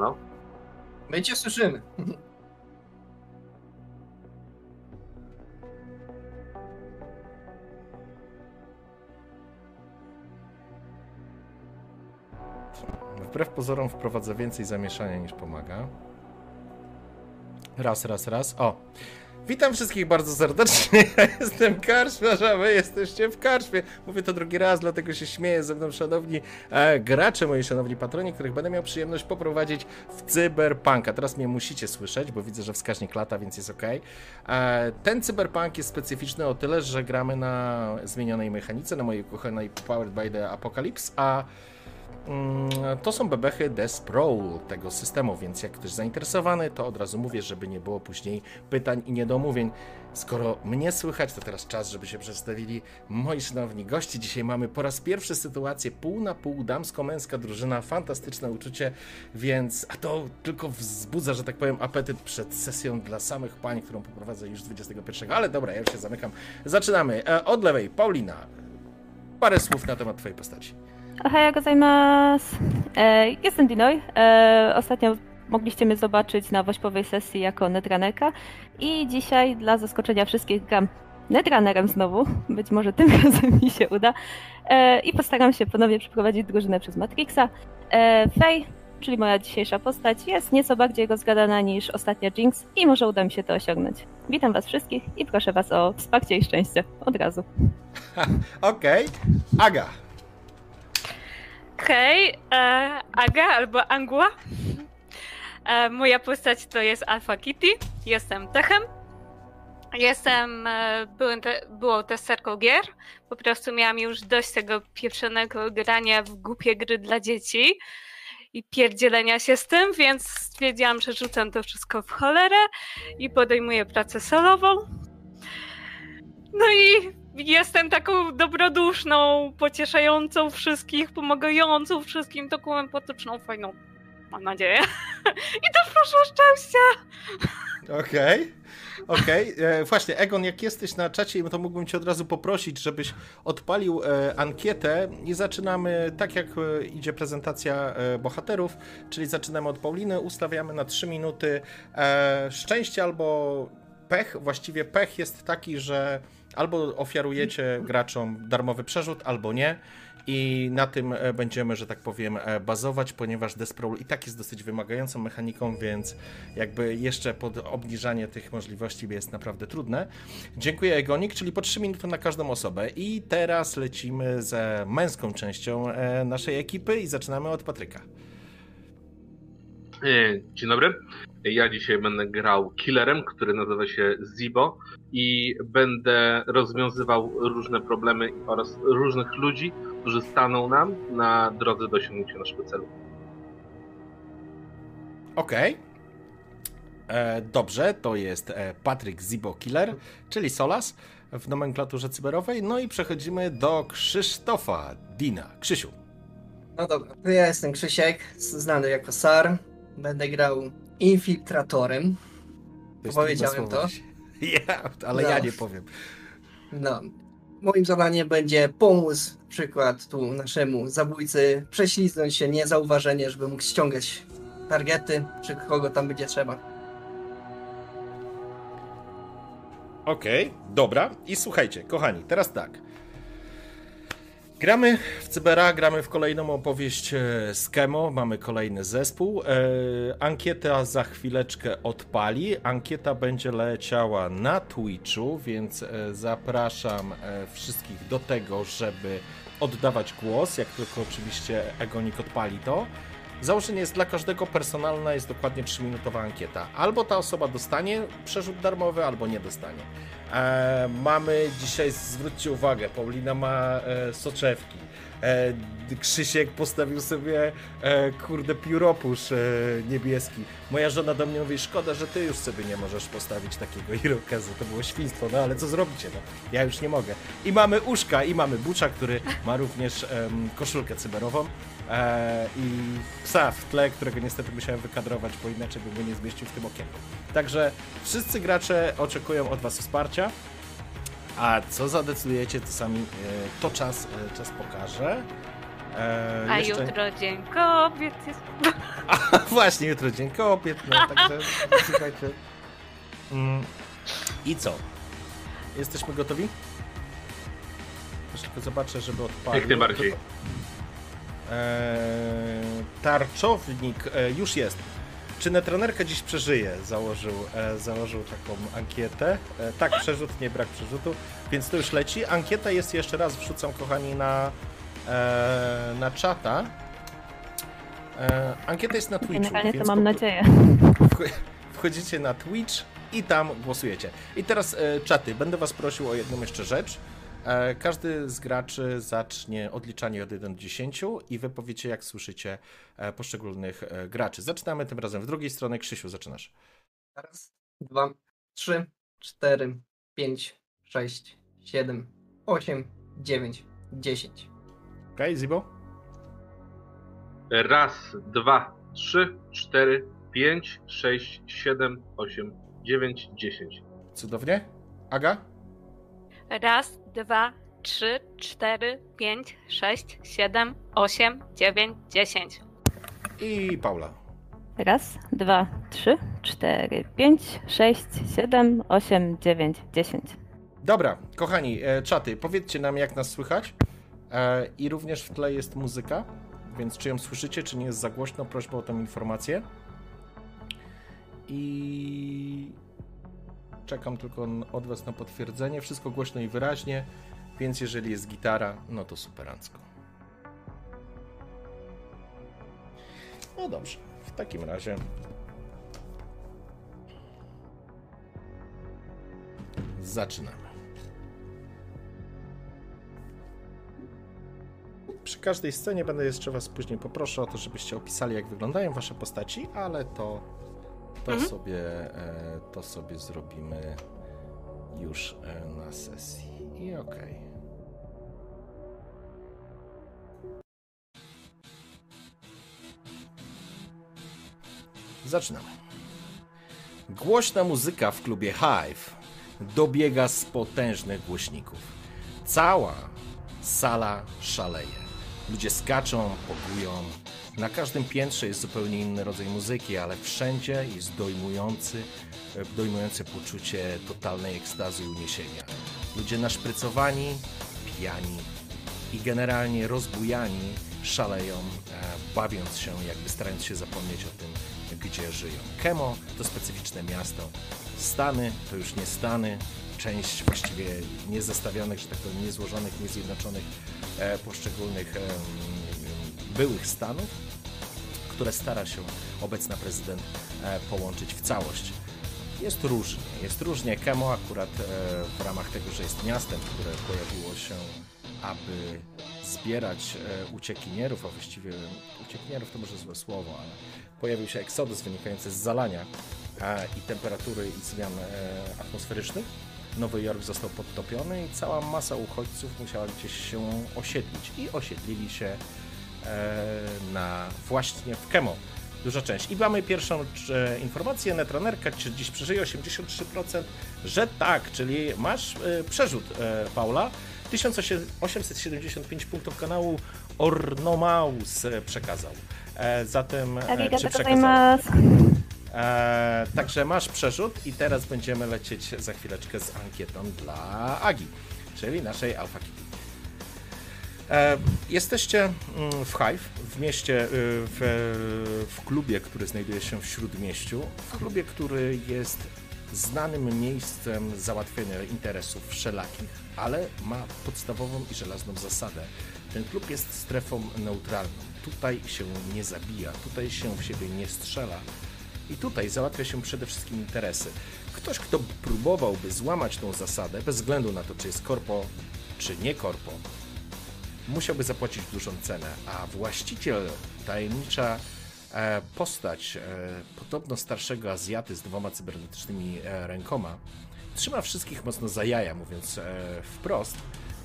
Halo? My cię słyszymy. Wbrew pozorom wprowadza więcej zamieszania niż pomaga. Raz, raz, raz. O! Witam wszystkich bardzo serdecznie. Ja jestem Karczmarz, a wy jesteście w Karczmie. Mówię to drugi raz, dlatego się śmieję ze mną, szanowni e, gracze, moi szanowni patroni, których będę miał przyjemność poprowadzić w Cyberpunka. Teraz mnie musicie słyszeć, bo widzę, że wskaźnik lata, więc jest ok. E, ten Cyberpunk jest specyficzny o tyle, że gramy na zmienionej mechanice, na mojej ukochanej Powered by the Apocalypse, a To są bebechy Desprol tego systemu, więc jak ktoś zainteresowany, to od razu mówię, żeby nie było później pytań i niedomówień. Skoro mnie słychać, to teraz czas, żeby się przedstawili moi szanowni gości. Dzisiaj mamy po raz pierwszy sytuację pół na pół damsko-męska drużyna, fantastyczne uczucie, więc a to tylko wzbudza, że tak powiem, apetyt przed sesją dla samych pań, którą poprowadzę już 21. Ale dobra, ja już się zamykam. Zaczynamy. E, Od lewej, Paulina. Parę słów na temat twojej postaci. Ohayo gozaimasu. E, jestem Dinoy. E, ostatnio mogliście mnie zobaczyć na wośpowej sesji jako netrunnerka i dzisiaj dla zaskoczenia wszystkich gram netrunnerem znowu. Być może tym razem mi się uda. E, I postaram się ponownie przeprowadzić drużynę przez Matrixa. E, Faye, czyli moja dzisiejsza postać, jest nieco bardziej rozgadana niż ostatnia Jinx i może uda mi się to osiągnąć. Witam was wszystkich i proszę was o wsparcie i szczęście. Od razu. Okej. Aga. Hej, e, Aga albo Angua. E, moja postać to jest Alpha Kitty. Jestem techem. Jestem e, byłym te, byłą testerką gier. Po prostu miałam już dość tego pieprzonego grania w głupie gry dla dzieci i pierdzielenia się z tym, więc stwierdziłam, że rzucam to wszystko w cholerę i podejmuję pracę solową. No i jestem taką dobroduszną, pocieszającą wszystkich, pomagającą wszystkim, taką empatyczną, fajną, mam nadzieję. I to proszę szczęścia! Okej. Okej. E, Właśnie, Egon, jak jesteś na czacie, to mógłbym cię od razu poprosić, żebyś odpalił e, ankietę i zaczynamy tak, jak e, idzie prezentacja e, bohaterów, czyli zaczynamy od Pauliny, ustawiamy na 3 minuty e, szczęście albo pech. Właściwie pech jest taki, że albo ofiarujecie graczom darmowy przerzut, albo nie. I na tym e, będziemy, że tak powiem, e, bazować, ponieważ Desprawl i tak jest dosyć wymagającą mechaniką, więc jakby jeszcze pod obniżanie tych możliwości jest naprawdę trudne. Dziękuję Egonik, czyli po 3 minuty na każdą osobę. I teraz lecimy ze męską częścią e, naszej ekipy i zaczynamy od Patryka. Dzień dobry. Ja dzisiaj będę grał killerem, który nazywa się Zibo i będę rozwiązywał różne problemy oraz różnych ludzi, którzy staną nam na drodze do osiągnięcia naszego celu. Okej. E, Dobrze, to jest e, Patryk Zibo Killer, czyli Solas w nomenklaturze cyberowej. No i przechodzimy do Krzysztofa Dina. Krzysiu. No dobra, to ja jestem Krzysiek, znany jako Sar. Będę grał infiltratorem. To Powiedziałem to. słowo. Ja, ale No. ja nie powiem. No. Moim zadaniem będzie pomóc przykład tu naszemu zabójcy prześliznąć się niezauważenie, żeby mógł ściągać targety, czy kogo tam będzie trzeba. Okej, dobra. I słuchajcie, kochani, teraz tak. Gramy w Cybera, gramy w kolejną opowieść e, z Kemo, mamy kolejny zespół. E, ankieta za chwileczkę odpali. Ankieta będzie leciała na Twitchu, więc e, zapraszam wszystkich do tego, żeby oddawać głos, jak tylko oczywiście Egonik odpali to. Założenie jest dla każdego personalna, jest dokładnie 3-minutowa ankieta. Albo ta osoba dostanie przerzut darmowy, albo nie dostanie. E, mamy dzisiaj, zwróćcie uwagę, Paulina ma e, soczewki. E, Krzysiek postawił sobie, e, kurde, pióropusz e, niebieski. Moja żona do mnie mówi, szkoda, że ty już sobie nie możesz postawić takiego irokezu. To było świństwo, no ale co zrobicie, no? Ja już nie mogę. I mamy uszka, i mamy Bucza, który ma również koszulkę cyberową. I psa w tle, którego niestety musiałem wykadrować, bo inaczej bym go nie zmieścił w tym okienku. Także wszyscy gracze oczekują od Was wsparcia. A co zadecydujecie, to sami e, to czas, e, czas pokaże. E, A jeszcze- jutro Dzień Kobiet jest... A właśnie, jutro Dzień Kobiet, no także słuchajcie. Mm, I co? Jesteśmy gotowi? Jeszcze tylko zobaczę, żeby odpalił. Jak najbardziej. Eee, tarczownik e, już jest. Czy netranerka dziś przeżyje? Założył, e, założył taką ankietę. E, tak, przerzut, nie brak przerzutu, więc to już leci. Ankieta jest jeszcze raz, wrzucam kochani na, e, na czata. E, ankieta jest na Twitchu. Generalnie to mam nadzieję. Wch- Wchodzicie na Twitch i tam głosujecie. I teraz e, czaty, będę was prosił o jedną jeszcze rzecz. E, każdy z graczy zacznie odliczanie od 1 do 10 i wy powiecie jak słyszycie e, poszczególnych e, graczy. Zaczynamy tym razem w drugiej stronie. Krzysiu, zaczynasz. Raz, dwa, trzy, cztery, pięć, sześć, siedem, osiem, dziewięć, dziesięć. Okej, Zibo? Raz, dwa, trzy, cztery, pięć, sześć, siedem, osiem, dziewięć, dziesięć. Cudownie. Aga? Raz, dwa, trzy, cztery, pięć, sześć, siedem, osiem, dziewięć, dziesięć. I Paula. Raz, dwa, trzy, cztery, pięć, sześć, siedem, osiem, dziewięć, dziesięć. Dobra, kochani, e, czaty, powiedzcie nam jak nas słychać. E, I również w tle jest muzyka, więc czy ją słyszycie, czy nie jest za głośno, prośba o tę informację. I czekam tylko od Was na potwierdzenie. Wszystko głośno i wyraźnie, więc jeżeli jest gitara, no to superancko. No dobrze, w takim razie zaczynamy. Przy każdej scenie będę jeszcze Was później poproszę o to, żebyście opisali, jak wyglądają Wasze postaci, ale to, to, Mhm. sobie, e, to sobie zrobimy już e, na sesji. I okej. Zaczynamy. Głośna muzyka w klubie Hive dobiega z potężnych głośników. Cała sala szaleje. Ludzie skaczą, pokują. Na każdym piętrze jest zupełnie inny rodzaj muzyki, ale wszędzie jest dojmujący, e, dojmujące poczucie totalnej ekstazy i uniesienia. Ludzie naszprycowani, pijani i generalnie rozbujani szaleją, e, bawiąc się, jakby starając się zapomnieć o tym, gdzie żyją. Kemo to specyficzne miasto. Stany to już nie Stany, część właściwie niezestawionych, że tak powiem, niezłożonych, niezjednoczonych e, poszczególnych byłych Stanów, które stara się obecna prezydent e, połączyć w całość. Jest różnie, jest różnie. Kemo akurat e, w ramach tego, że jest miastem, które pojawiło się, aby zbierać e, uciekinierów, a właściwie uciekinierów to może złe słowo, ale pojawił się eksodus wynikający z zalania i temperatury i zmian atmosferycznych. Nowy Jork został podtopiony i cała masa uchodźców musiała gdzieś się osiedlić i osiedlili się na właśnie w Kemo. Duża część. I mamy pierwszą e, informację, netranerka, czy dziś przeżyje 83%, że tak, czyli masz e, przerzut, e, Paula. 1875 punktów kanału Ornomaus e, przekazał. E, zatem, e, czy Arigato przekazał? gozaimasu. E, także masz przerzut i teraz będziemy lecieć za chwileczkę z ankietą dla Agi, czyli naszej Alpha Kitty. E, jesteście mm, w Hive, w mieście, y, w, w klubie, który znajduje się w Śródmieściu, w klubie, który jest znanym miejscem załatwienia interesów wszelakich, ale ma podstawową i żelazną zasadę. Ten klub jest strefą neutralną. Tutaj się nie zabija, tutaj się w siebie nie strzela, i tutaj załatwia się przede wszystkim interesy. Ktoś, kto próbowałby złamać tą zasadę, bez względu na to, czy jest korpo, czy nie korpo, musiałby zapłacić dużą cenę, a właściciel, tajemnicza e, postać, e, podobno starszego Azjaty z dwoma cybernetycznymi e, rękoma, trzyma wszystkich mocno za jaja, mówiąc wprost,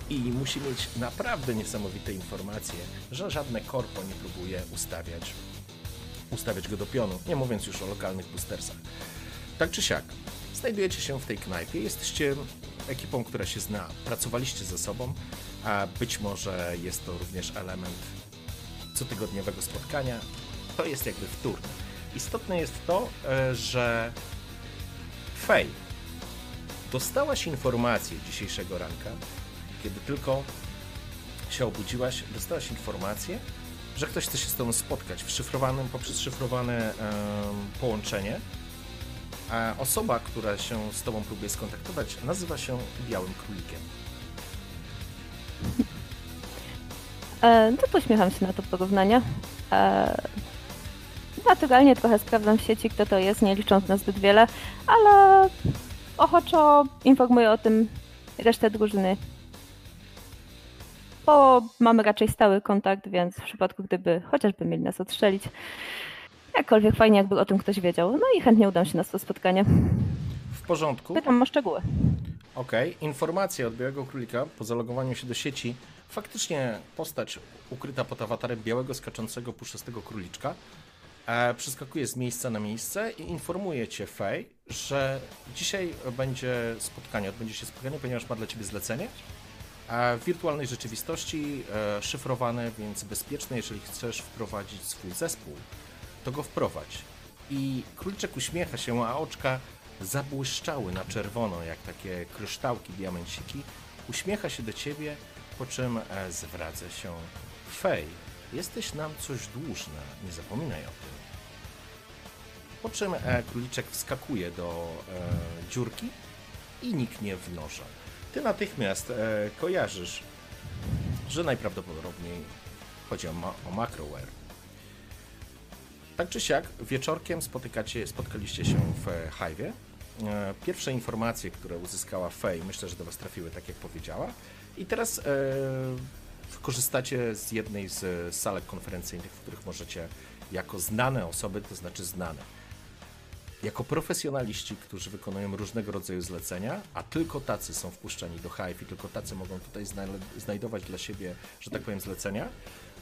i musi mieć naprawdę niesamowite informacje, że żadne korpo nie próbuje ustawiać ustawiać go do pionu, nie mówiąc już o lokalnych boostersach. Tak czy siak, znajdujecie się w tej knajpie, jesteście ekipą, która się zna, pracowaliście ze sobą, a być może jest to również element cotygodniowego spotkania. To jest jakby wtórne. Istotne jest to, e, że Fej, dostałaś informację dzisiejszego ranka, kiedy tylko się obudziłaś, dostałaś informację, że ktoś chce się z tobą spotkać w szyfrowanym, poprzez szyfrowane połączenie. A osoba, która się z tobą próbuje skontaktować, nazywa się Białym Królikiem. E, no to uśmiecham się na to porównanie. E, naturalnie trochę sprawdzam w sieci, kto to jest, nie licząc na zbyt wiele, ale ochoczo informuję o tym resztę drużyny. Bo mamy raczej stały kontakt, więc w przypadku gdyby chociażby mieli nas odstrzelić, jakkolwiek fajnie jakby o tym ktoś wiedział. No i chętnie udam się na to spotkanie. W porządku. Pytam o szczegóły. Okej, informacja od Białego Królika po zalogowaniu się do sieci. Faktycznie postać ukryta pod awatarem białego skaczącego puszczastego króliczka e, przeskakuje z miejsca na miejsce i informuje cię, Fej, że dzisiaj będzie spotkanie, odbędzie się spotkanie, ponieważ ma dla ciebie zlecenie. E, w wirtualnej rzeczywistości, e, szyfrowane, więc bezpieczne, jeżeli chcesz wprowadzić swój zespół, to go wprowadź. I króliczek uśmiecha się, a oczka zabłyszczały na czerwono, jak takie kryształki, diamenciki. Uśmiecha się do ciebie, po czym e, zwraca się. Fej, jesteś nam coś dłużna, nie zapominaj o tym. Po czym e, króliczek wskakuje do e, dziurki i niknie w noża. Ty natychmiast e, kojarzysz, że najprawdopodobniej chodzi o, ma o Macroware. Tak czy siak, wieczorkiem spotykacie, spotkaliście się w e, Hive'ie. E, Pierwsze informacje, które uzyskała Fej, myślę, że do Was trafiły, tak jak powiedziała. I teraz e, korzystacie z jednej z e, salek konferencyjnych, w których możecie jako znane osoby, to znaczy znane, jako profesjonaliści, którzy wykonują różnego rodzaju zlecenia, a tylko tacy są wpuszczani do Hive i tylko tacy mogą tutaj zna znajdować dla siebie, że tak powiem, zlecenia,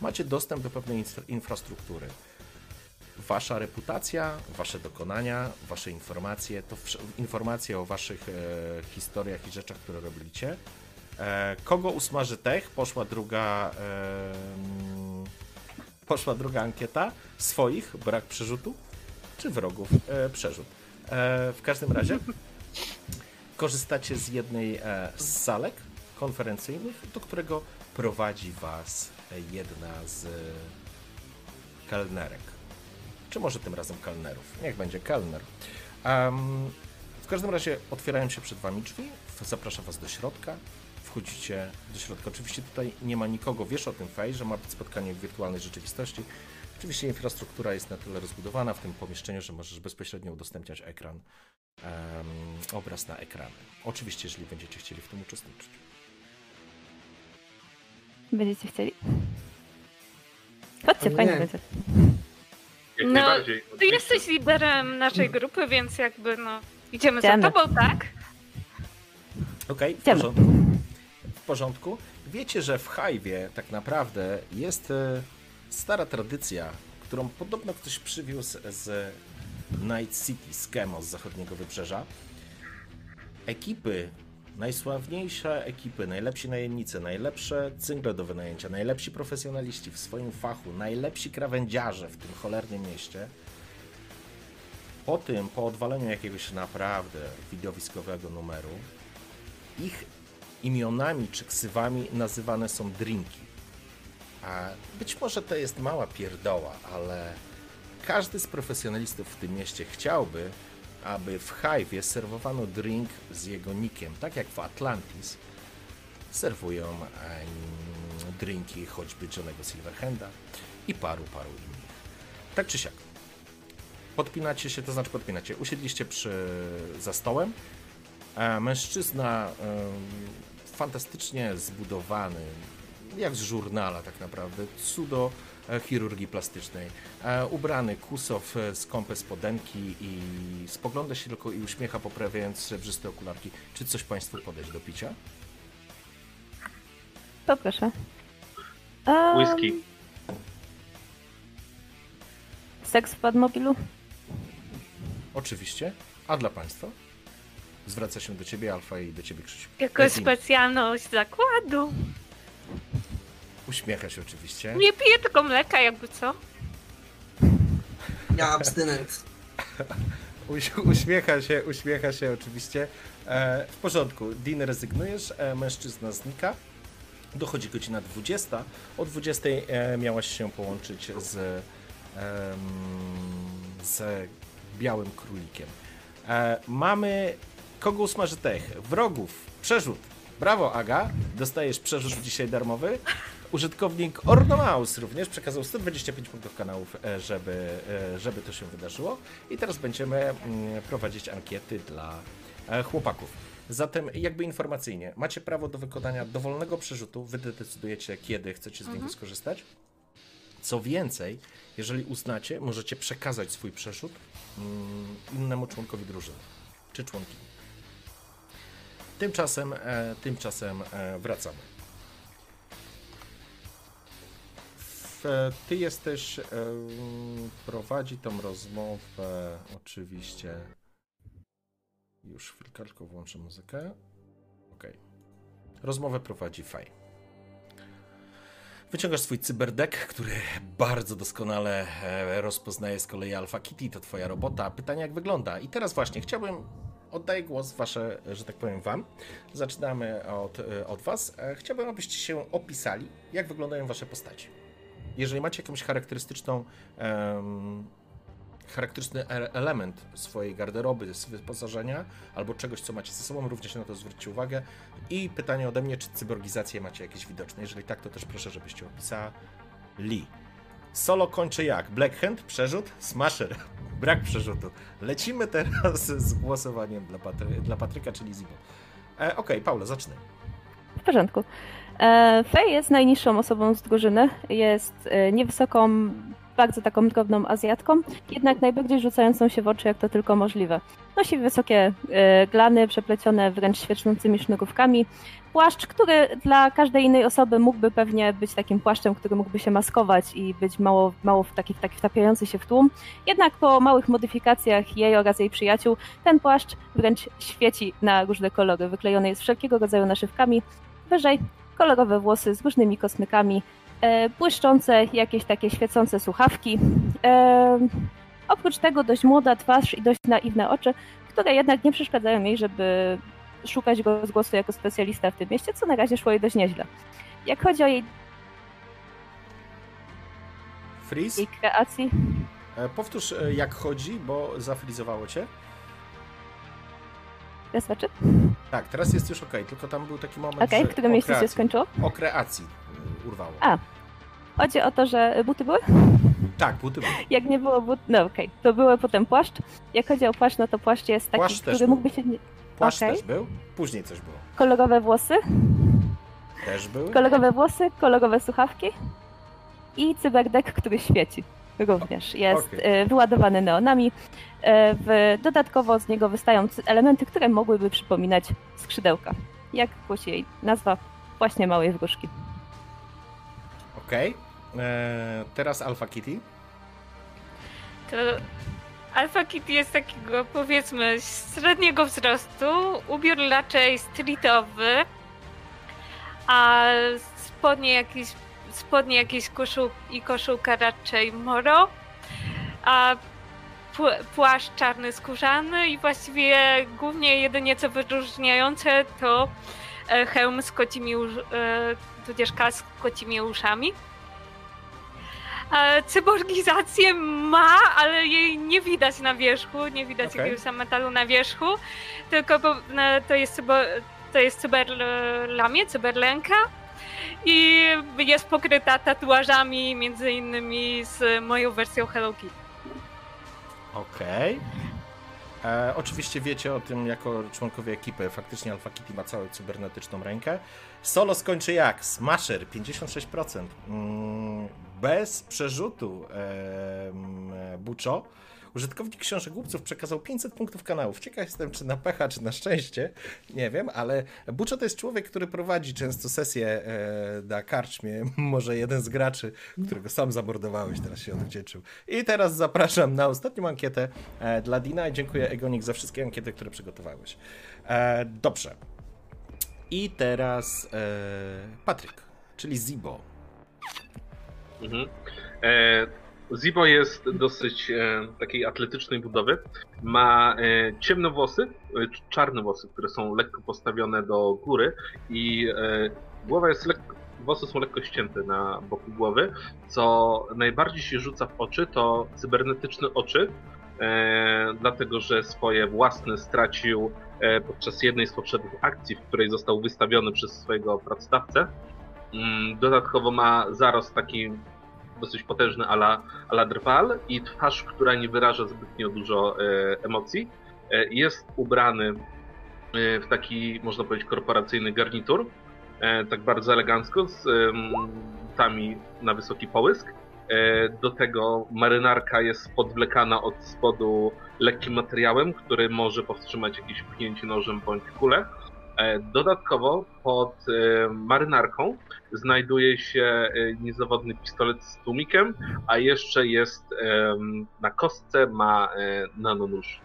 macie dostęp do pewnej infra- infrastruktury wasza reputacja, wasze dokonania, wasze informacje, to informacje o waszych e, historiach i rzeczach, które robiliście. E, kogo usmaży tech? Poszła druga poszła druga ankieta. Swoich, brak przerzutu, czy wrogów, e, przerzut. E, w każdym razie korzystacie z jednej z salek konferencyjnych, do którego prowadzi was jedna z kelnerek czy może tym razem kelnerów. Niech będzie kelner. Em, w każdym razie otwierają się przed wami drzwi, zaprasza was do środka, wchodzicie do środka. Oczywiście tutaj nie ma nikogo, wiesz o tym Fej, że ma być spotkanie w wirtualnej rzeczywistości. Oczywiście infrastruktura jest na tyle rozbudowana w tym pomieszczeniu, że możesz bezpośrednio udostępniać ekran, em, obraz na ekrany. Oczywiście, jeżeli będziecie chcieli w tym uczestniczyć. Będziecie chcieli? Chodźcie, Nie. fajnie będzie. Jak No, najbardziej. Ty jesteś liderem naszej grupy, więc jakby no idziemy Idziemy. za tobą, tak? Okej, w Idziemy. porządku. W porządku. Wiecie, że w Hive'ie tak naprawdę jest e, stara tradycja, którą podobno ktoś przywiózł z Night City, z Kemo, z zachodniego wybrzeża. Ekipy, najsławniejsze ekipy, najlepsi najemnicy, najlepsze cyngle do wynajęcia, najlepsi profesjonaliści w swoim fachu, najlepsi krawędziarze w tym cholernym mieście, po tym, po odwaleniu jakiegoś naprawdę widowiskowego numeru, ich imionami czy ksywami nazywane są drinki. A być może to jest mała pierdoła, ale każdy z profesjonalistów w tym mieście chciałby, aby w Hive'ie serwowano drink z jego nikiem, tak jak w Atlantis serwują drinki choćby Johnego Silverhanda i paru, paru innych. Tak czy siak. Podpinacie się, to znaczy podpinacie, usiedliście przy, za stołem, E, Mężczyzna fantastycznie zbudowany, jak z żurnala tak naprawdę, cudo e, chirurgii plastycznej. E, Ubrany kusow, e, skąpe spodenki i spogląda się tylko i uśmiecha, poprawiając srebrzyste okularki. Czy coś Państwu podać do picia? Poproszę. Um, Whisky. Seks w Padmobilu? Oczywiście. A dla Państwa? Zwraca się do Ciebie Alfa i do Ciebie Krzysiu. Jako specjalność zakładu. Uśmiecha się oczywiście. Nie piję tylko mleka, jakby co. Ja abstynent. Uś, uśmiecha się, uśmiecha się oczywiście. E, w porządku, Dean rezygnujesz, e, mężczyzna znika. Dochodzi godzina 20. O 20 e, miałaś się połączyć z, em, z białym królikiem. E, mamy kogo usmaży tech, wrogów, przerzut. Brawo, Aga, dostajesz przerzut dzisiaj darmowy. Użytkownik Ornomaus również przekazał 125 punktów kanałów, e, żeby, e, żeby to się wydarzyło. I teraz będziemy mm, prowadzić ankiety dla e, chłopaków. Zatem jakby informacyjnie, macie prawo do wykonania dowolnego przerzutu, wy decydujecie kiedy chcecie z niego skorzystać. Co więcej, jeżeli uznacie, możecie przekazać swój przerzut mm, innemu członkowi drużyny, czy członkini. Tymczasem, e, tymczasem e, wracamy. E, ty jesteś, prowadzi tą rozmowę oczywiście już chwilkę, tylko włączę muzykę. Ok. Rozmowę prowadzi Faj. Wyciągasz swój cyberdeck, który bardzo doskonale rozpoznaje z kolei Alpha Kitty, to twoja robota. Pytanie jak wygląda. I teraz właśnie chciałbym, oddaję głos wasze, że tak powiem wam. Zaczynamy od, od was. E, Chciałbym, abyście się opisali, jak wyglądają wasze postaci. Jeżeli macie jakąś charakterystyczną em, charakterystyczny element swojej garderoby, z wyposażenia albo czegoś, co macie ze sobą, również na to zwróćcie uwagę. I pytanie ode mnie, czy cyborgizacje macie jakieś widoczne? Jeżeli tak, to też proszę, żebyście opisali. Solo kończy jak? Blackhand, przerzut, smasher, brak przerzutu. Lecimy teraz z głosowaniem dla, Patry, dla Patryka, czyli Zibo. E, Okej, Paula, zacznę. W porządku. E, Fej jest najniższą osobą z drużyny. Jest e, niewysoką, bardzo taką drobną Azjatką, jednak najbardziej rzucającą się w oczy, jak to tylko możliwe. Nosi wysokie e, glany, przeplecione wręcz świecącymi sznurówkami. Płaszcz, który dla każdej innej osoby mógłby pewnie być takim płaszczem, który mógłby się maskować i być mało, mało w taki, taki wtapiający się w tłum. Jednak po małych modyfikacjach jej oraz jej przyjaciół, ten płaszcz wręcz świeci na różne kolory. Wyklejony jest wszelkiego rodzaju naszywkami. Wyżej kolorowe włosy z różnymi kosmykami, błyszczące jakieś takie świecące słuchawki. E, oprócz tego dość młoda twarz i dość naiwne oczy, które jednak nie przeszkadzają jej, żeby szukać go z głosu jako specjalista w tym mieście, co na razie szło jej dość nieźle. Jak chodzi o jej, Freeze, jej kreacji, e, powtórz e, jak chodzi, bo zafrizowało cię. Znaczy, Tak, teraz jest już ok, tylko tam był taki moment, okej, że w którym miejscu się kreacji- skończyło? O kreacji y, urwało. A. Chodzi o to, że buty były? Tak, buty były. Jak nie było but, no okej, to były potem płaszcz. Jak chodzi o płaszcz, no to płaszcz jest taki, Płaszcz który był. mógłby się... nie- Płaszcz Okej. też był. Później coś było. Kolorowe włosy, Też były. kolorowe włosy, kolorowe słuchawki i cyberdeck, który świeci. Również jest e, wyładowany neonami. E, W, dodatkowo z niego wystają elementy, które mogłyby przypominać skrzydełka. Jak głosi jej nazwa, właśnie małej wróżki. Okej. Eee, Teraz Alpha Kitty. To Alpha Kitty jest takiego powiedzmy średniego wzrostu, ubiór raczej streetowy, a spodnie jakieś, spodnie jakieś koszul i koszulka raczej moro, a pł- płaszcz czarny skórzany i właściwie głównie jedynie co wyróżniające to e, hełm z kocimi, e, tudzież kask z kocimi uszami. E, Cyborgizację ma, ale jej nie widać na wierzchu, nie widać Okej. jakiegoś metalu na wierzchu, tylko to jest cyber, to jest cyberlamie, cyberlęka i jest pokryta tatuażami, między innymi z moją wersją Hello Kitty. Okej. E, Oczywiście wiecie o tym jako członkowie ekipy. Faktycznie Alpha Kitty ma całą cybernetyczną rękę. Solo skończy jak? Smasher 56%. Mm, Bez przerzutu em, Buczo. Użytkownik książek głupców przekazał 500 punktów kanałów. Ciekaw jestem, czy na pecha, czy na szczęście. Nie wiem, ale Buczo to jest człowiek, który prowadzi często sesje e, na karczmie. Może jeden z graczy, którego sam zamordowałeś, teraz się odwdzięczył. I teraz zapraszam na ostatnią ankietę e, dla Dina i dziękuję Egonik za wszystkie ankiety, które przygotowałeś. E, dobrze. I teraz e, Patryk, czyli Zibo. Mhm. Zibo jest dosyć e, takiej atletycznej budowy. Ma e, ciemne włosy, e, czarne włosy, które są lekko postawione do góry i e, głowa jest lekko, włosy są lekko ścięte na boku głowy. Co najbardziej się rzuca w oczy, to cybernetyczne oczy, e, dlatego że swoje własne stracił e, podczas jednej z poprzednich akcji, w której został wystawiony przez swojego pracodawcę. Mm, dodatkowo ma zarost taki dosyć potężny ala, ala drwal i twarz, która nie wyraża zbytnio dużo e, emocji. E, jest ubrany e, w taki, można powiedzieć, korporacyjny garnitur, tak bardzo elegancko, z butami na wysoki połysk. Do tego marynarka jest podwlekana od spodu lekkim materiałem, który może powstrzymać jakieś pchnięcie nożem bądź kulę. Dodatkowo pod marynarką znajduje się e, niezawodny pistolet z tłumikiem, a jeszcze jest na kostce ma e, nanonóż.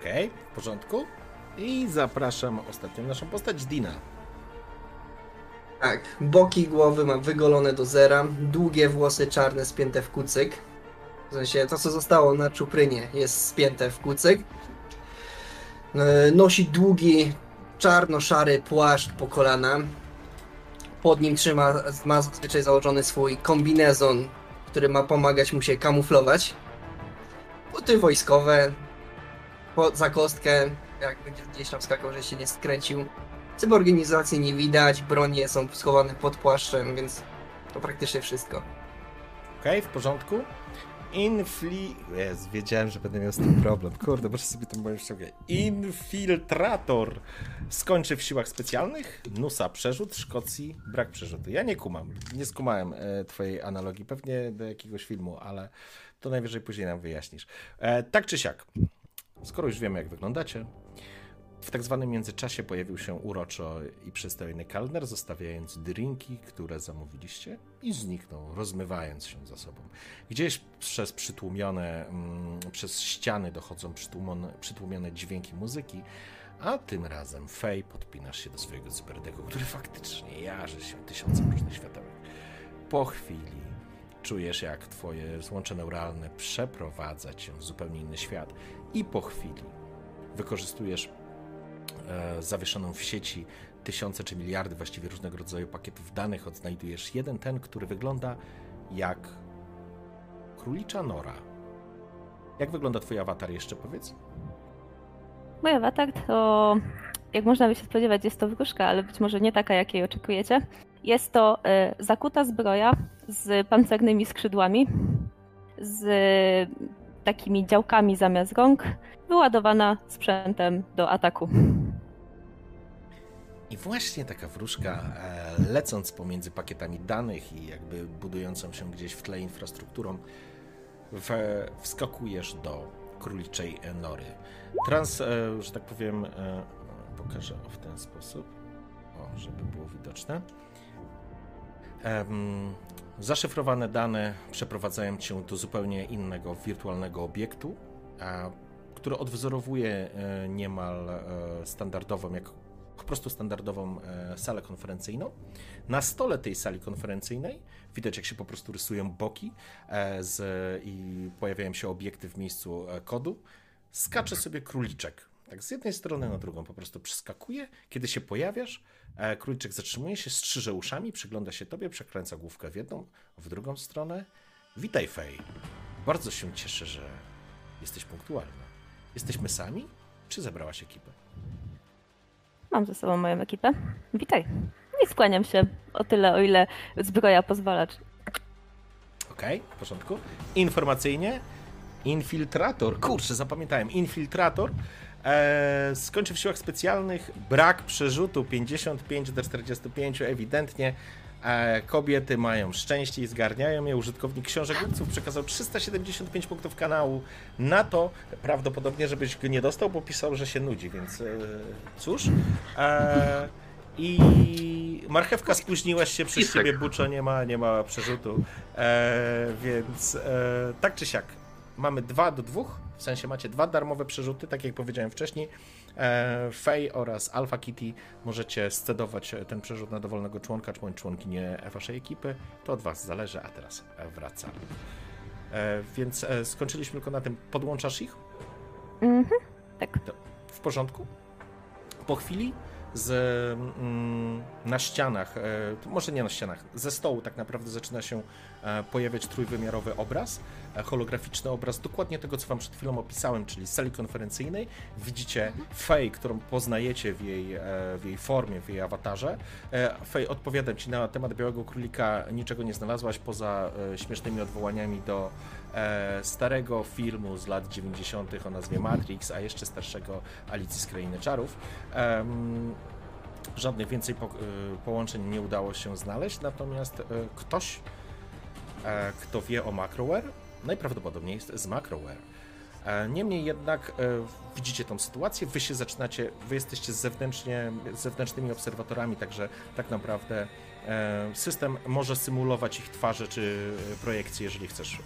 Okej, w porządku. I zapraszam ostatnią naszą postać, Dina. Tak, boki głowy ma wygolone do zera, długie włosy czarne spięte w kucyk. W sensie to, co zostało na czuprynie, jest spięte w kucyk. E, Nosi długi, czarno-szary płaszcz po kolana. Pod nim trzyma, ma zazwyczaj założony swój kombinezon, który ma pomagać mu się kamuflować. Buty wojskowe, po, za kostkę, jak będzie gdzieś tam skakał, że się nie skręcił. Cyborganizacji nie widać, bronie są schowane pod płaszczem, więc to praktycznie wszystko. Okej, w porządku. Infli... Jest, wiedziałem, że będę miał z tym problem. Kurde, muszę sobie to moją ściągę. Infiltrator. Skończy w siłach specjalnych. Nusa przerzut, Szkocji brak przerzutu. Ja nie kumam. Nie skumałem e, twojej analogii. Pewnie do jakiegoś filmu, ale to najwyżej później nam wyjaśnisz. E, tak czy siak. Skoro już wiemy, jak wyglądacie, w tak zwanym międzyczasie pojawił się uroczo i przystojny kalner, zostawiając drinki, które zamówiliście i zniknął, rozmywając się za sobą. Gdzieś przez przytłumione, mm, przez ściany dochodzą przytłumione, przytłumione dźwięki muzyki, a tym razem Fej podpinasz się do swojego cyberdego, który faktycznie jarzy się tysiącem różnych światełek. Po chwili czujesz, jak twoje złącze neuralne przeprowadza cię w zupełnie inny świat i po chwili wykorzystujesz zawieszoną w sieci tysiące czy miliardy właściwie różnego rodzaju pakietów danych, odnajdujesz jeden ten, który wygląda jak królicza nora. Jak wygląda twój awatar jeszcze powiedz? Mój awatar to, jak można by się spodziewać, jest to wróżka, ale być może nie taka, jakiej oczekujecie. Jest to e, zakuta zbroja z pancernymi skrzydłami, z takimi działkami zamiast rąk, wyładowana sprzętem do ataku. I właśnie taka wróżka, e, lecąc pomiędzy pakietami danych i jakby budującą się gdzieś w tle infrastrukturą, wskakujesz do króliczej nory. Trans, e, że tak powiem, e, pokażę w ten sposób, o, żeby było widoczne. Zaszyfrowane dane przeprowadzają cię do zupełnie innego wirtualnego obiektu, który odwzorowuje niemal standardową, jak po prostu standardową e, salę konferencyjną. Na stole tej sali konferencyjnej widać, jak się po prostu rysują boki e, z, i pojawiają się obiekty w miejscu e, kodu. Skacze sobie króliczek. Tak z jednej strony na drugą po prostu przeskakuje. Kiedy się pojawiasz, króliczek zatrzymuje się, strzyże uszami, przygląda się tobie, przekręca główkę w jedną, w drugą stronę. Witaj, Fej. Bardzo się cieszę, że jesteś punktualna. Jesteśmy sami, czy zebrałaś ekipę? Mam ze sobą moją ekipę. Witaj. I skłaniam się o tyle, o ile zbroja pozwala. Okej, w porządku. Informacyjnie, infiltrator, kurczę, zapamiętałem, infiltrator e, skończy w siłach specjalnych, brak przerzutu 55 do 45, ewidentnie kobiety mają szczęście i zgarniają je. Użytkownik książek głupców przekazał 375 punktów kanału na to, prawdopodobnie, żebyś go nie dostał, bo pisał, że się nudzi, więc e, cóż. E, i marchewka spóźniłaś się przez Pisek. ciebie, Buczo, nie ma, nie ma przerzutu. E, więc e, tak czy siak, mamy dwa do dwóch, w sensie macie dwa darmowe przerzuty, tak jak powiedziałem wcześniej. E, Fej oraz Alpha Kitty możecie scedować ten przerzut na dowolnego członka bądź członkinię waszej ekipy. To od was zależy, a teraz e, wracamy. E, więc e, skończyliśmy tylko na tym. Podłączasz ich? Mhm. Tak. W porządku. Po chwili z, mm, na ścianach, e, może nie na ścianach, ze stołu tak naprawdę zaczyna się e, pojawiać trójwymiarowy obraz, e, holograficzny obraz dokładnie tego, co wam przed chwilą opisałem, czyli sali konferencyjnej. Widzicie Fej, którą poznajecie w jej, w jej formie, w jej awatarze. Fej, odpowiadam ci na temat Białego Królika, niczego nie znalazłaś poza śmiesznymi odwołaniami do starego filmu z lat 90. o nazwie Matrix, a jeszcze starszego Alicji z Krainy Czarów. Żadnych więcej e, połączeń nie udało się znaleźć, natomiast e, ktoś, e, kto wie o Macroware, najprawdopodobniej jest z Macroware. E, Niemniej jednak e, widzicie tą sytuację, wy się zaczynacie, wy jesteście zewnętrznie, zewnętrznymi obserwatorami, także tak naprawdę e, system może symulować ich twarze czy e, projekcje, jeżeli chcesz,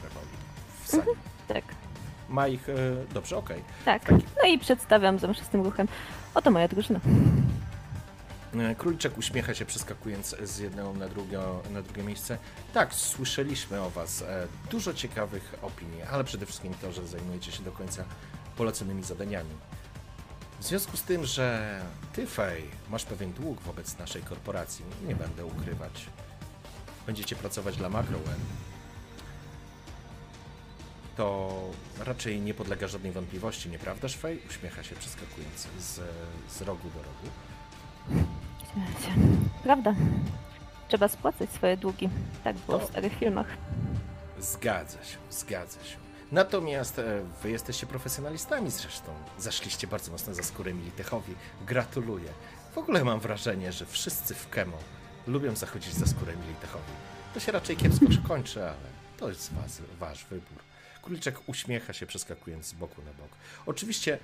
sali. Tak, Ma ich, e, dobrze, okej. tak. No i przedstawiam zamaszystym ruchem. Oto moja drużyna. E, Króliczek uśmiecha się, przeskakując z jednego na, na drugie miejsce. Tak, słyszeliśmy o Was e, dużo ciekawych opinii, ale przede wszystkim to, że zajmujecie się do końca poleconymi zadaniami. W związku z tym, że Ty, Fej, masz pewien dług wobec naszej korporacji, nie będę ukrywać. Będziecie pracować dla Macroware. To raczej nie podlega żadnej wątpliwości, nieprawdaż, Fej? Uśmiecha się, przeskakując z, z rogu do rogu. Prawda. Trzeba spłacać swoje długi. Tak było w To- starych filmach. Zgadza się, zgadza się. Natomiast e, wy jesteście profesjonalistami zresztą. Zaszliście bardzo mocno za skórę Militechowi. Gratuluję. W ogóle mam wrażenie, że wszyscy w Kemo lubią zachodzić za skórę Militechowi. To się raczej kiepsko kończy, ale to jest was, wasz wybór. Króliczek uśmiecha się, przeskakując z boku na bok. Oczywiście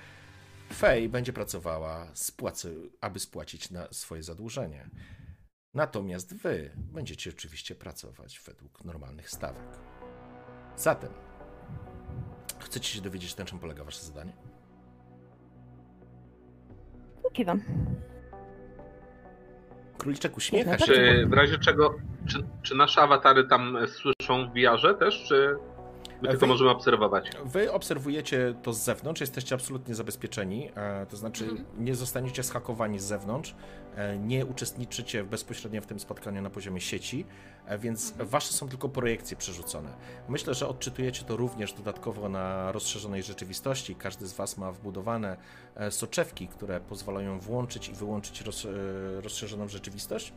Fej będzie pracowała, spłacy, aby spłacić na swoje zadłużenie. Natomiast wy będziecie oczywiście pracować według normalnych stawek. Zatem, chcecie się dowiedzieć, na czym polega wasze zadanie? Kiwam. Króliczek uśmiecha się. Czy w razie czego, czy, czy nasze awatary tam słyszą w VR-ze też, czy my tylko Wy- możemy obserwować? Wy obserwujecie to z zewnątrz, jesteście absolutnie zabezpieczeni, e, to znaczy Mhm. nie zostaniecie zhakowani z zewnątrz, e, nie uczestniczycie bezpośrednio w tym spotkaniu na poziomie sieci, e, więc wasze są tylko projekcje przerzucone. Myślę, że odczytujecie to również dodatkowo na rozszerzonej rzeczywistości. Każdy z was ma wbudowane e, soczewki, które pozwalają włączyć i wyłączyć roz, e, rozszerzoną rzeczywistość.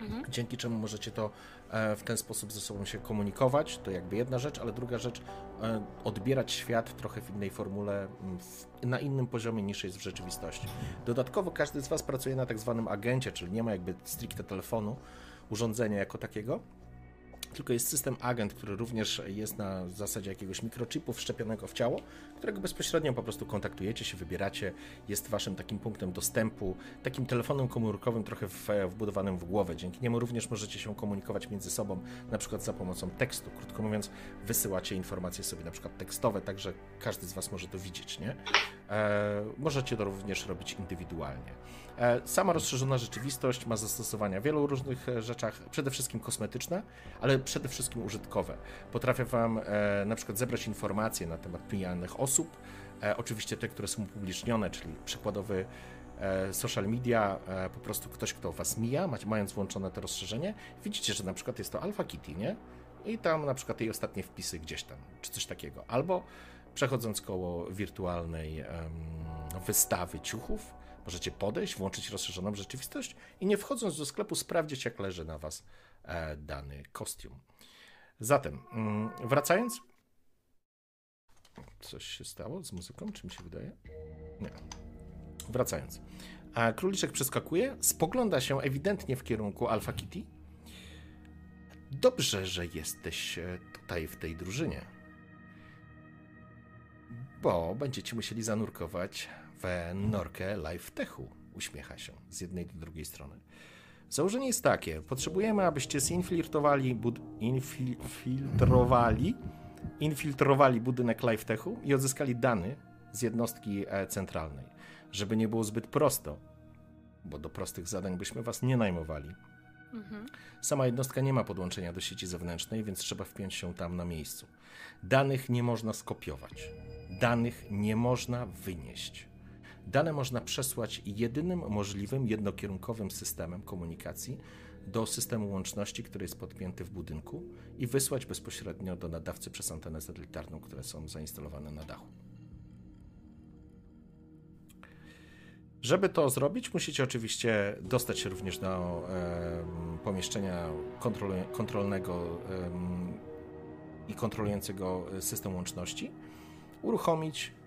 Mhm. dzięki czemu możecie to w ten sposób ze sobą się komunikować. To jakby jedna rzecz, ale druga rzecz, e, odbierać świat trochę w innej formule, m, w, na innym poziomie niż jest w rzeczywistości. Dodatkowo każdy z Was pracuje na tak zwanym agencie, czyli nie ma jakby stricte telefonu, urządzenia jako takiego. Tylko jest system agent, który również jest na zasadzie jakiegoś mikrochipu wszczepionego w ciało, którego bezpośrednio po prostu kontaktujecie się, wybieracie, jest waszym takim punktem dostępu, takim telefonem komórkowym trochę wbudowanym w głowę. Dzięki niemu również możecie się komunikować między sobą, na przykład za pomocą tekstu. Krótko mówiąc, wysyłacie informacje sobie na przykład tekstowe, także każdy z was może to widzieć, nie? E, możecie to również robić indywidualnie. E, Sama rozszerzona rzeczywistość ma zastosowania w wielu różnych e, rzeczach, przede wszystkim kosmetyczne, ale przede wszystkim użytkowe. Potrafię Wam e, na przykład zebrać informacje na temat pijanych osób, oczywiście te, które są upublicznione, czyli przykładowy social media, po prostu ktoś, kto Was mija, mając włączone to rozszerzenie, widzicie, że na przykład jest to Alpha Kitty, nie? I tam na przykład jej ostatnie wpisy gdzieś tam, czy coś takiego. Albo przechodząc koło wirtualnej em, wystawy ciuchów, możecie podejść, włączyć rozszerzoną rzeczywistość i nie wchodząc do sklepu sprawdzić, jak leży na Was e, dany kostium. Zatem, mm, wracając. Coś się stało z muzyką, czy mi się wydaje? Nie. Wracając. A króliczek przeskakuje, spogląda się ewidentnie w kierunku Alpha Kitty. Dobrze, że jesteś e, tutaj w tej drużynie. Bo będziecie musieli zanurkować w norkę Live Techu. Uśmiecha się z jednej do drugiej strony. Założenie jest takie: potrzebujemy, abyście zinfiltrowali, bud- infiltrowali, infiltrowali budynek Live Techu i odzyskali dane z jednostki e, centralnej. Żeby nie było zbyt prosto, bo do prostych zadań byśmy was nie najmowali. Mhm. Sama jednostka nie ma podłączenia do sieci zewnętrznej, więc trzeba wpiąć się tam na miejscu. Danych nie można skopiować. Danych nie można wynieść. Dane można przesłać jedynym możliwym jednokierunkowym systemem komunikacji do systemu łączności, który jest podpięty w budynku i wysłać bezpośrednio do nadawcy przez antenę satelitarną, które są zainstalowane na dachu. Żeby to zrobić, musicie oczywiście dostać się również do em, pomieszczenia kontrolu- kontrolnego em, i kontrolującego system łączności, uruchomić e,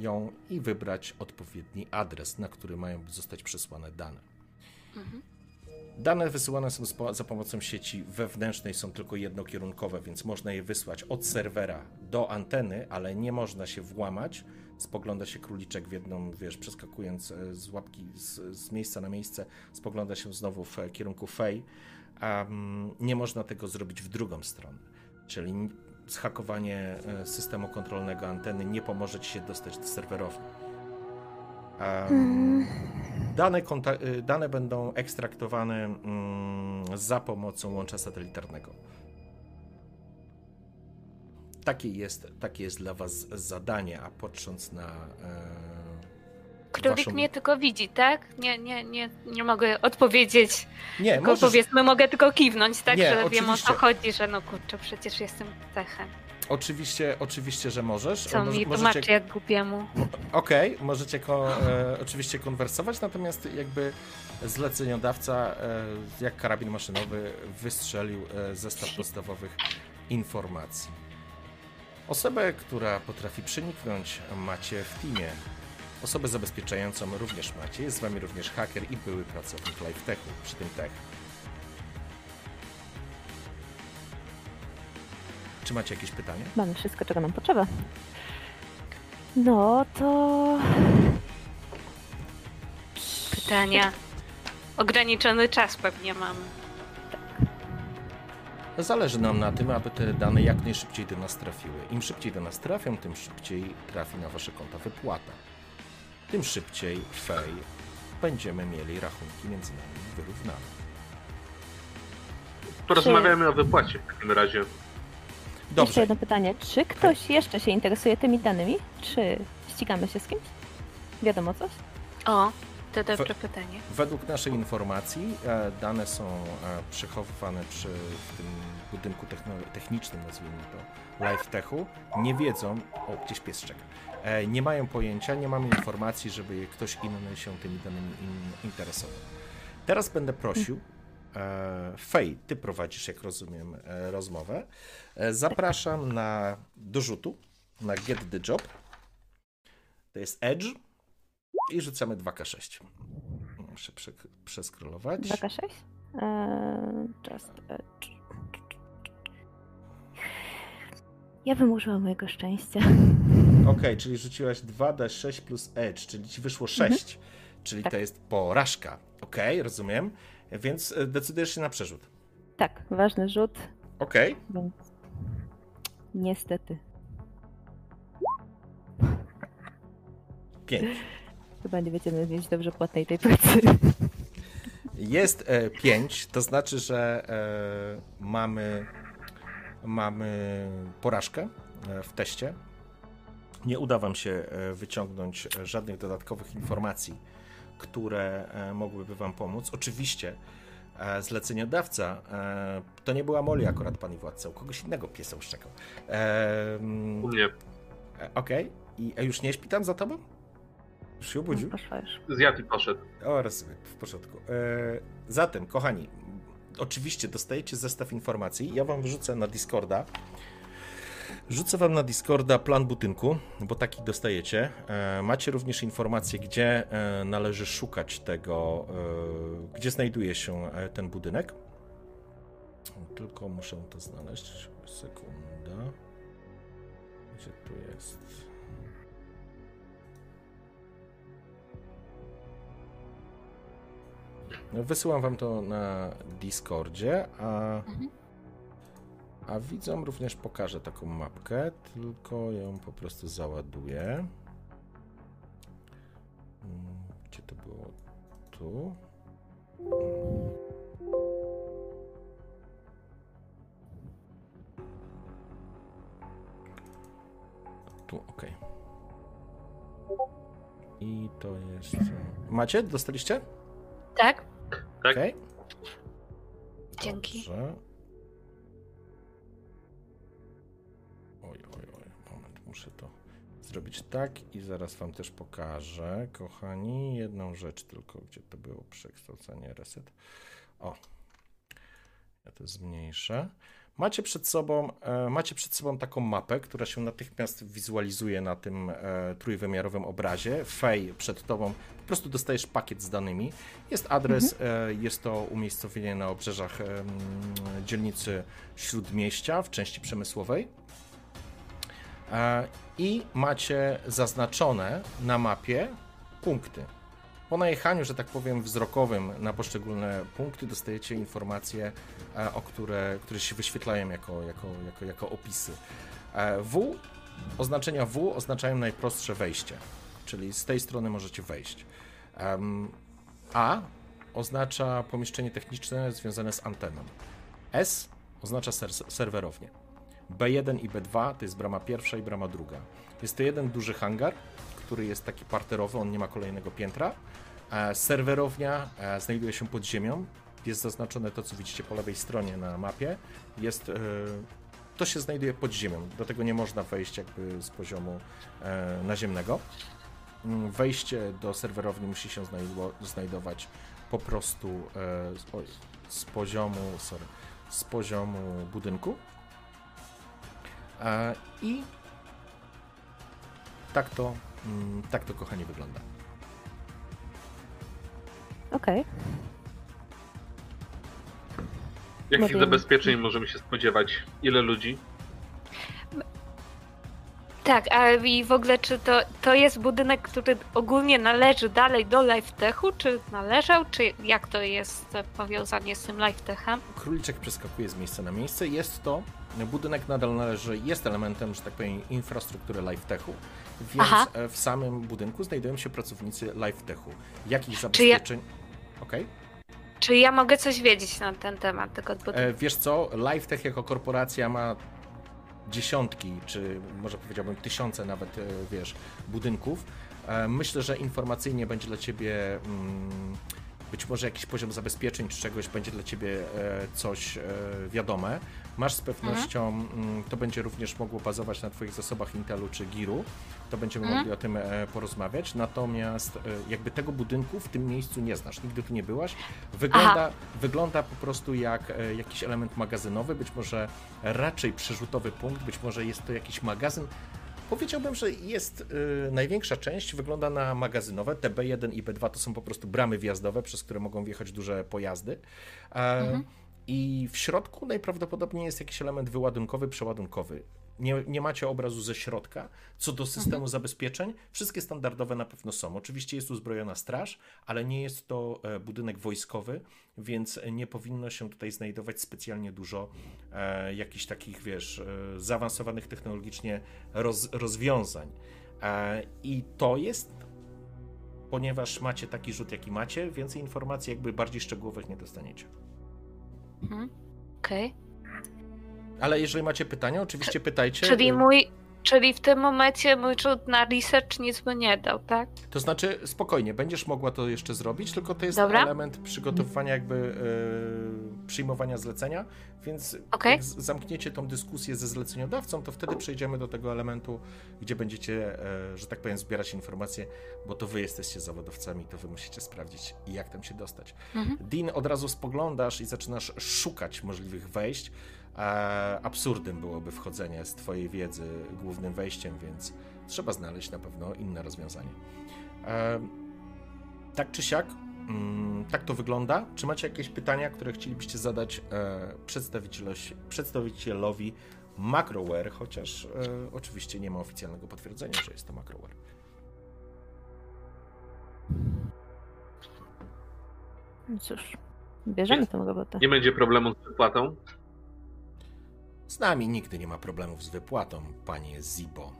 ją i wybrać odpowiedni adres, na który mają zostać przesłane dane. Dane wysyłane są za pomocą sieci wewnętrznej, są tylko jednokierunkowe, więc można je wysłać od serwera do anteny, ale nie można się włamać. Spogląda się króliczek w jedną, wiesz, przeskakując e, z łapki z, z miejsca na miejsce, spogląda się znowu w e, kierunku Fej. A mm, nie można tego zrobić w drugą stronę. Czyli zhakowanie e, systemu kontrolnego anteny nie pomoże ci się dostać do serwerowni. Em, Dane, y, dane będą ekstraktowane mm, za pomocą łącza satelitarnego. Takie jest, takie jest dla Was zadanie, a patrząc na. E, Królik waszą- mnie tylko widzi, tak? Nie, nie, nie, nie mogę odpowiedzieć. Nie, Tylko możesz, powiedzmy, mogę tylko kiwnąć, tak? Nie, że wiem o oczywiście. co chodzi, że no kurczę, przecież jestem techem. oczywiście, oczywiście, że możesz. Co mi możecie- tłumaczy jak głupiemu. Okej, możecie ko- e, oczywiście konwersować, natomiast jakby zleceniodawca, e, jak karabin maszynowy, wystrzelił e, zestaw podstawowych informacji. Osobę, która potrafi przeniknąć, macie w teamie. Osobę zabezpieczającą również macie. Jest z wami również haker i były pracownik LifeTechu, przy tym tech. Czy macie jakieś pytania? Mamy wszystko, czego nam potrzeba. No to. Pytania. Ograniczony czas pewnie mamy. Zależy nam na tym, aby te dane jak najszybciej do nas trafiły. Im szybciej do nas trafią, tym szybciej trafi na wasze konta wypłata. Tym szybciej, fej, będziemy mieli rachunki między nami wyrównane. Porozmawiamy o wypłacie w takim razie. Jeszcze Dobrze, jedno pytanie. Czy ktoś jeszcze się interesuje tymi danymi? Czy ścigamy się z kimś? Wiadomo coś? O, to dobre pytanie. według naszej informacji e, dane są e, przechowywane przy w tym budynku technicznym, nazwijmy to, LifeTechu. Nie wiedzą, o, gdzieś pies czeka. E, Nie mają pojęcia, nie mamy informacji, żeby ktoś inny się tymi danymi in, interesował. Teraz będę prosił, e, Fej, ty prowadzisz, jak rozumiem, e, rozmowę. Zapraszam na do rzutu, na Get the Job. To jest Edge i rzucamy 2K6. Muszę prze, przeskrolować. 2K6? Eee, just edge. Ja bym użyła mojego szczęścia. Okej, czyli rzuciłaś 2D6 plus Edge, czyli ci wyszło 6. Czyli Tak. to jest porażka. Okej, rozumiem. Więc e, decydujesz się na przerzut. Tak, ważny rzut, Okej. więc niestety. 5. Chyba nie będziemy mieć dobrze płatnej tej pracy. Jest 5, to znaczy, że e, mamy, mamy porażkę e, w teście. Nie uda Wam się e, wyciągnąć e, żadnych dodatkowych informacji, które e, mogłyby Wam pomóc. Oczywiście zleceniodawca to nie była Molly akurat, Pani Władca, u kogoś innego piesa uszczekał. U mnie Okej, i a już nie śpi tam za Tobą? Już się obudził? Poszła już. zjadł i poszedł. O, rozumiem, w porządku. Zatem, kochani, oczywiście dostajecie zestaw informacji. Ja wam wrzucę na Discorda. Rzucę wam na Discorda plan budynku, bo taki dostajecie. E, macie również informacje, gdzie e, należy szukać tego, e, gdzie znajduje się ten budynek. Tylko muszę to znaleźć. Sekunda. Gdzie tu jest? No, Wysyłam wam to na Discordzie, a, a widzom również pokażę taką mapkę, tylko ją po prostu załaduję. Mm, Gdzie to było? Tu. Mm. Tu, ok. I to jest... Macie? Dostaliście? Tak? Tak. Okej. Dzięki. Dobrze. Oj, oj, oj, moment, muszę to zrobić tak i zaraz wam też pokażę, kochani, jedną rzecz tylko, gdzie to było przekształcenie, reset. O, ja to zmniejszę. Macie przed sobą, e, macie przed sobą taką mapę, która się natychmiast wizualizuje na tym e, trójwymiarowym obrazie. Fej przed tobą, po prostu dostajesz pakiet z danymi. Jest adres, e, jest to umiejscowienie na obrzeżach dzielnicy Śródmieścia w części przemysłowej. E, I macie zaznaczone na mapie punkty. Po najechaniu, że tak powiem, wzrokowym na poszczególne punkty dostajecie informacje, e, o które, które się wyświetlają jako, jako, jako, jako opisy. E, W, oznaczenia W oznaczają najprostsze wejście, czyli z tej strony możecie wejść. A oznacza pomieszczenie techniczne związane z anteną. S oznacza ser- serwerownię. B1 i B2 to jest brama pierwsza i brama druga. Jest to jeden duży hangar, który jest taki parterowy, on nie ma kolejnego piętra. E, Serwerownia e, znajduje się pod ziemią. Jest zaznaczone to, co widzicie po lewej stronie na mapie. Jest, e, to się znajduje pod ziemią. Do tego nie można wejść jakby z poziomu naziemnego. Mm, Wejście do serwerowni musi się znajdo- znajdować po prostu z poziomu, sorry, z poziomu budynku. E, I tak to, mm, tak to kochanie wygląda. Okej. Jakich Mówię. zabezpieczeń możemy się spodziewać? Ile ludzi? Tak, a i w ogóle czy to, to jest budynek, który ogólnie należy dalej do LifeTechu, czy należał, czy jak to jest powiązanie z tym LifeTechem? Króliczek przeskakuje z miejsca na miejsce. Jest to, budynek nadal należy, jest elementem, że tak powiem, infrastruktury LifeTechu, więc Aha. e, w samym budynku znajdują się pracownicy LifeTechu. Jakich ja- zabezpieczeń... Okej. Czy ja mogę coś wiedzieć na ten temat tego budynku? E, Wiesz co, LifeTech jako korporacja ma dziesiątki, czy może powiedziałbym tysiące nawet, e, wiesz, budynków. Myślę, że informacyjnie będzie dla Ciebie mm, być może jakiś poziom zabezpieczeń czy czegoś będzie dla Ciebie coś wiadome. Masz z pewnością, mm, to będzie również mogło bazować na Twoich zasobach Intelu czy Giru. To będziemy Mhm. mogli o tym e, porozmawiać. Natomiast e, jakby tego budynku w tym miejscu nie znasz, nigdy tu nie byłaś. Wygląda, wygląda po prostu jak e, jakiś element magazynowy, być może raczej przerzutowy punkt, być może jest to jakiś magazyn. Powiedziałbym, że jest y, największa część wygląda na magazynowe. Te B1 i B2 to są po prostu bramy wjazdowe, przez które mogą wjechać duże pojazdy. E, I w środku najprawdopodobniej jest jakiś element wyładunkowy, przeładunkowy. Nie, nie macie obrazu ze środka. Co do systemu zabezpieczeń, wszystkie standardowe na pewno są. Oczywiście jest uzbrojona straż, ale nie jest to e, budynek wojskowy, więc nie powinno się tutaj znajdować specjalnie dużo e, jakichś takich, wiesz, e, zaawansowanych technologicznie roz, rozwiązań. E, I to jest, ponieważ macie taki rzut, jaki macie, więcej informacji jakby bardziej szczegółowych nie dostaniecie. Mhm. Okej. Ale jeżeli macie pytania, oczywiście pytajcie. Czyli E, mój, czyli w tym momencie mój rzut na research nic by nie dał, tak? To znaczy, spokojnie, będziesz mogła to jeszcze zrobić, tylko to jest Dobra. element przygotowywania, jakby e, przyjmowania zlecenia, więc Okej. jak zamkniecie tą dyskusję ze zleceniodawcą, to wtedy przejdziemy do tego elementu, gdzie będziecie, e, że tak powiem, zbierać informacje, bo to wy jesteście zawodowcami, to wy musicie sprawdzić, jak tam się dostać. Mhm. Dean, od razu spoglądasz i zaczynasz szukać możliwych wejść. E, absurdem byłoby wchodzenie z twojej wiedzy głównym wejściem, więc trzeba znaleźć na pewno inne rozwiązanie. E, tak czy siak, mm, tak to wygląda. Czy macie jakieś pytania, które chcielibyście zadać e, przedstawicielowi Macroware, chociaż e, oczywiście nie ma oficjalnego potwierdzenia, że jest to Macroware. No Cóż, bierzemy tę robotę. Nie będzie problemu z wypłatą? Z nami nigdy nie ma problemów z wypłatą, panie Zibo.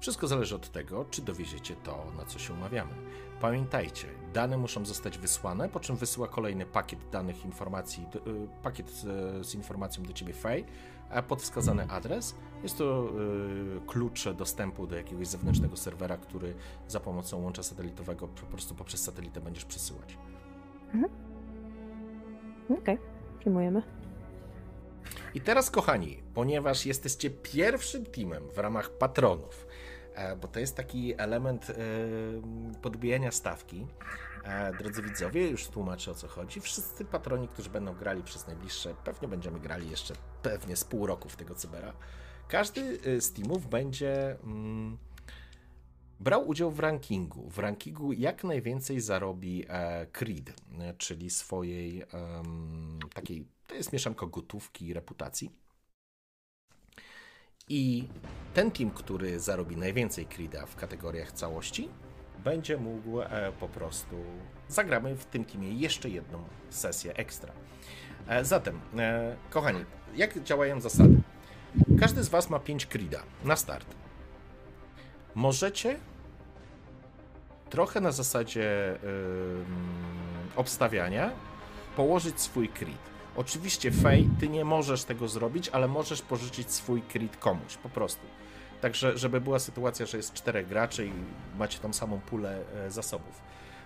Wszystko zależy od tego, czy dowieziecie to, na co się umawiamy. Pamiętajcie, dane muszą zostać wysłane, po czym wysyła kolejny pakiet danych informacji, y, pakiet z, z informacją do ciebie Fej, pod wskazany adres jest to y, klucz dostępu do jakiegoś zewnętrznego serwera, który za pomocą łącza satelitowego po prostu poprzez satelitę będziesz przesyłać. Okej, przyjmujemy. I teraz, kochani, ponieważ jesteście pierwszym teamem w ramach patronów, e, bo to jest taki element e, podbijania stawki. E, Drodzy widzowie, już tłumaczę o co chodzi. Wszyscy patroni, którzy będą grali przez najbliższe, pewnie będziemy grali jeszcze pewnie z pół roku w tego cybera. Każdy z teamów będzie mm, brał udział w rankingu. W rankingu jak najwięcej zarobi Creed, czyli swojej takiej, to jest mieszanka gotówki i reputacji. I ten team, który zarobi najwięcej Creeda w kategoriach całości, będzie mógł e, po prostu. Zagramy w tym teamie jeszcze jedną sesję ekstra. E, zatem, e, kochani, jak działają zasady? Każdy z Was ma 5 Creeda na start. Możecie trochę na zasadzie obstawiania położyć swój crit. Oczywiście Fej, ty nie możesz tego zrobić, ale możesz pożyczyć swój crit komuś, po prostu. Także, żeby była sytuacja, że jest czterech graczy i macie tą samą pulę e, zasobów.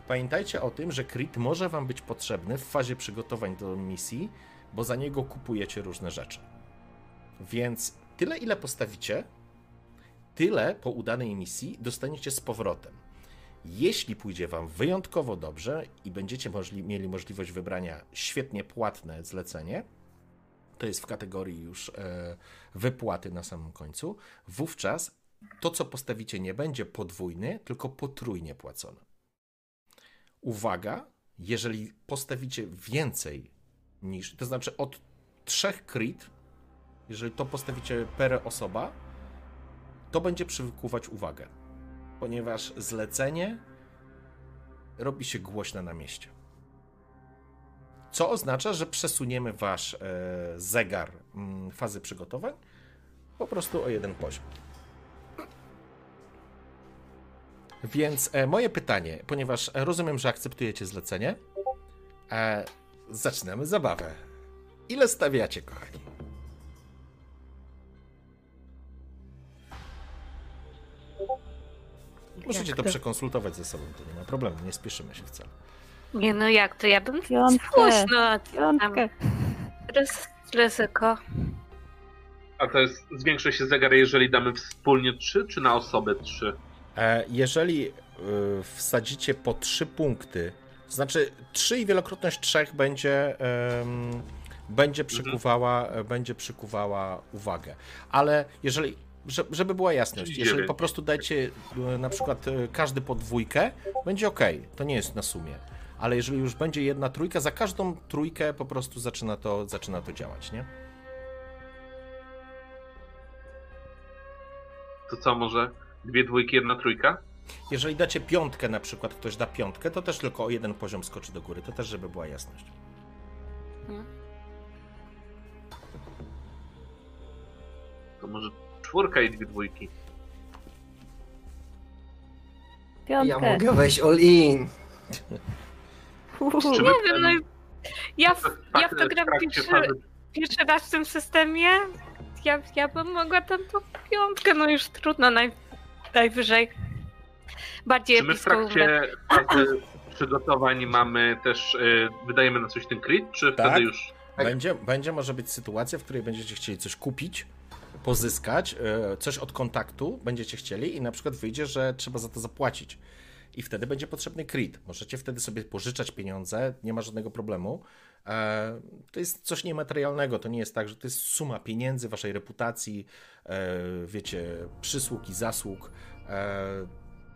Pamiętajcie o tym, że crit może wam być potrzebny w fazie przygotowań do misji, bo za niego kupujecie różne rzeczy. Więc tyle, ile postawicie, tyle po udanej misji dostaniecie z powrotem. Jeśli pójdzie Wam wyjątkowo dobrze i będziecie możli- mieli możliwość wybrania świetnie płatne zlecenie, to jest w kategorii już e, wypłaty na samym końcu, wówczas to, co postawicie, nie będzie podwójnie, tylko potrójnie płacone. Uwaga, jeżeli postawicie więcej niż, to znaczy od trzech crit, jeżeli to postawicie per osoba, to będzie przykuwać uwagę ponieważ zlecenie robi się głośne na mieście. Co oznacza, że przesuniemy wasz e, zegar mm, fazy przygotowań po prostu o jeden poziom. Więc e, moje pytanie, ponieważ rozumiem, że akceptujecie zlecenie, e, zaczynamy zabawę. Ile stawiacie, kochani? Możecie to to? przekonsultować ze sobą, to nie ma problemu, nie spieszymy się wcale. Nie no jak to, ja bym. Słuszno, Piątkę. rys- ryzyko. A to jest, zwiększy się zegar, jeżeli damy wspólnie 3, czy na osobę 3? E, Jeżeli y, wsadzicie po trzy punkty, to znaczy 3 i wielokrotność 3 będzie, będzie, przykuwała, e, będzie przykuwała uwagę. Ale jeżeli, że- żeby była jasność, jeżeli po prostu dajcie e, na przykład e, każdy po dwójkę, będzie ok, to nie jest na sumie. Ale jeżeli już będzie jedna trójka, za każdą trójkę po prostu zaczyna to, zaczyna to działać, nie? To co, może dwie dwójki, jedna trójka? Jeżeli dacie piątkę, na przykład ktoś da piątkę, to też tylko o jeden poziom skoczy do góry. To też, żeby była jasność. To może czwórka i dwie dwójki. Ja Piątkę. mogę wejść all in. Czy Nie wiem, no i ja w, ja w to gram trakcie pierwszy, fazy pierwszy raz w tym systemie. Ja, ja bym mogła tam tą piątkę, no już trudno, naj, najwyżej. Bardziej Czy my w umrę. trakcie fazy przygotowań mamy też, y, wydajemy na coś ten crit, czy Tak. wtedy już... Tak. Będzie, będzie może być sytuacja, w której będziecie chcieli coś kupić, pozyskać, e, coś od kontaktu będziecie chcieli i na przykład wyjdzie, że trzeba za to zapłacić. I wtedy będzie potrzebny crit. Możecie wtedy sobie pożyczać pieniądze, nie ma żadnego problemu. E, To jest coś niematerialnego, to nie jest tak, że to jest suma pieniędzy, waszej reputacji, e, wiecie, przysług i zasług.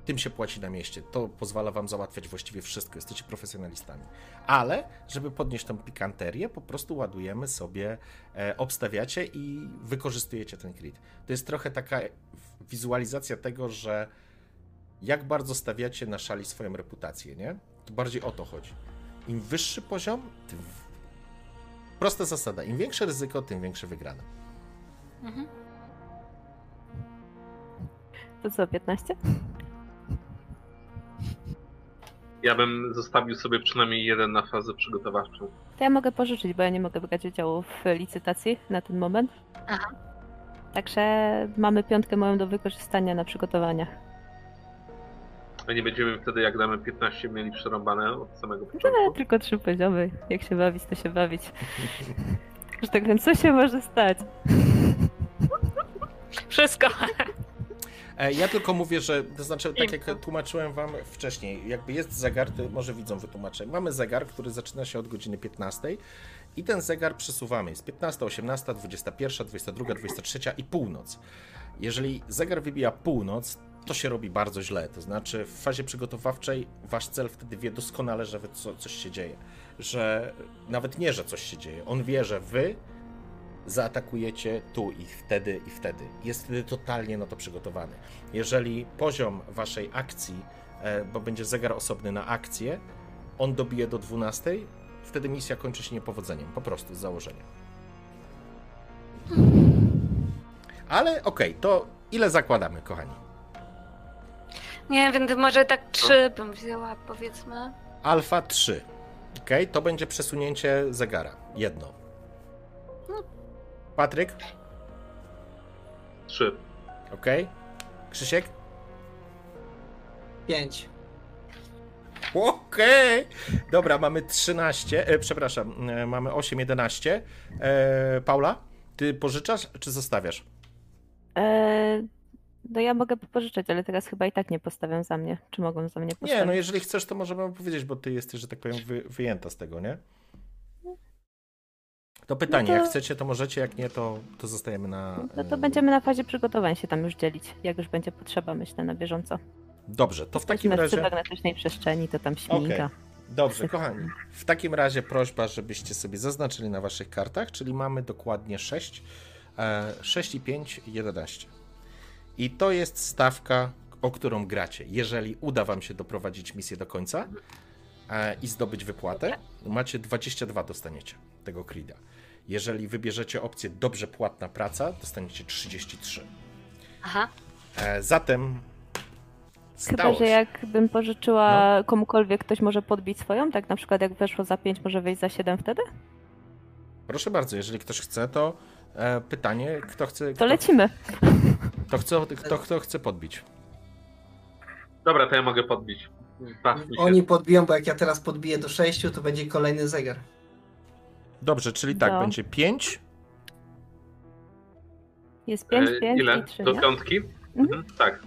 Tym się płaci na mieście. To pozwala wam załatwiać właściwie wszystko. Jesteście profesjonalistami. Ale, żeby podnieść tą pikanterię, po prostu ładujemy sobie, e, obstawiacie i wykorzystujecie ten crit. To jest trochę taka wizualizacja tego, że jak bardzo stawiacie na szali swoją reputację, nie? To bardziej o to chodzi. Im wyższy poziom, tym... Prosta zasada. Im większe ryzyko, tym większe wygrane. Mhm. To co, 15? Ja bym zostawił sobie przynajmniej jeden na fazę przygotowawczą. To ja mogę pożyczyć, bo ja nie mogę brać udziału w licytacji na ten moment. Aha. Także mamy piątkę moją do wykorzystania na przygotowaniach. A nie będziemy wtedy, jak damy 15, mieli przerąbane od samego Nie, początku. tylko trzy poziomy. Jak się bawić, to się bawić. Że tak wiem, co się może stać? Wszystko. E, Ja tylko mówię, że to znaczy, tak jak tłumaczyłem wam wcześniej, jakby jest zegar, to może widzą wytłumaczę. Mamy zegar, który zaczyna się od godziny 15 i ten zegar przesuwamy. Jest 15, 18, 21, 22, 23 i północ. Jeżeli zegar wybija północ, to się robi bardzo źle. To znaczy, w fazie przygotowawczej wasz cel wtedy wie doskonale, że wy co, coś się dzieje. Że nawet nie, że coś się dzieje. On wie, że wy zaatakujecie tu i wtedy i wtedy. Jest wtedy totalnie na to przygotowany. Jeżeli poziom waszej akcji, e, bo będzie zegar osobny na akcję, on dobije do 12, wtedy misja kończy się niepowodzeniem, po prostu z założenia. Ale okej, to ile zakładamy, kochani? Nie wiem, może tak trzy bym wzięła, powiedzmy. Alfa 3. Ok, to będzie przesunięcie zegara. Jedno. Patryk, 3. ok. Krzysiek? 5. Okej. Dobra, mamy 13, e, przepraszam, e, mamy 8, 11. E, Paula, ty pożyczasz czy zostawiasz? Eee, no ja mogę pożyczyć, ale teraz chyba i tak nie postawią za mnie. Czy mogą za mnie postawić? Nie, no jeżeli chcesz, to możemy powiedzieć, bo ty jesteś, że tak powiem, wy, wyjęta z tego, nie? To pytanie, No to- jak chcecie, to możecie, jak nie, to, to zostajemy na... No to e, będziemy na fazie przygotowań się tam już dzielić, jak już będzie potrzeba, myślę, na bieżąco. Dobrze, to w takim Jesteśmy w razie... cybernetycznej przeszczeni, to tam śmiga. Dobrze, kochani. W takim razie prośba, żebyście sobie zaznaczyli na waszych kartach, czyli mamy dokładnie 6, e, 6 i 5, 11. I to jest stawka, o którą gracie. Jeżeli uda wam się doprowadzić misję do końca e, i zdobyć wypłatę, macie 22 dostaniecie tego Krida. Jeżeli wybierzecie opcję dobrze płatna praca, dostaniecie 33. Aha. E, zatem Chyba, stało że się. No. jakbym pożyczyła komukolwiek, ktoś może podbić swoją, tak na przykład jak weszło za 5, może wyjść za 7 wtedy? Proszę bardzo, jeżeli ktoś chce, to e, pytanie, kto chce. To Kto, lecimy. kto, chce, kto, kto chce podbić? Dobra, to ja mogę podbić. Oni podbiją, bo jak ja teraz podbiję do 6, to będzie kolejny zegar. Dobrze, czyli tak, No. będzie 5. E, Jest 5, 5 Ile? i 3, Do piątki? Mhm. Tak.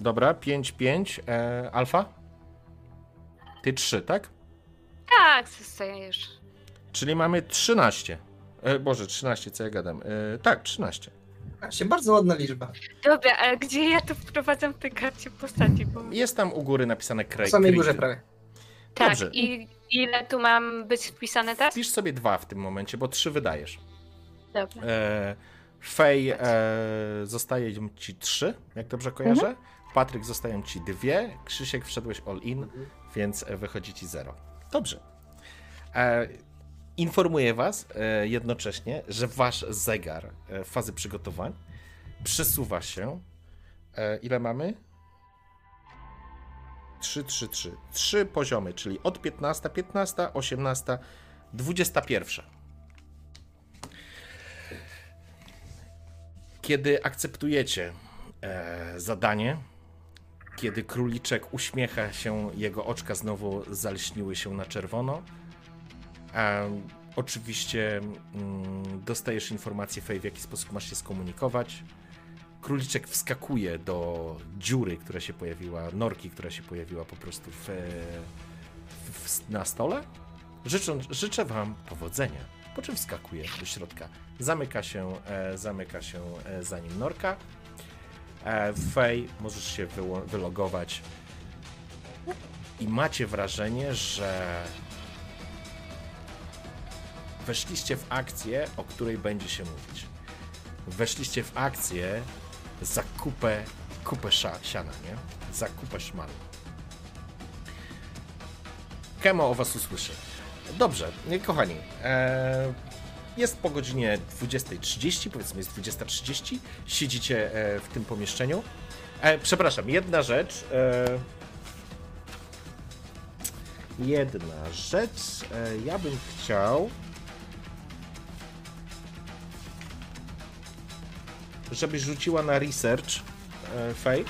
Dobra, 5, 5. E, alfa? Ty 3, tak? Tak, zostajesz. Czyli mamy 13. E, Boże, 13, co ja gadam? E, tak, 13. Właśnie, bardzo ładna liczba. Dobra, ale gdzie ja tu wprowadzam w tej karcie postaci? Bo... Jest tam u góry napisane W Craig. samej Creed. górze prawie. Tak, Dobrze. i ile tu mam być wpisane teraz? Wpisz sobie dwa w tym momencie, bo trzy wydajesz. Dobra. E, Fej e, zostaje ci 3, jak dobrze kojarzę. Patryk zostają ci dwie. Krzysiek wszedłeś all in, więc e, wychodzi ci 0. Dobrze. E, informuję Was e, jednocześnie, że Wasz zegar e, fazy przygotowań przesuwa się. E, ile mamy? 3, 3, 3. Trzy poziomy, czyli od 15, 15, 18, 21. Kiedy akceptujecie e, zadanie, kiedy króliczek uśmiecha się, jego oczka znowu zalśniły się na czerwono. E, oczywiście mm, dostajesz informację, Fej, w jaki sposób masz się skomunikować. Króliczek wskakuje do dziury, która się pojawiła, norki, która się pojawiła po prostu w, w, na stole. Życzę, życzę Wam powodzenia. Po czym wskakuje do środka. Zamyka się, e, zamyka się e, za nim norka. E, Fej, możesz się wylogować. I macie wrażenie, że weszliście w akcję, o której będzie się mówić. Weszliście w akcję za kupę, kupę sza- siana, nie? Za kupę szmalu. Kemo o was usłyszy. Dobrze, kochani. E, jest po godzinie 20.30, powiedzmy jest 20.30. Siedzicie e, w tym pomieszczeniu. E, przepraszam, jedna rzecz. E, jedna rzecz. E, ja bym chciał. Żebyś rzuciła na research. E, Fej,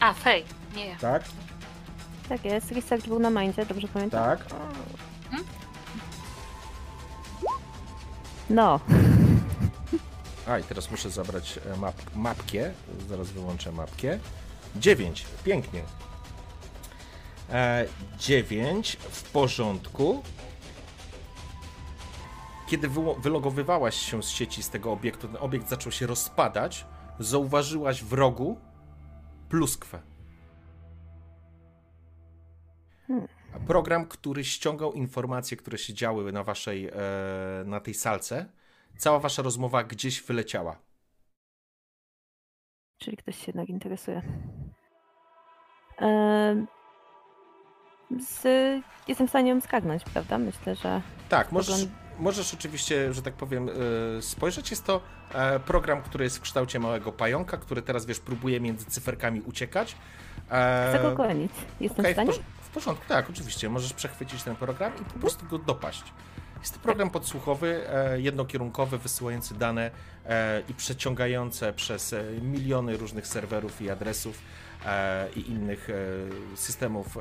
A, Fej, nie ja. tak? Tak jest, research był na mindzie, dobrze pamiętam? Tak. No, A i teraz muszę zabrać e, map, mapkę. Zaraz wyłączę mapkę. 9. Pięknie. E, 9 w porządku. Kiedy wylogowywałaś się z sieci z tego obiektu, ten obiekt zaczął się rozpadać. Zauważyłaś w rogu pluskwę. Hmm. Program, który ściągał informacje, które się działy na waszej, e, na tej salce, cała wasza rozmowa gdzieś wyleciała. czyli ktoś się jednak interesuje. Em, Z, jestem w stanie ją zgarnąć, prawda? Myślę, że Tak, możesz, możesz oczywiście, że tak powiem, e, spojrzeć. Jest to e, program, który jest w kształcie małego pająka, który teraz, wiesz, próbuje między cyferkami uciekać. Chcę go gonić. Jestem okej, w stanie? w, w porządku, tak, oczywiście. Możesz przechwycić ten program i po prostu go dopaść. Jest to program podsłuchowy, e, jednokierunkowy, wysyłający dane e, i przeciągające przez miliony różnych serwerów i adresów i innych systemów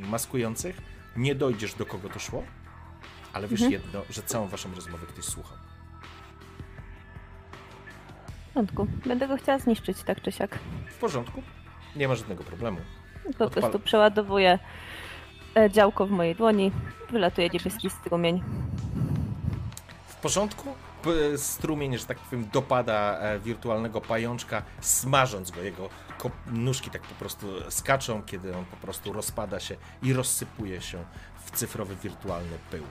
maskujących. Nie dojdziesz do kogo to szło, ale wiesz Mhm. jedno, że całą waszą rozmowę ktoś słuchał. W porządku. Będę go chciała zniszczyć, tak czy siak. W porządku, nie ma żadnego problemu. Po Odpal- prostu przeładowuję e, działko w mojej dłoni, wylatuje niebieski strumień. W porządku? Strumień, że tak powiem, dopada e, wirtualnego pajączka, smażąc go. Jego nóżki tak po prostu skaczą, kiedy on po prostu rozpada się i rozsypuje się w cyfrowy, wirtualny pył.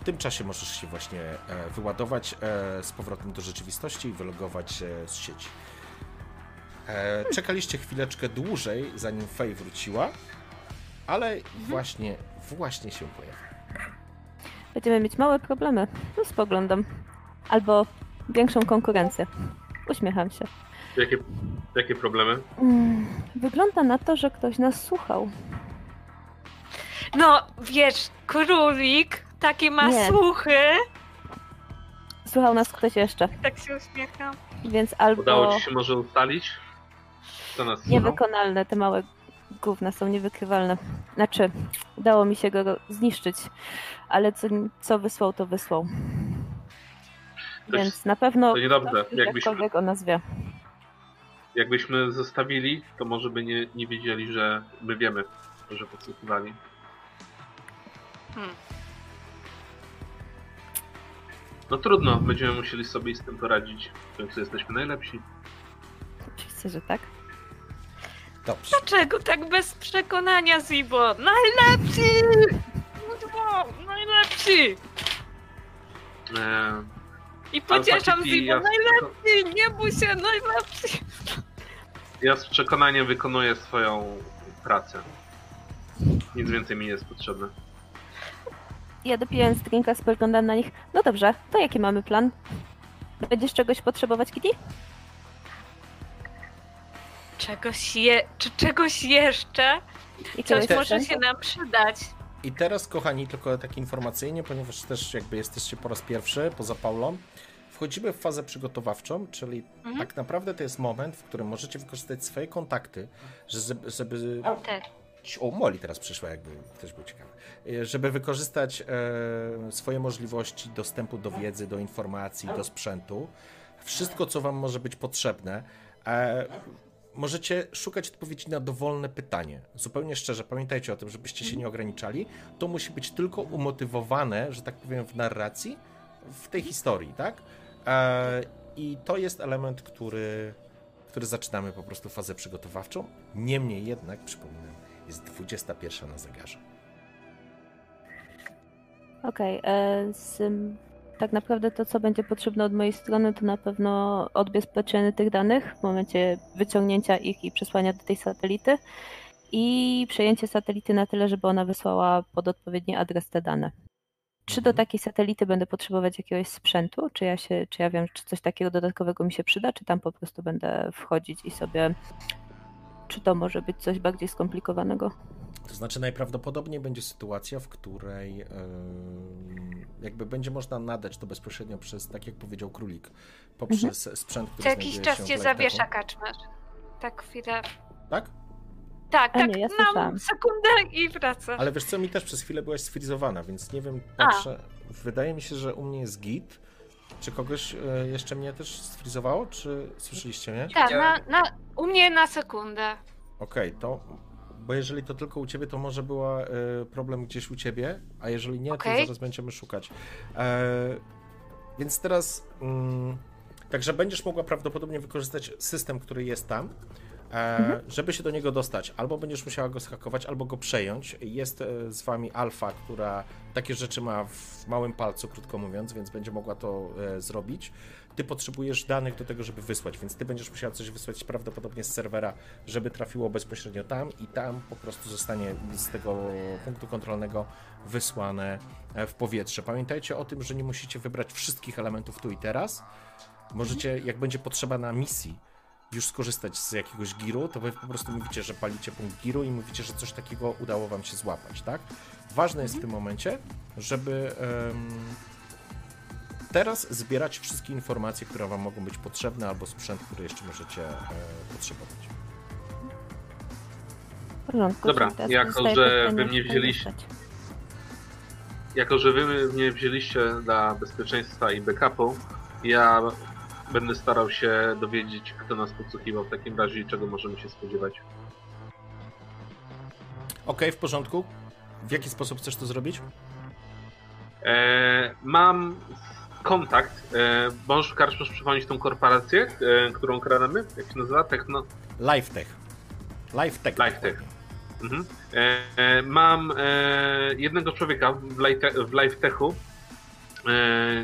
W tym czasie możesz się właśnie e, wyładować e, z powrotem do rzeczywistości i wylogować się z sieci. E, Czekaliście chwileczkę dłużej, zanim Fej wróciła, ale właśnie, właśnie się pojawiła. Będziemy mieć małe problemy. No spoglądam. Albo większą konkurencję. Uśmiecham się. Jakie, jakie problemy? Mm, Wygląda na to, że ktoś nas słuchał. No, wiesz, królik, takie ma Nie. słuchy. Słuchał nas ktoś jeszcze, Tak się uśmiecham. więc albo Udało ci się może ustalić? Kto nas słuchał? niewykonalne, te małe gówna są niewykrywalne. Znaczy, udało mi się go zniszczyć, ale co, co wysłał, to wysłał. Więc na pewno to niedobrze, ktoś jakbyśmy- jakkolwiek o nas wie. Jakbyśmy zostawili, to może by nie, nie wiedzieli, że my wiemy, że podsłuchiwali. Hmm. No trudno, będziemy musieli sobie z tym poradzić. W końcu jesteśmy najlepsi. Oczywiście, że tak. Dobrze. Dlaczego tak bez przekonania, Zibo? Najlepszy! Kurwa, najlepszy! Eee, I pocieszam Zibo, ja, najlepszy! Nie bój się, najlepszy! ja z przekonaniem wykonuję swoją pracę. Nic więcej mi nie jest potrzebne. Ja dopijając drinka, spoglądam na nich. No dobrze, to jaki mamy plan? Będziesz czegoś potrzebować, Kitty? Czegoś je... czy czegoś jeszcze? I Coś może się nam przydać. I teraz, kochani, tylko tak informacyjnie, ponieważ też jakby jesteście po raz pierwszy, poza Paulą, wchodzimy w fazę przygotowawczą, czyli Mhm. tak naprawdę to jest moment, w którym możecie wykorzystać swoje kontakty, żeby... żeby... Tak. O, Moli teraz przyszła, jakby ktoś był ciekawy. E, Żeby wykorzystać e, swoje możliwości dostępu do wiedzy, do informacji, do sprzętu. Wszystko, co Wam może być potrzebne. E, możecie szukać odpowiedzi na dowolne pytanie. Zupełnie szczerze, pamiętajcie o tym, żebyście się nie ograniczali. To musi być tylko umotywowane, że tak powiem, w narracji, w tej historii, tak? E, I to jest element, który, który zaczynamy po prostu fazę przygotowawczą. Niemniej jednak, przypominam, jest 21 na zegarze. Okej, e, z- tak naprawdę to, co będzie potrzebne od mojej strony, to na pewno odbezpieczenie tych danych w momencie wyciągnięcia ich i przesłania do tej satelity i przejęcie satelity na tyle, żeby ona wysłała pod odpowiedni adres te dane. Czy do Mhm. takiej satelity będę potrzebować jakiegoś sprzętu? Czy ja, się, czy ja wiem, czy coś takiego dodatkowego mi się przyda, czy tam po prostu będę wchodzić i sobie. Czy to może być coś bardziej skomplikowanego? To znaczy najprawdopodobniej będzie sytuacja, w której jakby będzie można nadać to bezpośrednio przez, tak jak powiedział Królik, poprzez sprzęt, który Co jakiś znajduje czas cię zawiesza, kaczmarz. Tak chwilę. Tak? Tak, A tak, nie, ja mam sekundę i wraca. Ale wiesz co, mi też przez chwilę byłaś sfrizowana, więc nie wiem, patrzę, wydaje mi się, że u mnie jest git. Czy kogoś e, jeszcze mnie też sfrizowało, czy słyszeliście mnie? Tak, na, na, u mnie na sekundę. Okej, to. Bo jeżeli to tylko u ciebie, to może był problem gdzieś u ciebie, a jeżeli nie, to Okej. zaraz będziemy szukać. E, więc teraz. Mm, także będziesz mogła prawdopodobnie wykorzystać system, który jest tam. E, żeby się do niego dostać, albo będziesz musiała go schakować, albo go przejąć. Jest e, z wami Alfa, która takie rzeczy ma w małym palcu, krótko mówiąc, więc będzie mogła to e, zrobić. Ty potrzebujesz danych do tego, żeby wysłać, więc ty będziesz musiała coś wysłać prawdopodobnie z serwera, żeby trafiło bezpośrednio tam i tam po prostu zostanie z tego punktu kontrolnego wysłane e, w powietrze. Pamiętajcie o tym, że nie musicie wybrać wszystkich elementów tu i teraz. Możecie, jak będzie potrzeba na misji, już skorzystać z jakiegoś giru, to wy po prostu mówicie, że palicie punkt giru i mówicie, że coś takiego udało wam się złapać, tak? Ważne jest w tym momencie, żeby em, teraz zbierać wszystkie informacje, które wam mogą być potrzebne, albo sprzęt, który jeszcze możecie e, potrzebować. Porządku. Dobra, czyli teraz jako, że pytanie, wy mnie czy wzięliście-. Jako, że wy mnie wzięliście dla bezpieczeństwa i backupu, ja będę starał się dowiedzieć, kto nas podsłuchiwał w takim razie i czego możemy się spodziewać. Okej, w porządku. W jaki sposób chcesz to zrobić? E, mam kontakt. E, możesz, Karsz, przypomnieć tą korporację, e, którą kradamy? Jak się nazywa? Techno... LiveTech. LiveTech. LiveTech. Mhm. E, e, mam e, jednego człowieka w, Live- w LiveTechu, e,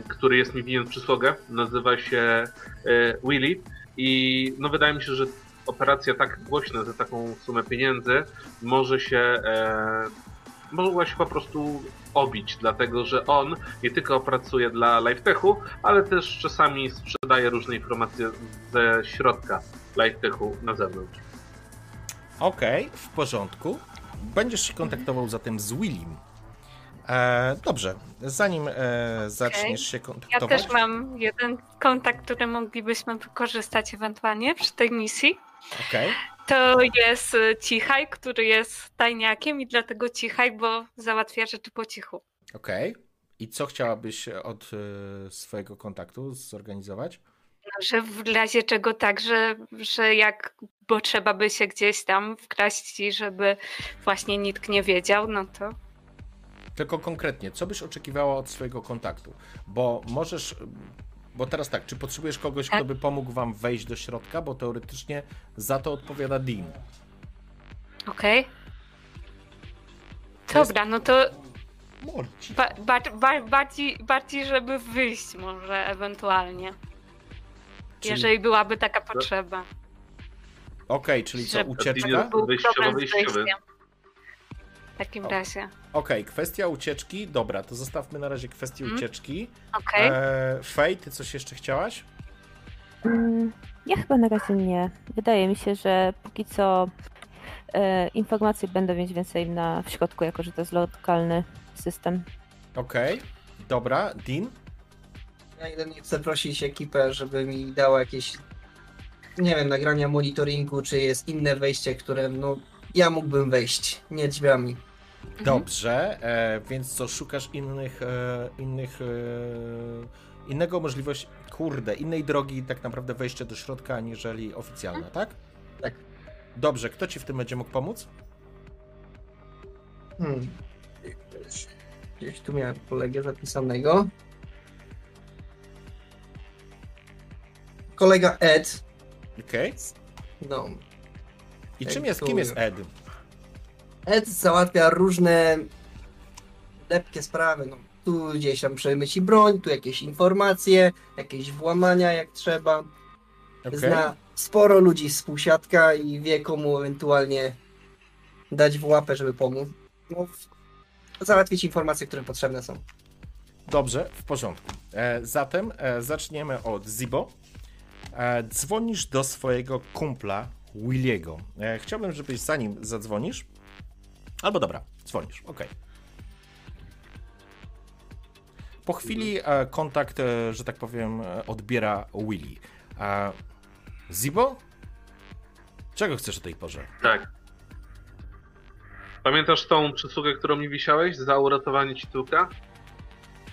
który jest mi winien przysługę. Nazywa się e, Willy. I no wydaje mi się, że operacja tak głośna za taką sumę pieniędzy może się e, mogła się po prostu obić, dlatego że on nie tylko pracuje dla LiveTechu, ale też czasami sprzedaje różne informacje ze środka LiveTechu na zewnątrz. Okej, w porządku. Będziesz się kontaktował zatem z Willim. E, dobrze, zanim e, zaczniesz się Ja kontaktować. też mam jeden kontakt, który moglibyśmy wykorzystać ewentualnie przy tej misji. Okej. To jest y, Cichaj, który jest tajniakiem i dlatego Cichaj, bo załatwia rzeczy po cichu. Okej. I co chciałabyś od e, swojego kontaktu zorganizować? Że w razie czego tak, że, że jak bo trzeba by się gdzieś tam wkraść i żeby właśnie nikt nie wiedział, no to Tylko konkretnie, co byś oczekiwała od swojego kontaktu? Bo możesz. Bo teraz tak, czy potrzebujesz kogoś, Tak. kto by pomógł wam wejść do środka? Bo teoretycznie za to odpowiada Dean. okej. Dobra, no to Morci. ba, ba, ba, bardziej, bardziej, żeby wyjść może ewentualnie, Czyli, jeżeli byłaby taka potrzeba. Okej, czyli co, żeby- ucieczka? żeby był Wyjściowy, problem z wyjściowy. wyjściem. W takim O. razie. Okej, kwestia ucieczki. Dobra, to zostawmy na razie kwestię Mhm. ucieczki. Okej. E, Fej, ty coś jeszcze chciałaś? Mm, Ja chyba na razie nie. Wydaje mi się, że póki co e, informacji będę mieć więcej na, w środku, jako że to jest lokalny system. Okej, dobra. Dean? Ja jedynie chcę prosić ekipę, żeby mi dała jakieś, nie wiem, nagrania monitoringu, czy jest inne wejście, które no, ja mógłbym wejść, nie drzwiami. Mhm. Dobrze, e, więc co, szukasz innych, e, innych, e, innego możliwości, kurde, innej drogi tak naprawdę wejścia do środka, aniżeli oficjalna, tak? Tak. Dobrze, kto ci w tym będzie mógł pomóc? Hmm. Gdzieś tu miałem kolegę zapisanego. Kolega Ed, Okej. no, I czym jest, kim jest Ed? Ed załatwia różne lepkie sprawy. No, tu gdzieś tam przemyci broń, tu jakieś informacje, jakieś włamania jak trzeba. Okej. Zna sporo ludzi z półsiatka i wie komu ewentualnie dać w łapę, żeby pomóc. No, załatwić informacje, które potrzebne są. Dobrze, w porządku. E, zatem e, zaczniemy od Zibo. E, dzwonisz do swojego kumpla Williego. E, chciałbym, żebyś zanim zadzwonisz. Albo dobra, dzwonisz, ok. Po chwili e, kontakt, e, że tak powiem, odbiera Willy. Zibo? Czego chcesz o tej porze? Tak. Pamiętasz tą przysługę, którą mi wisiałeś za uratowanie ci tyłka?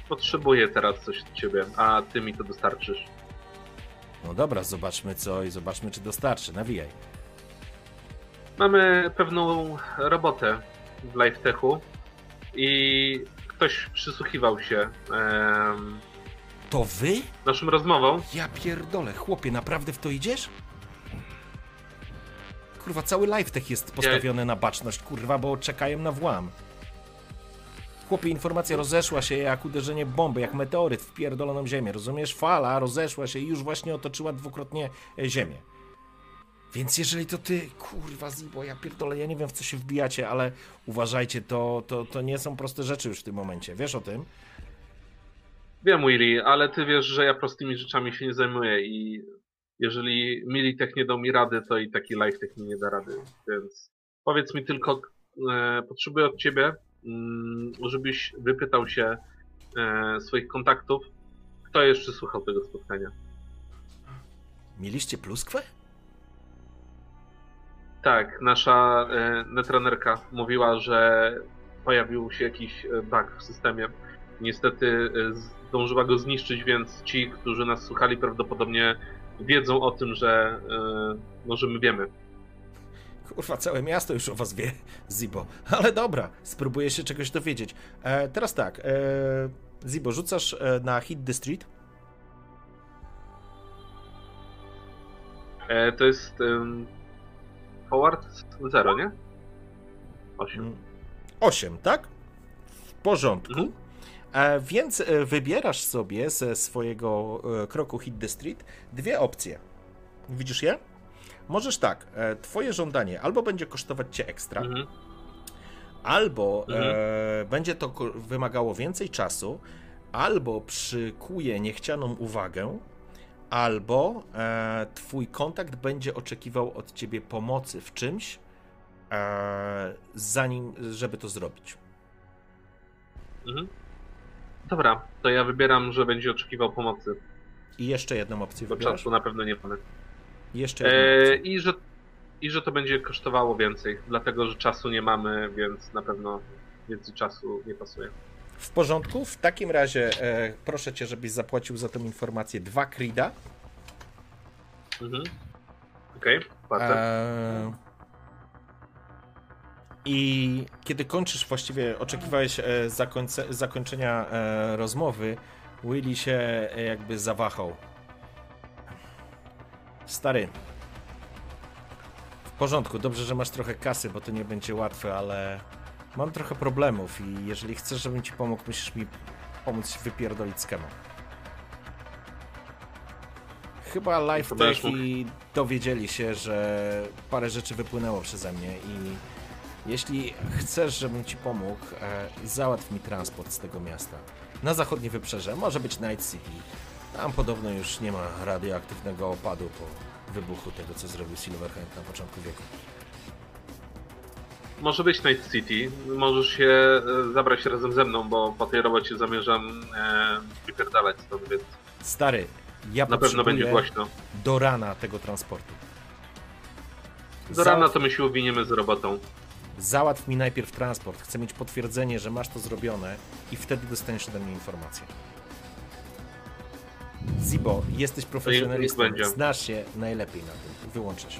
Potrzebuję teraz coś od ciebie, a ty mi to dostarczysz. No dobra, zobaczmy co i zobaczmy, czy dostarczy. Nawijaj. Mamy pewną robotę w LiveTechu i ktoś przysłuchiwał się em, To wy? naszym rozmowom. Ja pierdolę, chłopie, naprawdę w to idziesz? Kurwa, cały live tech jest postawiony na baczność, kurwa, bo czekają na włam. Chłopie, informacja rozeszła się jak uderzenie bomby, jak meteoryt w pierdoloną ziemię, rozumiesz? Fala rozeszła się i już właśnie otoczyła dwukrotnie e, ziemię. Więc jeżeli to ty, kurwa Zibo, ja pierdolę, ja nie wiem w co się wbijacie, ale uważajcie, to, to, to nie są proste rzeczy już w tym momencie, wiesz o tym? Wiem, Willy, ale ty wiesz, że ja prostymi rzeczami się nie zajmuję i jeżeli Militech nie dał mi rady, to i taki LiveTech mi nie da rady. Więc powiedz mi tylko, e, potrzebuję od ciebie, mm, żebyś wypytał się e, swoich kontaktów, kto jeszcze słuchał tego spotkania. Mieliście pluskwę? Tak, nasza e, netranerka mówiła, że pojawił się jakiś e, bug w systemie. Niestety e, zdążyła go zniszczyć, więc ci, którzy nas słuchali, prawdopodobnie wiedzą o tym, że, e, no, że my wiemy. Kurwa, całe miasto już o was wie, Zibo. Ale dobra, spróbuję się czegoś dowiedzieć. E, teraz tak, e, Zibo, rzucasz e, na Hit the Street. E, to jest em, forward 0, nie? 8. Mm, 8, tak? W porządku. Mhm. E, więc e, wybierasz sobie ze swojego e, kroku Hit the Street dwie opcje. Widzisz je? Możesz tak, e, twoje żądanie albo będzie kosztować cię ekstra, Mhm. albo Mhm. e, będzie to wymagało więcej czasu, albo przykuje niechcianą uwagę, albo e, twój kontakt będzie oczekiwał od ciebie pomocy w czymś, e, zanim, żeby to zrobić. Mhm. Dobra, to ja wybieram, że będzie oczekiwał pomocy. I jeszcze jedną opcję Bo wybierasz? czasu na pewno nie mamy. Jeszcze jedną E, i, że, I że to będzie kosztowało więcej, dlatego że czasu nie mamy, więc na pewno więcej czasu nie pasuje. W porządku? W takim razie e, proszę cię, żebyś zapłacił za tą informację dwa krida. Mhm. Okej, płacę. Eee, I kiedy kończysz, właściwie oczekiwałeś e, zakońce, zakończenia e, rozmowy, Willy się e, jakby zawahał. Stary. W porządku, dobrze, że masz trochę kasy, bo to nie będzie łatwe, ale mam trochę problemów i jeżeli chcesz, żebym ci pomógł, musisz mi pomóc wypierdolić schemę. Chyba To LiveTech będziesz mógł. i dowiedzieli się, że parę rzeczy wypłynęło przeze mnie i jeśli chcesz, żebym ci pomógł, e, załatw mi transport z tego miasta. Na zachodnie wybrzeże, może być Night City. Tam podobno już nie ma radioaktywnego opadu po wybuchu tego, co zrobił Silverhand na początku wieku. Może być Night City, możesz się e, zabrać razem ze mną, bo po tej robocie zamierzam e, wypierdalać stąd, więc Stary, ja na pewno będzie głośno. do rana tego transportu. Do rana to my się uwiniemy z robotą. Załatw mi najpierw transport. Chcę mieć potwierdzenie, że masz to zrobione i wtedy dostaniesz ode mnie informację. Zibo, jesteś profesjonalistą, znasz się najlepiej na tym. Wyłączę się.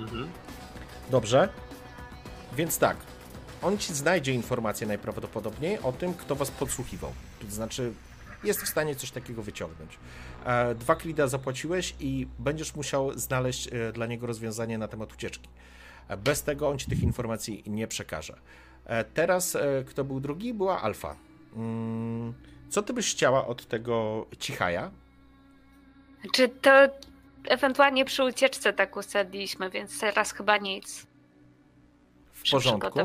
Mhm. Dobrze? Więc tak, on ci znajdzie informację najprawdopodobniej o tym, kto was podsłuchiwał. To znaczy, jest w stanie coś takiego wyciągnąć. E, Dwa klida zapłaciłeś i będziesz musiał znaleźć e, dla niego rozwiązanie na temat ucieczki. E, Bez tego on ci tych informacji nie przekaże. Teraz, kto był drugi, była Alfa. Mm, Co ty byś chciała od tego cichaja? Czy to ewentualnie przy ucieczce tak ustaliliśmy, więc teraz chyba nic W przy porządku.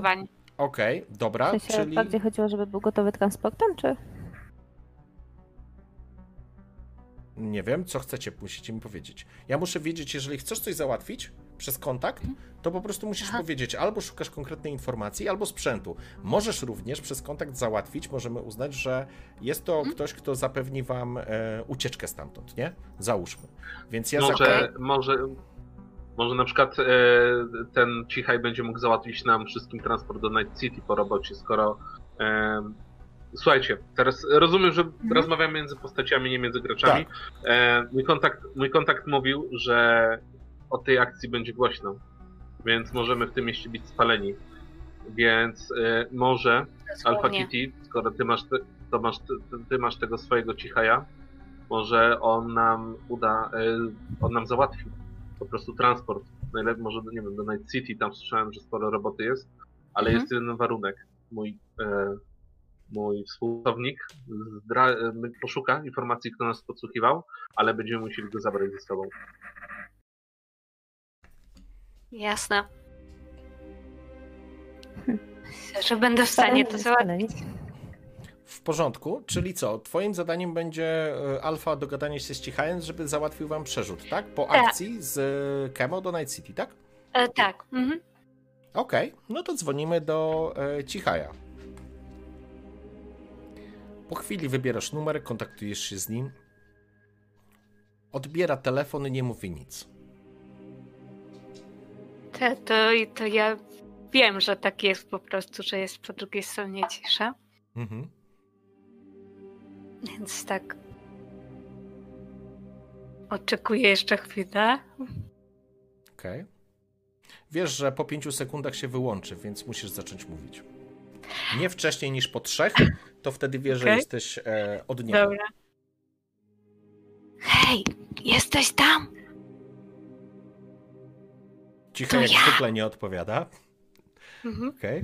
Okej, dobra, W sensie czyli... bardziej chodziło, żeby był gotowy transportem, czy? Nie wiem, co chcecie, musicie mi powiedzieć. Ja muszę wiedzieć, jeżeli chcesz coś załatwić przez kontakt, to po prostu musisz Aha. powiedzieć albo szukasz konkretnej informacji, albo sprzętu. Możesz również przez kontakt załatwić, możemy uznać, że jest to ktoś, kto zapewni wam e, ucieczkę stamtąd, nie? Załóżmy. Więc ja może, może, może na przykład e, ten cichaj będzie mógł załatwić nam wszystkim transport do Night City po robocie, skoro. E, słuchajcie, teraz rozumiem, że rozmawiamy między postaciami, nie między graczami. E, mój, kontakt, mój kontakt mówił, że o tej akcji będzie głośno, więc możemy w tym mieście być spaleni. Więc e, może Alpha. Kitty, skoro ty masz, te, to masz ty, ty masz tego swojego cichaja, może on nam uda, e, on nam załatwi po prostu transport. Najlepiej może, nie wiem, do Night City, tam słyszałem, że sporo roboty jest, ale Mhm. jest jeden warunek. Mój, e, mój współpracownik e, poszuka informacji, kto nas podsłuchiwał, ale będziemy musieli go zabrać ze sobą. Jasne. Myślę, że będę w stanie to załatwić. W porządku, czyli co? Twoim zadaniem będzie e, Alfa dogadanie się z Cichajem, żeby załatwił wam przerzut, tak? Po Tak. akcji z e, Kemo do Night City, tak? E, tak. Mhm. Okej, no to dzwonimy do e, Cichaja. Po chwili wybierasz numer, kontaktujesz się z nim. Odbiera telefon i nie mówi nic. To, to, to ja wiem, że tak jest po prostu, że jest po drugiej stronie cisza. Mhm. Więc tak. Oczekuję jeszcze chwilę. Okej. Wiesz, że po pięciu sekundach się wyłączy, więc musisz zacząć mówić. Nie wcześniej niż po trzech, to wtedy wiesz, że Okej. jesteś e, od niego. Dobra. Hej, jesteś tam? To jak ja. zwykle nie odpowiada. Mhm. Okej.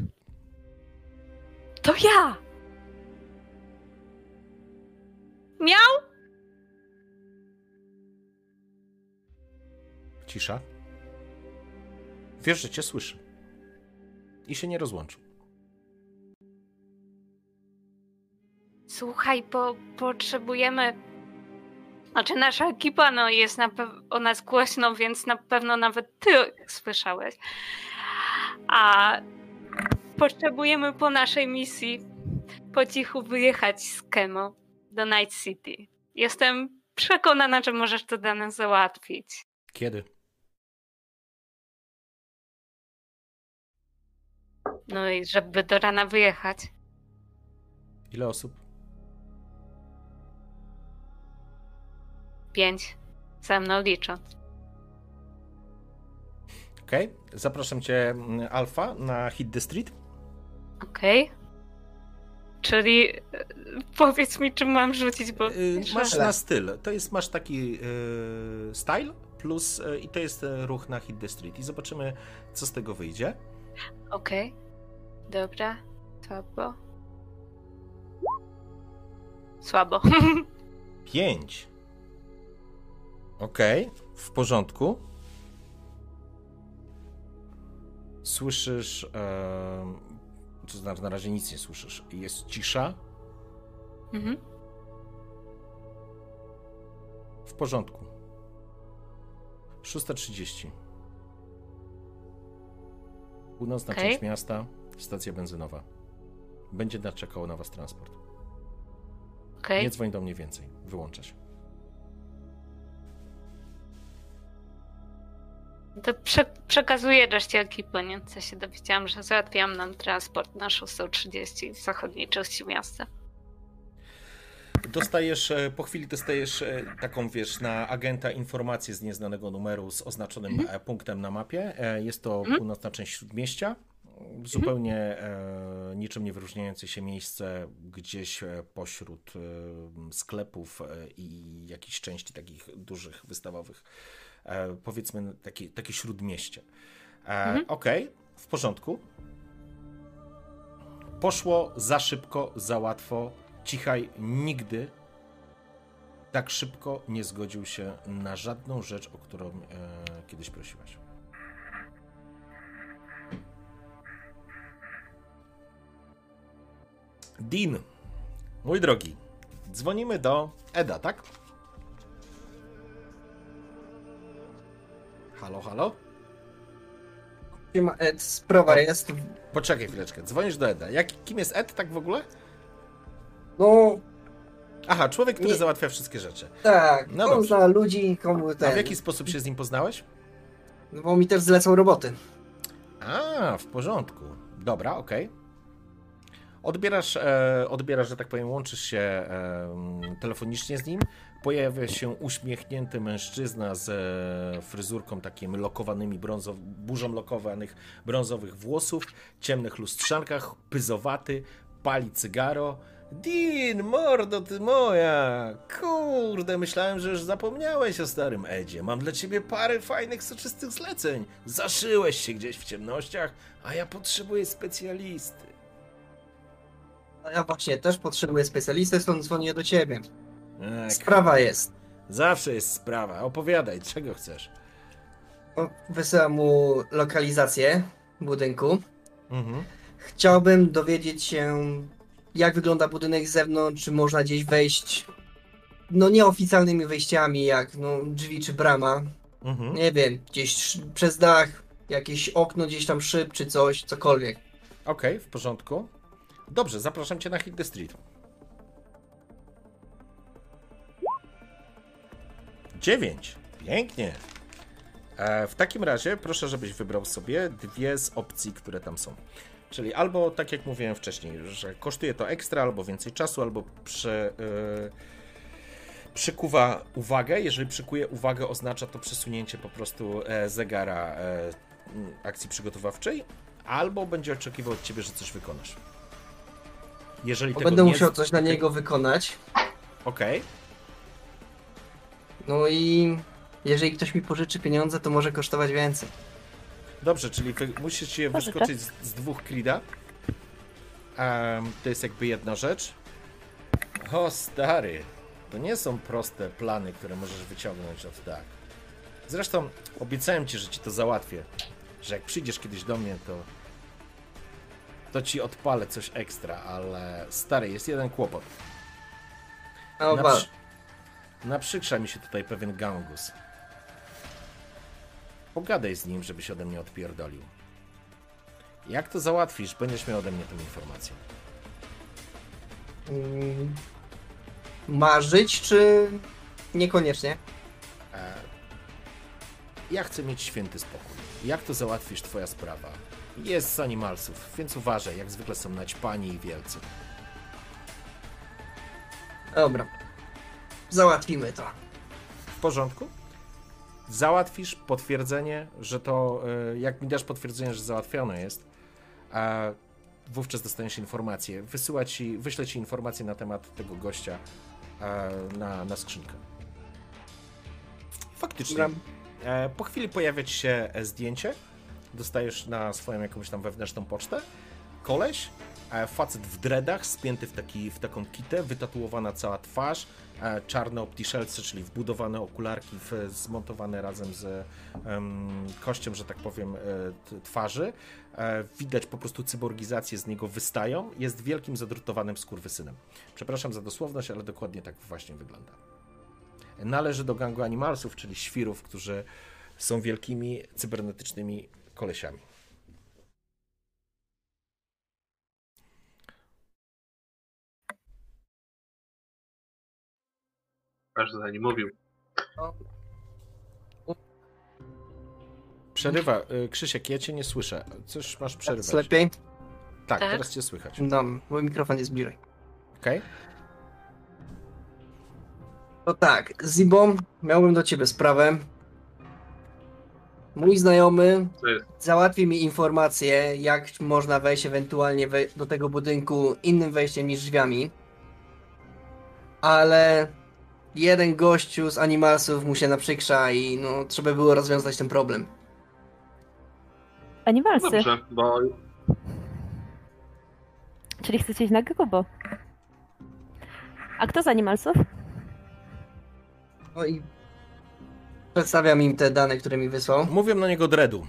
To ja! Miał? Cisza. Wiesz, że cię słyszy. I się nie rozłączył. Słuchaj, bo potrzebujemy. Znaczy, nasza ekipa no, jest na pew- o nas głośno, więc na pewno nawet ty słyszałeś. A potrzebujemy po naszej misji po cichu wyjechać z Kemo do Night City. Jestem przekonana, że możesz to dla nas załatwić. Kiedy? No i żeby do rana wyjechać. Ile osób? Pięć. Ze mną licząc. Okej. Zapraszam cię, mm, Alfa, na Hit the Street. Okej. Czyli e, powiedz mi, czy mam rzucić, bo. Y, Masz na styl. To jest, masz taki y, style, plus y, i to jest y, ruch na Hit the Street. I zobaczymy, co z tego wyjdzie. Okej. Dobra. Słabo. Słabo. Pięć. Okej, w porządku. Słyszysz. to znaczy, na razie nic nie słyszysz. Jest cisza. mhm. W porządku. 6.30. Północna Okej. część miasta, stacja benzynowa. Będzie czekał na was transport. Okej. Nie dzwoń do mnie więcej. Wyłącza się. To prze- przekazuję reszcie ekipy, nie? Co się dowiedziałam, że załatwiłam nam transport na 6.30 w zachodniej części miasta. Dostajesz, e, po chwili dostajesz e, taką, wiesz, na agenta informację z nieznanego numeru z oznaczonym e, punktem na mapie. Jest to Mhm. północna część śródmieścia. Zupełnie e, niczym nie wyróżniające się miejsce gdzieś pośród e, sklepów i jakichś części takich dużych, wystawowych. E, powiedzmy takie, takie śródmieście. E, Mhm. Okej, w porządku. Poszło za szybko, za łatwo. Cichaj nigdy tak szybko nie zgodził się na żadną rzecz, o którą e, kiedyś prosiłaś. Dean, mój drogi, dzwonimy do Eda, tak? Halo, halo? Siema, Ed, sprawa jest. Poczekaj chwileczkę, dzwonisz do Eda. Jak, kim jest Ed tak w ogóle? No, Aha, człowiek, który Nie. załatwia wszystkie rzeczy. tak, No on dobrze. zna ludzi, komu A ten. w jaki sposób się z nim poznałeś? No Bo mi też zlecą roboty. A, w porządku. Dobra, okej. Odbierasz, e, odbierasz, że tak powiem, łączysz się telefonicznie z nim. Pojawia się uśmiechnięty mężczyzna z e, fryzurką takimi lokowanymi, brązow, burzą lokowanych brązowych włosów, ciemnych lustrzankach, pyzowaty, pali cygaro. Dean, mordo ty moja! Kurde, myślałem, że już zapomniałeś o starym Edzie. Mam dla ciebie parę fajnych, soczystych zleceń. Zaszyłeś się gdzieś w ciemnościach, a ja potrzebuję specjalisty. Ja właśnie też potrzebuję specjalisty, stąd dzwonię do ciebie. Ech, Sprawa jest. zawsze jest sprawa. Opowiadaj, czego chcesz. O, Wysyłam mu lokalizację budynku. Mhm. Chciałbym dowiedzieć się, jak wygląda budynek z zewnątrz, czy można gdzieś wejść, no nieoficjalnymi wejściami, jak no, drzwi czy brama. Mhm. Nie wiem, gdzieś przez dach, jakieś okno, gdzieś tam szyb czy coś, cokolwiek. Okej, w porządku. Dobrze, zapraszam cię na Hit the Street. Dziewięć. Pięknie. E, w takim razie proszę, żebyś wybrał sobie dwie z opcji, które tam są. Czyli albo, tak jak mówiłem wcześniej, że kosztuje to ekstra, albo więcej czasu, albo prze, e, przykuwa uwagę. Jeżeli przykuje uwagę, oznacza to przesunięcie po prostu e, zegara e, akcji przygotowawczej, albo będzie oczekiwał od ciebie, że coś wykonasz. Jeżeli Bo tego będę nie... musiał coś na niego wykonać. Okej, No i jeżeli ktoś mi pożyczy pieniądze, to może kosztować więcej. dobrze, czyli wy, musisz je Pożyczę. wyskoczyć z, z dwóch krida. Em, to jest jakby jedna rzecz. O stary, to nie są proste plany, które możesz wyciągnąć od tak. Zresztą obiecałem ci, że ci to załatwię. Że jak przyjdziesz kiedyś do mnie, to to ci odpalę coś ekstra, ale stary, jest jeden kłopot. No, Na, wa- przy... Naprzykrza mi się tutaj pewien gangus. Pogadaj z nim, żeby się ode mnie odpierdolił. Jak to załatwisz, będziesz miał ode mnie tę informację. mm, marzyć, czy niekoniecznie? E... Ja chcę mieć święty spokój. Jak to załatwisz, twoja sprawa. Jest z animalsów, więc uważaj, jak zwykle są naćpani i wielcy. Dobra. Załatwimy to. W porządku? Załatwisz potwierdzenie, że to. e, Jak mi dasz potwierdzenie, że załatwione jest, a wówczas dostaniesz informację. Wysyła ci, wyślę ci informację na temat tego gościa e, na, na skrzynkę. Faktycznie. Dobra. E, Po chwili pojawia ci się zdjęcie. Dostajesz na swoją jakąś tam wewnętrzną pocztę. Koleś, e, facet w dreadach, spięty w, taki, w taką kitę, wytatuowana cała twarz, e, czarne optiszelce, czyli wbudowane okularki w, zmontowane razem z em, kością, że tak powiem, e, twarzy. Widać po prostu cyborgizację z niego wystają. Jest wielkim, zadrutowanym skurwysynem. Przepraszam za dosłowność, ale dokładnie tak właśnie wygląda. Należy do gangu animalsów, czyli świrów, którzy są wielkimi cybernetycznymi kolesiami. Aż za nim mówił. Przerywa. y, Krzysiek, ja cię nie słyszę. Coś masz Jest przerywać. lepiej? Tak, Tak. teraz cię słychać. No, mój mikrofon jest bliżej. Okej? To tak, Zibo, miałbym do ciebie sprawę. Mój znajomy załatwi mi informację, jak można wejść ewentualnie we, do tego budynku innym wejściem niż drzwiami. Ale jeden gościu z animalsów mu się naprzykrza i no, trzeba było rozwiązać ten problem. Animalsy, Dobrze, bo czyli chcecie iść na. A kto z animalsów? No i przedstawiam im te dane, które mi wysłał. Mówią na niego dreadu.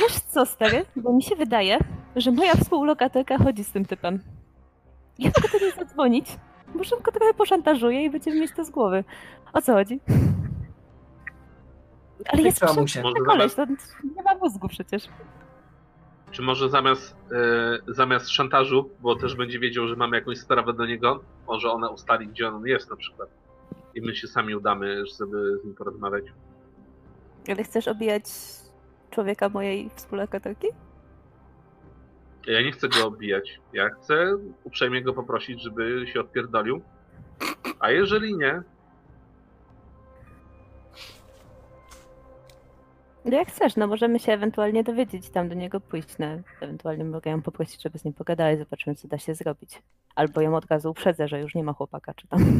Wiesz co, stary? Bo mi się wydaje, że moja współlokatorka chodzi z tym typem. Ja mogę do niej zadzwonić. Może go trochę poszantażuję i będziemy mieć to z głowy. O co chodzi? Ale jest się? Może koleś, to nie ma mózgu przecież. Czy może zamiast, e, zamiast szantażu, bo też będzie wiedział, że mamy jakąś sprawę do niego, może ona ustali, gdzie on jest na przykład. I my się sami udamy, żeby z nim porozmawiać. Ale chcesz obijać człowieka mojej współlokatorki? Ja nie chcę go obijać. Ja chcę uprzejmie go poprosić, żeby się odpierdolił. A jeżeli nie, jak chcesz, no możemy się ewentualnie dowiedzieć, tam do niego pójść, no ewentualnie mogę ją poprosić, żeby z nim pogadała i zobaczymy, co da się zrobić. Albo ją od razu uprzedzę, że już nie ma chłopaka, czy tam.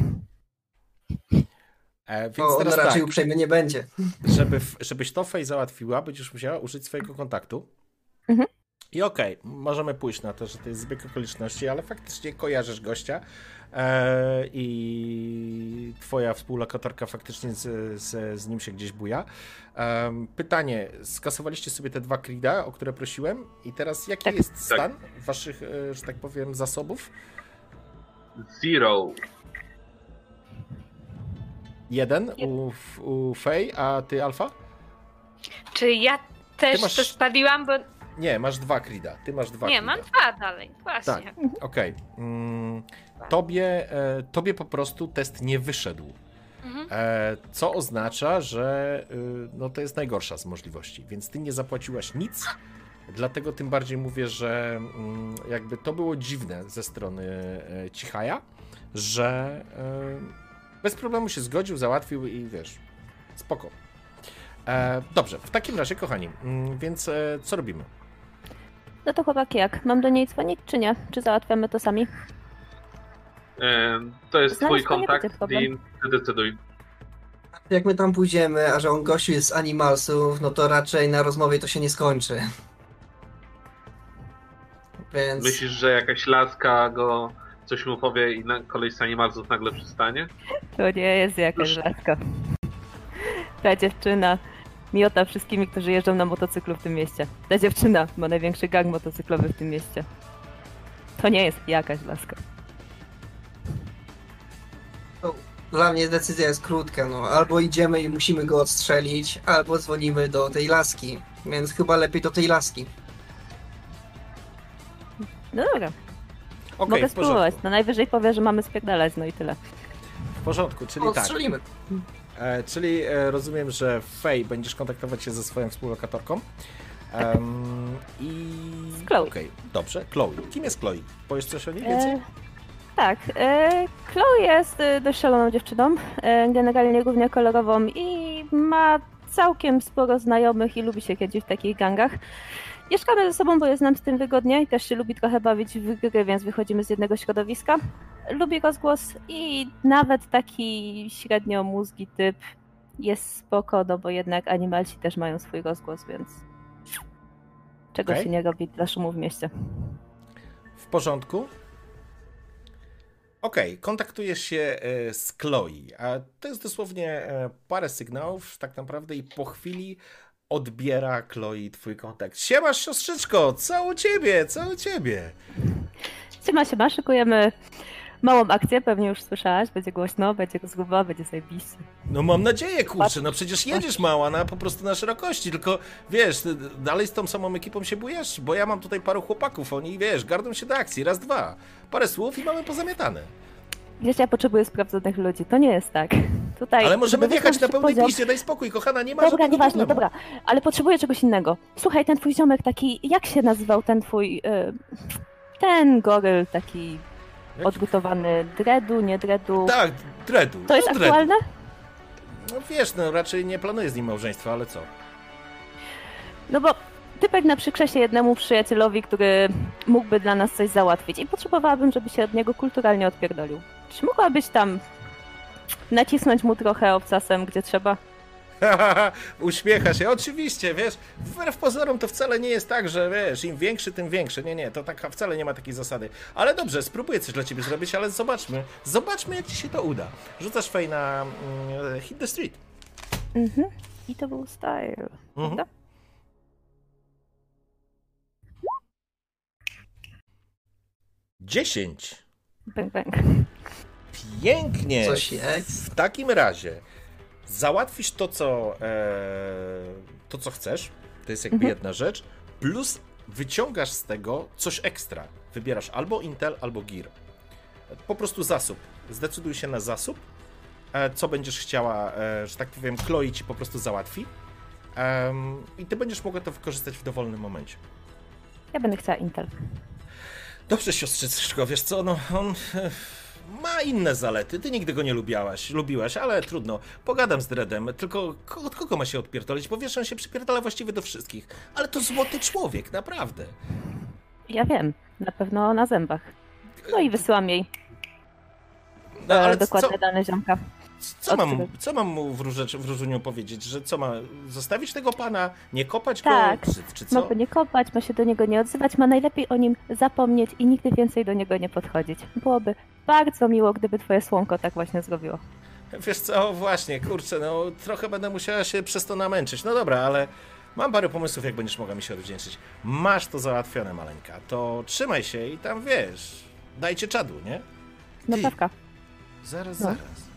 E, więc Bo on teraz raczej tak, uprzejmy nie będzie. żeby, żebyś to Fej załatwiła, będziesz musiała użyć swojego kontaktu. Mhm. I okej, możemy pójść na to, że to jest zbieg okoliczności, ale faktycznie kojarzysz gościa e, i twoja współlokatorka faktycznie z, z, z nim się gdzieś buja. Em, pytanie, skasowaliście sobie te dwa krida, o które prosiłem i teraz jaki Tak. jest stan waszych, e, że tak powiem, zasobów? zero. Jeden u, u Fej, a ty Alfa? Czy ja też masz- to spaliłam, bo Nie, masz dwa krida. Ty masz dwa nie, krida. mam dwa dalej, właśnie. Tak. Okej. Mm, tobie, e, tobie po prostu test nie wyszedł. Mhm. E, co oznacza, że y, no, to jest najgorsza z możliwości, więc ty nie zapłaciłaś nic. Dlatego tym bardziej mówię, że mm, jakby to było dziwne ze strony e, Cichaja, że bez problemu się zgodził, załatwił i wiesz, spoko. E, dobrze, w takim razie, kochani, mm, więc e, co robimy? No to chłopaki jak? Mam do niej dzwonić, czy nie? Czy załatwiamy to sami? To jest Znaleźć twój to nie kontakt będzie problem. i ty decyduj. Jak my tam pójdziemy, a że on gościu jest z Animalsów, no to raczej na rozmowie to się nie skończy. Więc Myślisz, że jakaś laska go coś mu powie i na kolej z animalców nagle przystanie? To nie jest jakaś laska. Ta dziewczyna miota wszystkimi, którzy jeżdżą na motocyklu w tym mieście. Ta dziewczyna ma największy gang motocyklowy w tym mieście. To nie jest jakaś laska. dla mnie decyzja jest krótka, no. Albo idziemy i musimy go odstrzelić, albo dzwonimy do tej laski. Więc chyba lepiej do tej laski. No dobra, Okej, mogę spróbować. No najwyżej powie, że mamy spierdalać, no i tyle. W porządku, czyli tak. Odstrzelimy. E, czyli e, rozumiem, że Fej będziesz kontaktować się ze swoją współlokatorką. Em, I. Z Chloe. Okej, dobrze. Chloe. Kim jest Chloe? Powiesz coś o niej więcej? E, tak, e, Chloe jest e, dość szaloną dziewczyną, e, generalnie głównie kolorową i ma całkiem sporo znajomych i lubi się kiedyś w takich gangach. Mieszkamy ze sobą, bo jest nam z tym wygodnie i też się lubi trochę bawić w gry, więc wychodzimy z jednego środowiska. Lubi rozgłos i nawet taki średnio mózgi typ jest spoko, no bo jednak animalci też mają swój rozgłos, więc czego Okej. się nie robi dla szumu w mieście. W porządku. Okej, kontaktujesz się e, z Chloe, a to jest dosłownie e, parę sygnałów tak naprawdę i po chwili odbiera Chloe twój kontakt. Siemasz siostrzyczko, co u ciebie, co u ciebie? Siema, siema, szykujemy małą akcję, pewnie już słyszałaś, będzie głośno, będzie rozgłowa, będzie zajebiście. No mam nadzieję, kurczę, no przecież jedziesz mała na po prostu na szerokości, tylko wiesz, dalej z tą samą ekipą się bujesz, bo ja mam tutaj paru chłopaków, oni wiesz, gardą się do akcji, raz, dwa, parę słów i mamy pozamiatane. Wiesz, ja potrzebuję sprawdzonych ludzi, to nie jest tak. Tutaj, Ale możemy wjechać na pełnej poziom- piście, daj spokój, kochana, nie ma Dobra, nieważne, problemu. dobra, ale potrzebuję czegoś innego. Słuchaj, ten twój ziomek taki, jak się nazywał ten twój, y, ten goryl taki odgotowany dreadu, nie dreadu? Tak, dreadu. To jest no, dreadu. aktualne? No wiesz, no raczej nie planuję z nim małżeństwa, ale co? No bo typek naprzykrza się jednemu przyjacielowi, który mógłby dla nas coś załatwić i potrzebowałabym, żeby się od niego kulturalnie odpierdolił. Czy mogłabyś tam nacisnąć mu trochę obcasem, gdzie trzeba? Uśmiecha się. Oczywiście, wiesz, wbrew pozorom to wcale nie jest tak, że wiesz, im większy, tym większy. Nie, nie, to tak, wcale nie ma takiej zasady. Ale dobrze, spróbuję coś dla ciebie zrobić, ale zobaczmy. Zobaczmy, jak ci się to uda. Rzucasz fej na mm, e, Hit the Street. Mhm. I to był style. Mhm. Dziesięć. Bęk, bęk. Pięknie. Coś jest. W takim razie załatwisz to, co, e, to, co chcesz. To jest jakby Mhm. jedna rzecz. Plus wyciągasz z tego coś ekstra. Wybierasz albo Intel, albo Gear. Po prostu zasób. Zdecyduj się na zasób. E, co będziesz chciała, e, że tak powiem, Chloe ci po prostu załatwi. I ty będziesz mogła to wykorzystać w dowolnym momencie. Ja będę chciała Intel. Dobrze, siostrzyczko, wiesz co, no on e, ma inne zalety. Ty nigdy go nie lubiałaś, lubiłaś, ale trudno. Pogadam z Dredem, tylko ko- od kogo ma się odpierdolić? Bo wiesz, on się przypierdala właściwie do wszystkich. Ale to złoty człowiek, naprawdę. Ja wiem, na pewno na zębach. No i wysyłam jej No, e, co, dokładne dane ziomka. Co, mam, co mam mu w, róże, w różuniu powiedzieć? Że co ma, zostawić tego pana, nie kopać Tak. go, czy, czy co? Ma go nie kopać, ma się do niego nie odzywać, ma najlepiej o nim zapomnieć i nigdy więcej do niego nie podchodzić. Byłoby bardzo miło, gdyby twoje słonko tak właśnie zrobiło. Wiesz co, właśnie, kurczę, no trochę będę musiała się przez to namęczyć. No dobra, ale mam parę pomysłów, jak będziesz mogła mi się odwdzięczyć. Masz to załatwione, maleńka. To trzymaj się i tam wiesz, dajcie czadu, nie? No Ty. pewka. Zaraz, No. zaraz.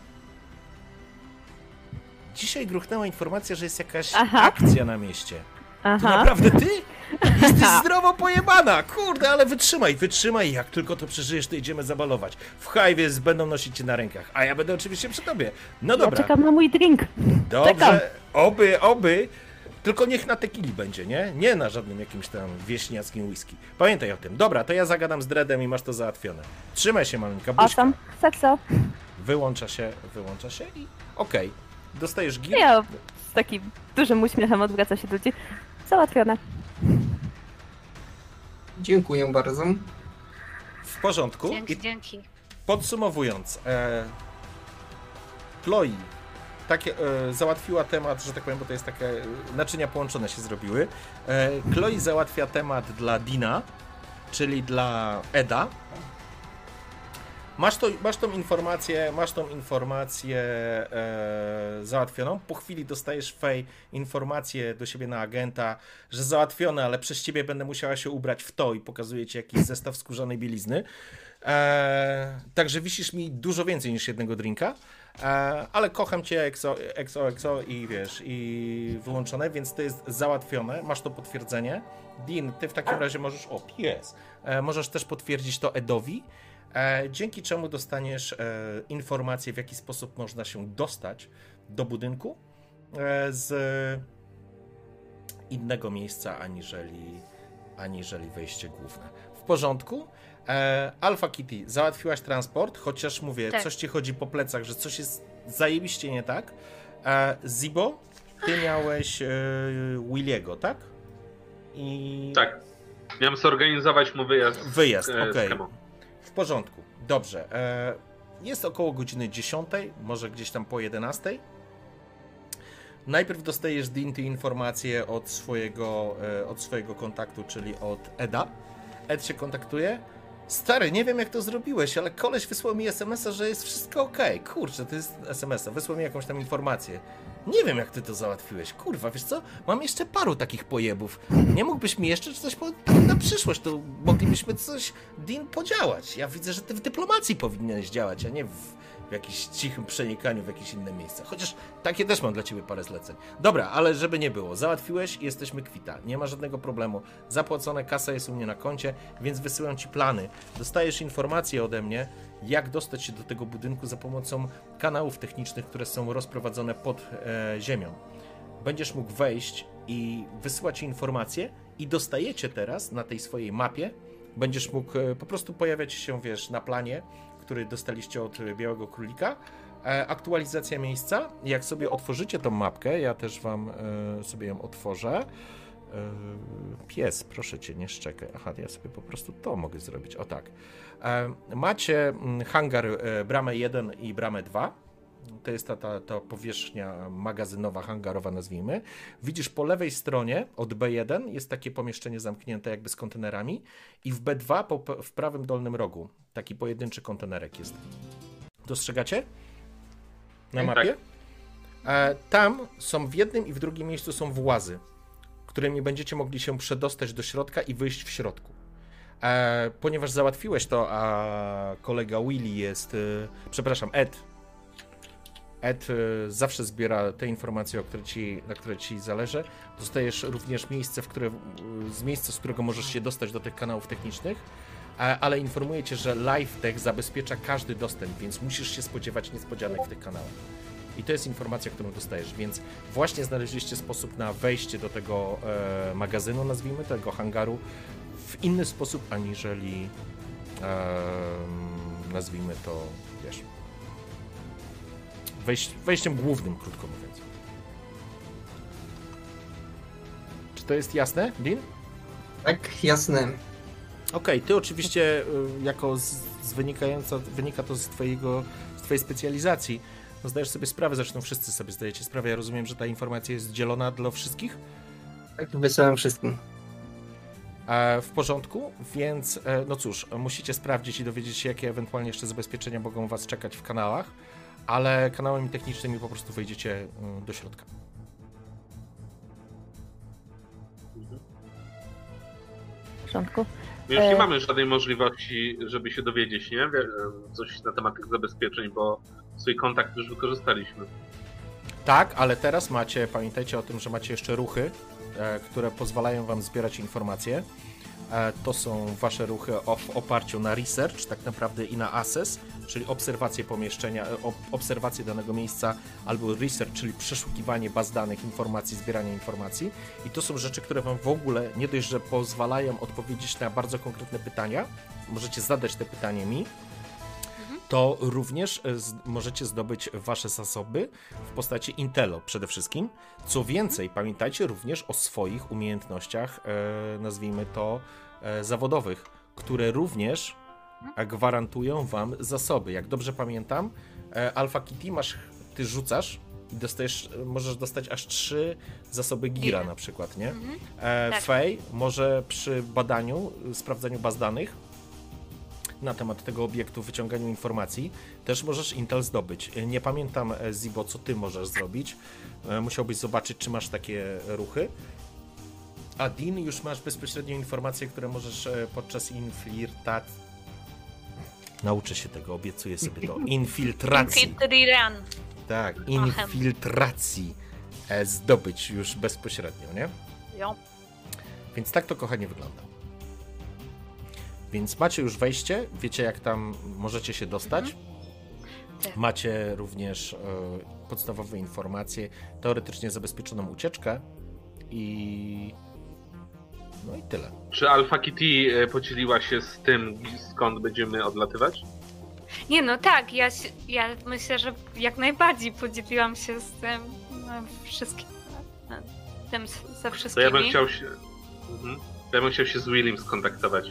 Dzisiaj gruchnęła informacja, że jest jakaś Aha. akcja na mieście. To Aha. naprawdę ty? Jesteś zdrowo pojebana! Kurde, ale wytrzymaj, wytrzymaj. Jak tylko to przeżyjesz, to idziemy zabalować. W hajwie będą nosić cię na rękach, a ja będę oczywiście przy tobie. No Ja dobra. czekam na mój drink. Dobrze, Czekam. oby, oby. Tylko niech na tequili będzie, nie? Nie na żadnym jakimś tam wieśniackim whisky. Pamiętaj o tym. Dobra, to ja zagadam z Dredem i masz to załatwione. Trzymaj się, maleńka buźka. Awesome. Sekso. Wyłącza się, wyłącza się i okej. Dostajesz gir. Ja z takim dużym uśmiechem odwraca się do ludzi. Załatwione. Dziękuję bardzo. W porządku. Dzięki, I dzięki. podsumowując, e, Chloe takie, e, załatwiła temat, że tak powiem, bo to jest takie e, naczynia połączone się zrobiły. E, Chloe załatwia temat dla Dina, czyli dla Eda. Masz, to, masz tą informację, masz tą informację e, załatwioną. Po chwili dostajesz Fej informację do siebie na agenta, że załatwione, ale przez ciebie będę musiała się ubrać w to i pokazuję ci jakiś zestaw skórzanej bielizny. E, także wisisz mi dużo więcej niż jednego drinka. E, ale kocham cię exo, exo, exo i wiesz, i wyłączone, więc to jest załatwione. Masz to potwierdzenie. Dean, ty w takim razie możesz. O, pies. E, możesz też potwierdzić to Edowi. E, dzięki czemu dostaniesz e, informację, w jaki sposób można się dostać do budynku e, z innego miejsca aniżeli, aniżeli wejście główne. W porządku. Alpha Kitty, załatwiłaś transport, chociaż mówię, Tak. coś ci chodzi po plecach, że coś jest zajebiście nie tak. Zibo, ty miałeś Williego, tak? I Tak. Miałem zorganizować mu wyjazd. wyjazd, okej. Kemo. Porządku, dobrze. E, jest około godziny 10, może gdzieś tam po 11. Najpierw dostajesz Dinty informację od swojego, e, od swojego kontaktu, czyli od Eda. Ed się kontaktuje. Stary, nie wiem jak to zrobiłeś, ale koleś wysłał mi SMS-a, że jest wszystko ok. Kurczę, to jest SMS-a, wysłał mi jakąś tam informację. Nie wiem jak ty to załatwiłeś. Kurwa, wiesz co? Mam jeszcze paru takich pojebów. Nie mógłbyś mi jeszcze coś po... na przyszłość, to moglibyśmy coś, Dean, podziałać. Ja widzę, że ty w dyplomacji powinieneś działać, a nie w, w jakimś cichym przenikaniu w jakieś inne miejsca. Chociaż takie też mam dla ciebie parę zleceń. Dobra, ale żeby nie było, załatwiłeś i jesteśmy kwita. Nie ma żadnego problemu. Zapłacone, kasa jest u mnie na koncie, więc wysyłam ci plany. Dostajesz informacje ode mnie, jak dostać się do tego budynku za pomocą kanałów technicznych, które są rozprowadzone pod e, ziemią. Będziesz mógł wejść i wysyłać informacje i dostajecie teraz na tej swojej mapie, będziesz mógł e, po prostu pojawiać się, wiesz, na planie, który dostaliście od Białego Królika, e, aktualizacja miejsca. Jak sobie otworzycie tą mapkę, ja też wam e, sobie ją otworzę. E, Pies, proszę cię, nie szczekaj. Aha, ja sobie po prostu to mogę zrobić. O tak. E, Macie mm, hangar e, bramę 1 i bramę 2. To jest ta, ta, ta powierzchnia magazynowa, hangarowa, nazwijmy. Widzisz po lewej stronie od B1 jest takie pomieszczenie zamknięte jakby z kontenerami i w B2 po, w prawym dolnym rogu taki pojedynczy kontenerek jest. Dostrzegacie? Na Tak. mapie? Tam są w jednym i w drugim miejscu są włazy, którymi będziecie mogli się przedostać do środka i wyjść w środku. E, ponieważ załatwiłeś to, a kolega Willy jest, e, przepraszam, Ed. Ed e, zawsze zbiera te informacje, o które ci, na które ci zależy. Dostajesz również miejsce, w które, z miejsca, z którego możesz się dostać do tych kanałów technicznych, e, ale informuję cię, że LiveTech zabezpiecza każdy dostęp, więc musisz się spodziewać niespodzianek w tych kanałach. I to jest informacja, którą dostajesz, więc właśnie znaleźliście sposób na wejście do tego e, magazynu, nazwijmy tego hangaru, w inny sposób aniżeli e, nazwijmy to, wiesz, wejść, wejściem głównym, krótko mówiąc. Czy to jest jasne, Dean? Tak, jasne. Okej, ty oczywiście y, jako z, z wynikająca, wynika to z twojego, z twojej specjalizacji, no zdajesz sobie sprawę, zresztą wszyscy sobie zdajecie sprawę, ja rozumiem, że ta informacja jest dzielona dla wszystkich? Tak, wysyłam wszystkim. E, w porządku, więc e, no cóż, musicie sprawdzić i dowiedzieć się, jakie ewentualnie jeszcze zabezpieczenia mogą was czekać w kanałach, ale kanałami technicznymi po prostu wejdziecie mm, do środka. W porządku. My już nie E. mamy żadnej możliwości, żeby się dowiedzieć, nie? Coś na temat tych zabezpieczeń, bo swój kontakt już wykorzystaliśmy. Tak, ale teraz macie, pamiętajcie o tym, że macie jeszcze ruchy, e, które pozwalają wam zbierać informacje. E, to są wasze ruchy w oparciu na research, tak naprawdę i na assess, czyli obserwację pomieszczenia, e, ob, obserwację danego miejsca, albo research, czyli przeszukiwanie baz danych, informacji, zbieranie informacji. I to są rzeczy, które wam w ogóle nie dość, że pozwalają odpowiedzieć na bardzo konkretne pytania. Możecie zadać te pytanie mi, to również e, możecie zdobyć wasze zasoby w postaci Intelo przede wszystkim. Co więcej, pamiętajcie również o swoich umiejętnościach, e, nazwijmy to e, zawodowych, które również e, gwarantują wam zasoby. Jak dobrze pamiętam, Alpha Kitty masz, ty rzucasz i dostajesz, możesz dostać aż trzy zasoby gira na przykład, nie? Mhm. Tak. Fej może przy badaniu, sprawdzaniu baz danych na temat tego obiektu, wyciąganiu informacji, też możesz Intel zdobyć. Nie pamiętam, e, Zibo, co ty możesz zrobić. E, Musiałbyś zobaczyć, czy masz takie ruchy. A Dean, już masz bezpośrednio informacje, które możesz e, podczas infiltracji. Nauczę się tego, obiecuję sobie to. Infiltracji. Infiltriran. Tak, infiltracji zdobyć już bezpośrednio, nie? Jo. Więc tak to kochanie wygląda. Więc macie już wejście, wiecie jak tam możecie się dostać. Tak. Macie również e, podstawowe informacje, teoretycznie zabezpieczoną ucieczkę i no i tyle. Czy Alpha Kitty e, podzieliła się z tym, skąd będziemy odlatywać? Nie no tak, ja, się, ja myślę, że jak najbardziej podzieliłam się z tym no, wszystkim. no, Tym ze To wszystkimi. ja bym chciał się. Mhm. To Ja bym chciał się z Willim skontaktować.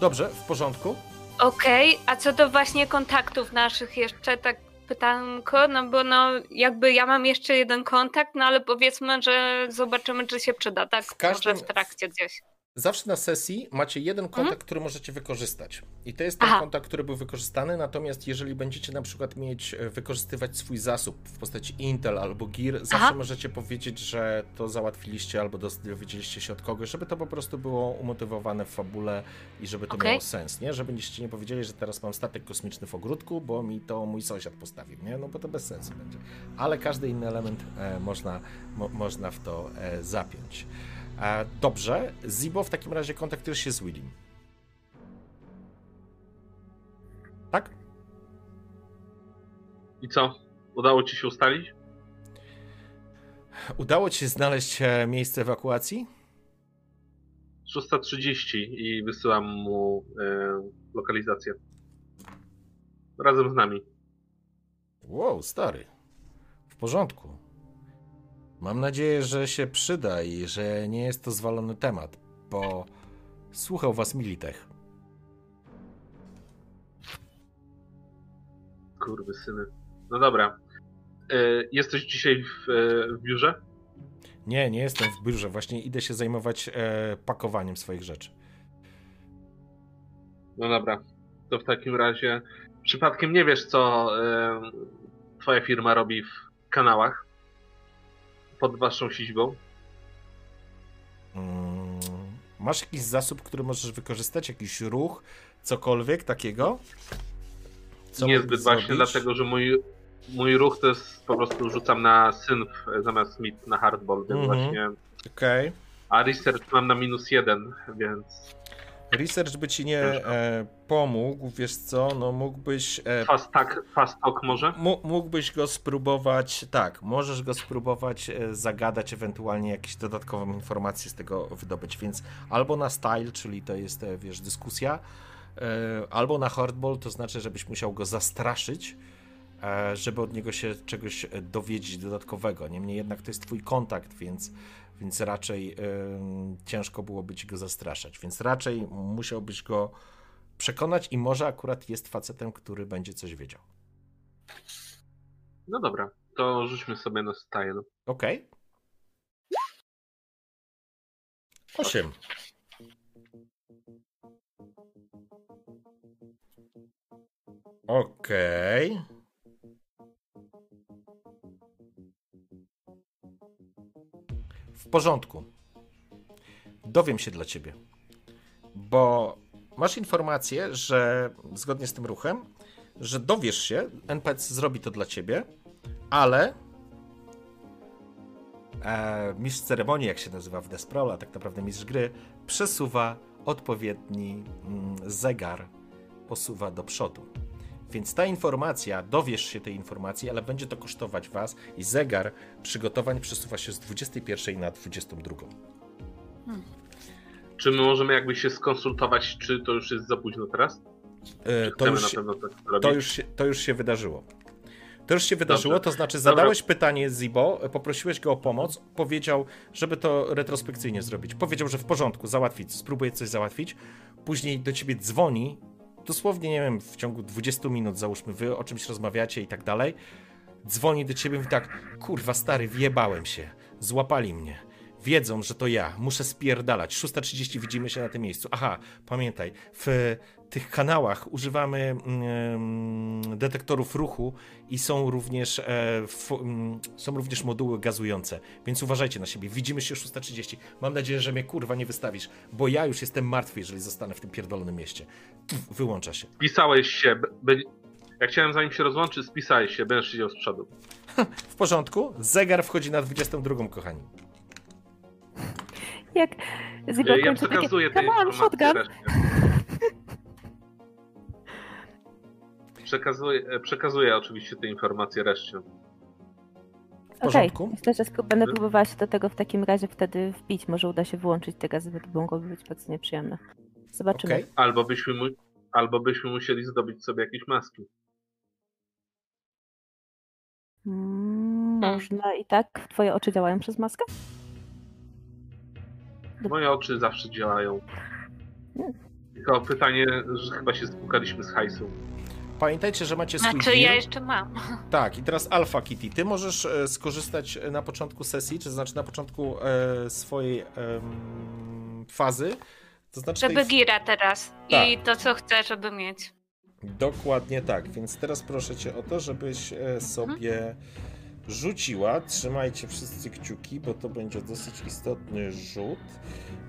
Dobrze, w porządku. Okej, a co do właśnie kontaktów naszych jeszcze tak pytanko, no bo no jakby ja mam jeszcze jeden kontakt, no ale powiedzmy, że zobaczymy, czy się przyda, tak? W każdym- Może w trakcie gdzieś. Zawsze na sesji macie jeden kontakt, który możecie wykorzystać. I to jest ten Aha. kontakt, który był wykorzystany. Natomiast jeżeli będziecie na przykład mieć, e, wykorzystywać swój zasób w postaci Intel albo Gear, zawsze Aha. możecie powiedzieć, że to załatwiliście albo dowiedzieliście się od kogoś, żeby to po prostu było umotywowane w fabule i żeby to Okej. miało sens, nie? Żebyście nie powiedzieli, że teraz mam statek kosmiczny w ogródku, bo mi to mój sąsiad postawił, nie? No bo to bez sensu będzie. Ale każdy inny element e, można, mo, można w to e, zapiąć. E, dobrze, Zibo w takim razie kontaktujesz się z Willim. Tak? I co? Udało ci się ustalić? Udało ci się znaleźć e, miejsce ewakuacji? 6.30 i wysyłam mu e, lokalizację. Razem z nami. Wow, stary. W porządku. Mam nadzieję, że się przyda i że nie jest to zwalony temat, bo słuchał was Militech. Kurwy syny. No dobra. E, jesteś dzisiaj w, e, w biurze? Nie, nie jestem w biurze, właśnie idę się zajmować e, pakowaniem swoich rzeczy. No dobra. To w takim razie przypadkiem nie wiesz, co twoja firma robi w kanałach pod waszą siźbą? Mm, Masz jakiś zasób, który możesz wykorzystać? Jakiś ruch? Cokolwiek takiego? Co Niezbyt właśnie, zrobić? dlatego że mój, mój ruch to jest po prostu rzucam na synf e, zamiast smith na hardball, więc Mhm. właśnie. Okej. A research mam na minus jeden, więc. Research by ci nie e, pomógł, wiesz co, no mógłbyś... E, Fast talk, fast talk może? Mógłbyś go spróbować, tak, możesz go spróbować e, zagadać, ewentualnie jakieś dodatkową informację z tego wydobyć, więc albo na style, czyli to jest, e, wiesz, dyskusja, e, albo na hardball, to znaczy, żebyś musiał go zastraszyć, e, żeby od niego się czegoś e, dowiedzieć dodatkowego. Niemniej jednak to jest twój kontakt, więc, więc raczej em, ciężko byłoby ci go zastraszać, więc raczej musiałbyś go przekonać i może akurat jest facetem, który będzie coś wiedział. No dobra, to rzućmy sobie na style. Okej. Osiem. Okej. W porządku. Dowiem się dla ciebie. Bo masz informację, że zgodnie z tym ruchem, że dowiesz się, NPC zrobi to dla ciebie, ale e, mistrz ceremonii, jak się nazywa w Desprola, a tak naprawdę mistrz gry, przesuwa odpowiedni mm, zegar, posuwa do przodu. Więc ta informacja, dowiesz się tej informacji, ale będzie to kosztować was i zegar przygotowań przesuwa się z 21 na 22. Czy my możemy jakby się skonsultować, czy to już jest za późno teraz? E, to, Chcemy już na się, pewno tak zrobić. to, już się, to już się wydarzyło. To już się wydarzyło, Dobrze. to znaczy Dobra. zadałeś pytanie Zibo, poprosiłeś go o pomoc, powiedział, żeby to retrospekcyjnie zrobić. Powiedział, że w porządku, załatwić, spróbuję coś załatwić. Później do ciebie dzwoni, dosłownie, nie wiem, w ciągu 20 minut, załóżmy, wy o czymś rozmawiacie i tak dalej. Dzwoni do ciebie i tak, kurwa stary, wjebałem się, złapali mnie. Wiedzą, że to ja, muszę spierdalać. 6.30 widzimy się na tym miejscu. Aha, pamiętaj, w tych kanałach używamy mm, detektorów ruchu i są również, e, mm, są również moduły gazujące, więc uważajcie na siebie. Widzimy się 6.30. Mam nadzieję, że mnie kurwa nie wystawisz, bo ja już jestem martwy, jeżeli zostanę w tym pierdolonym mieście. Wyłącza się. Spisałeś się. b- b- Ja chciałem zanim się rozłączy, spisałeś się, będziesz siedział z przodu. W porządku, zegar wchodzi na 22, kochani. Jak Zibo Ja takie, przekazuję te "Come on, informacje shotgun. Przekazuję, e, przekazuję oczywiście te informacje reszcie. Okej, porządku? myślę, że będę próbowała się do tego w takim razie wtedy wbić. Może uda się wyłączyć te gazy, to mogłoby być bardzo nieprzyjemne. Zobaczymy. Okej. Albo byśmy, mu, albo byśmy musieli zdobyć sobie jakieś maski. Mm, Można i tak. Twoje oczy działają przez maskę? Moje oczy zawsze działają. Mm. Tylko pytanie, że chyba się spukaliśmy z hajsu. Pamiętajcie, że macie swój Znaczy gear. ja jeszcze mam. Tak, i teraz Alpha Kitty. Ty możesz e, skorzystać e, na początku sesji, czy to znaczy na początku e, swojej em, fazy. To znaczy Żeby tej... gira teraz. Tak. I to co chcę, żeby mieć. Dokładnie tak, więc teraz proszę cię o to, żebyś e, sobie rzuciła. Trzymajcie wszyscy kciuki, bo to będzie dosyć istotny rzut.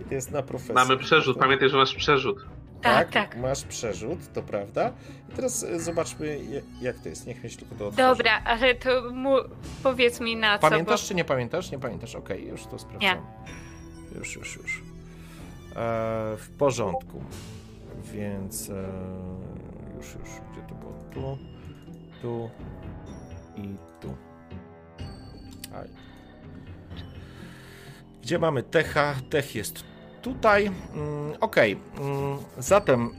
I to jest na profesję. Mamy przerzut, pamiętaj, że masz przerzut. Tak, tak. Masz przerzut, to prawda. I teraz e, zobaczmy, jak to jest. Niech myśl tylko to otworzy. Dobra, ale to mu... powiedz mi na co. Pamiętasz czy nie pamiętasz? Nie pamiętasz, okej, już to sprawdzam. Już, już, już. E, w porządku. Więc e, już, już, gdzie to było? Tu, tu i tu. Aj. Gdzie mamy techa? Tech jest tutaj. Mm, okej, mm, zatem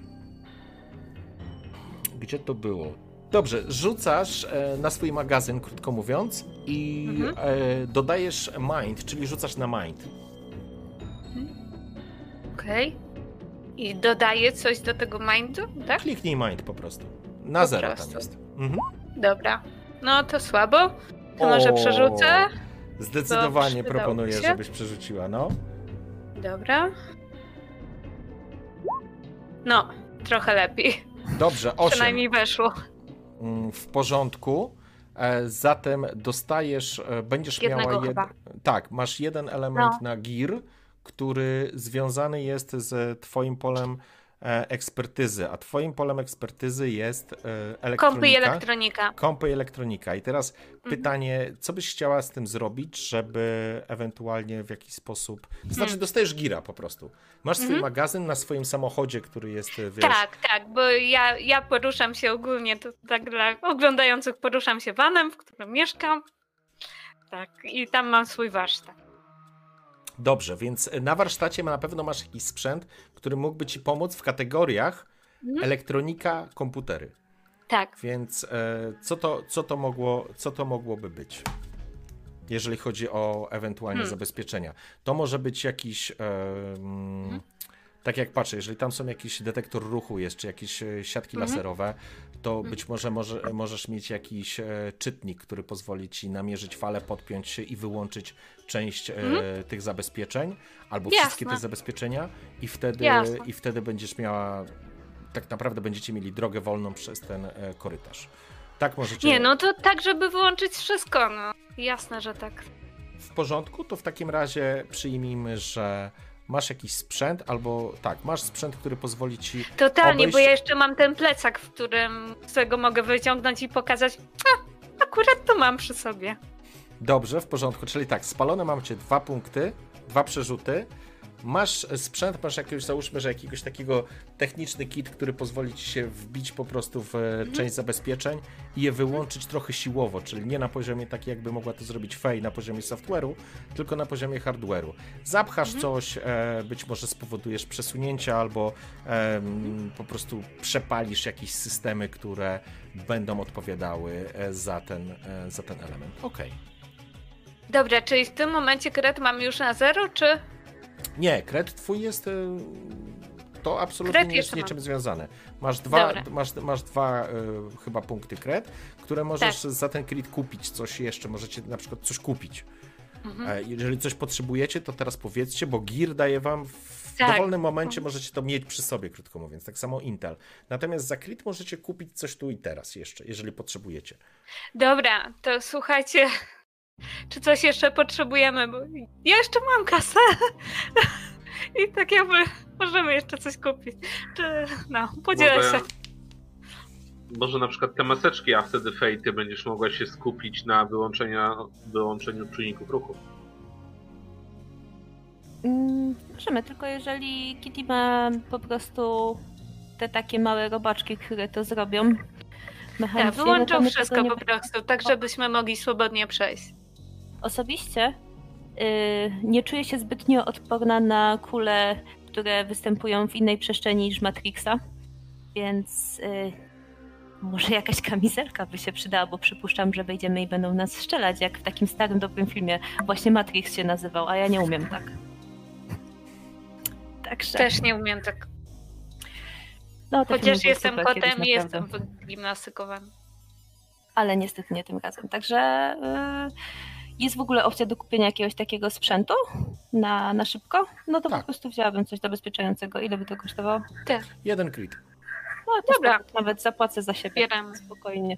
gdzie to było? Dobrze, rzucasz e, na swój magazyn, krótko mówiąc, i Mhm. e, dodajesz mind, czyli rzucasz na mind. Okej. I dodaję coś do tego mindu, tak? Kliknij mind po prostu. Na Po zero tam prostu. jest. Mhm. Dobra. No to słabo. To może przerzucę. Zdecydowanie proponuję, żebyś przerzuciła, no. Dobra. No, trochę lepiej. Dobrze, 8. Przynajmniej weszło. Mm, W porządku. E, Zatem dostajesz, e, będziesz Jednego miała. chyba. Tak, masz jeden element No. na gear, który związany jest z Twoim polem ekspertyzy, a Twoim polem ekspertyzy jest e, elektronika. Kompy i elektronika. Kompy i elektronika. I teraz pytanie, co byś chciała z tym zrobić, żeby ewentualnie w jakiś sposób. To znaczy, Hmm. dostajesz gira po prostu. Masz swój Mhm. magazyn na swoim samochodzie, który jest, wiesz. Tak, tak, bo ja, ja poruszam się ogólnie, to tak dla oglądających, poruszam się vanem, w którym mieszkam. Tak, i tam mam swój warsztat. Dobrze, więc na warsztacie na pewno masz jakiś sprzęt, który mógłby ci pomóc w kategoriach Mhm. elektronika, komputery. Tak, Więc e, co, to, co, to mogło, co to mogłoby być? Jeżeli chodzi o ewentualnie Hmm. zabezpieczenia. To może być jakiś. E, mm, Tak jak patrzę, jeżeli tam są jakiś detektor ruchu jest, czy jakieś e, siatki Mhm. laserowe, to być może, może możesz mieć jakiś e, czytnik, który pozwoli ci namierzyć falę, podpiąć się i wyłączyć część e, tych zabezpieczeń, albo wszystkie Mhm. Jasne. te zabezpieczenia i wtedy, Jasne. i wtedy będziesz miała tak naprawdę będziecie mieli drogę wolną przez ten e, korytarz. Tak możecie. nie, no to tak, żeby wyłączyć wszystko, no. Jasne, że tak. W porządku, to w takim razie przyjmijmy, że masz jakiś sprzęt, albo tak, masz sprzęt, który pozwoli ci. Totalnie, bo Obejść- ja jeszcze mam ten plecak, w którym którego mogę wyciągnąć i pokazać. A, akurat to mam przy sobie. Dobrze, w porządku. Czyli tak, spalone mam cię dwa punkty, dwa przerzuty. Masz sprzęt, masz jakiegoś, załóżmy, że jakiegoś takiego techniczny kit, który pozwoli ci się wbić po prostu w e, część zabezpieczeń i je wyłączyć trochę siłowo, czyli nie na poziomie takiej, jakby mogła to zrobić Fej na poziomie software'u, tylko na poziomie hardware'u. Zapchasz coś, e, być może spowodujesz przesunięcia albo em, po prostu przepalisz jakieś systemy, które będą odpowiadały e, za ten, e, za ten element. Okej. Dobra, czyli w tym momencie kret mam już na zero, czy. Nie, kred twój jest. e, To absolutnie Kred nie jest jeszcze mam. niczym związane. Masz dwa, Dobra. masz, masz dwa e, chyba punkty kred, które możesz Tak. za ten kred kupić coś jeszcze. Możecie na przykład coś kupić. Mhm. E, Jeżeli coś potrzebujecie, to teraz powiedzcie, bo Gear daje wam w Tak. dowolnym momencie, możecie to mieć przy sobie, krótko mówiąc. Tak samo Intel. Natomiast za crit możecie kupić coś tu i teraz jeszcze, jeżeli potrzebujecie. Dobra, to słuchajcie. Czy coś jeszcze potrzebujemy? Bo ja jeszcze mam kasę. I tak jakby możemy jeszcze coś kupić. Czy. No, podzielę Może- się. Może na przykład te maseczki, a wtedy Fej, ty będziesz mogła się skupić na wyłączenia, wyłączeniu czujników ruchu. Mm, możemy, tylko jeżeli Kitty ma po prostu te takie małe robaczki, które to zrobią Tak, mechanicznie, no to wyłączą wszystko po prostu, tak żebyśmy mogli swobodnie przejść. Osobiście y, nie czuję się zbytnio odporna na kule, które występują w innej przestrzeni niż Matrixa, więc y, może jakaś kamizelka by się przydała, bo przypuszczam, że wejdziemy i będą nas strzelać, jak w takim starym, dobrym filmie. Właśnie Matrix się nazywał, a ja nie umiem tak. Także, Też nie umiem tak. no, Chociaż jestem super kotem i jestem wygimnastykowany. ale niestety nie tym razem. Także y, jest w ogóle opcja do kupienia jakiegoś takiego sprzętu na, na szybko? No to Tak. po prostu wzięłabym coś zabezpieczającego. Ile by to kosztowało? Jeden crit. No to Dobra. nawet zapłacę za siebie. Bieram. Spokojnie.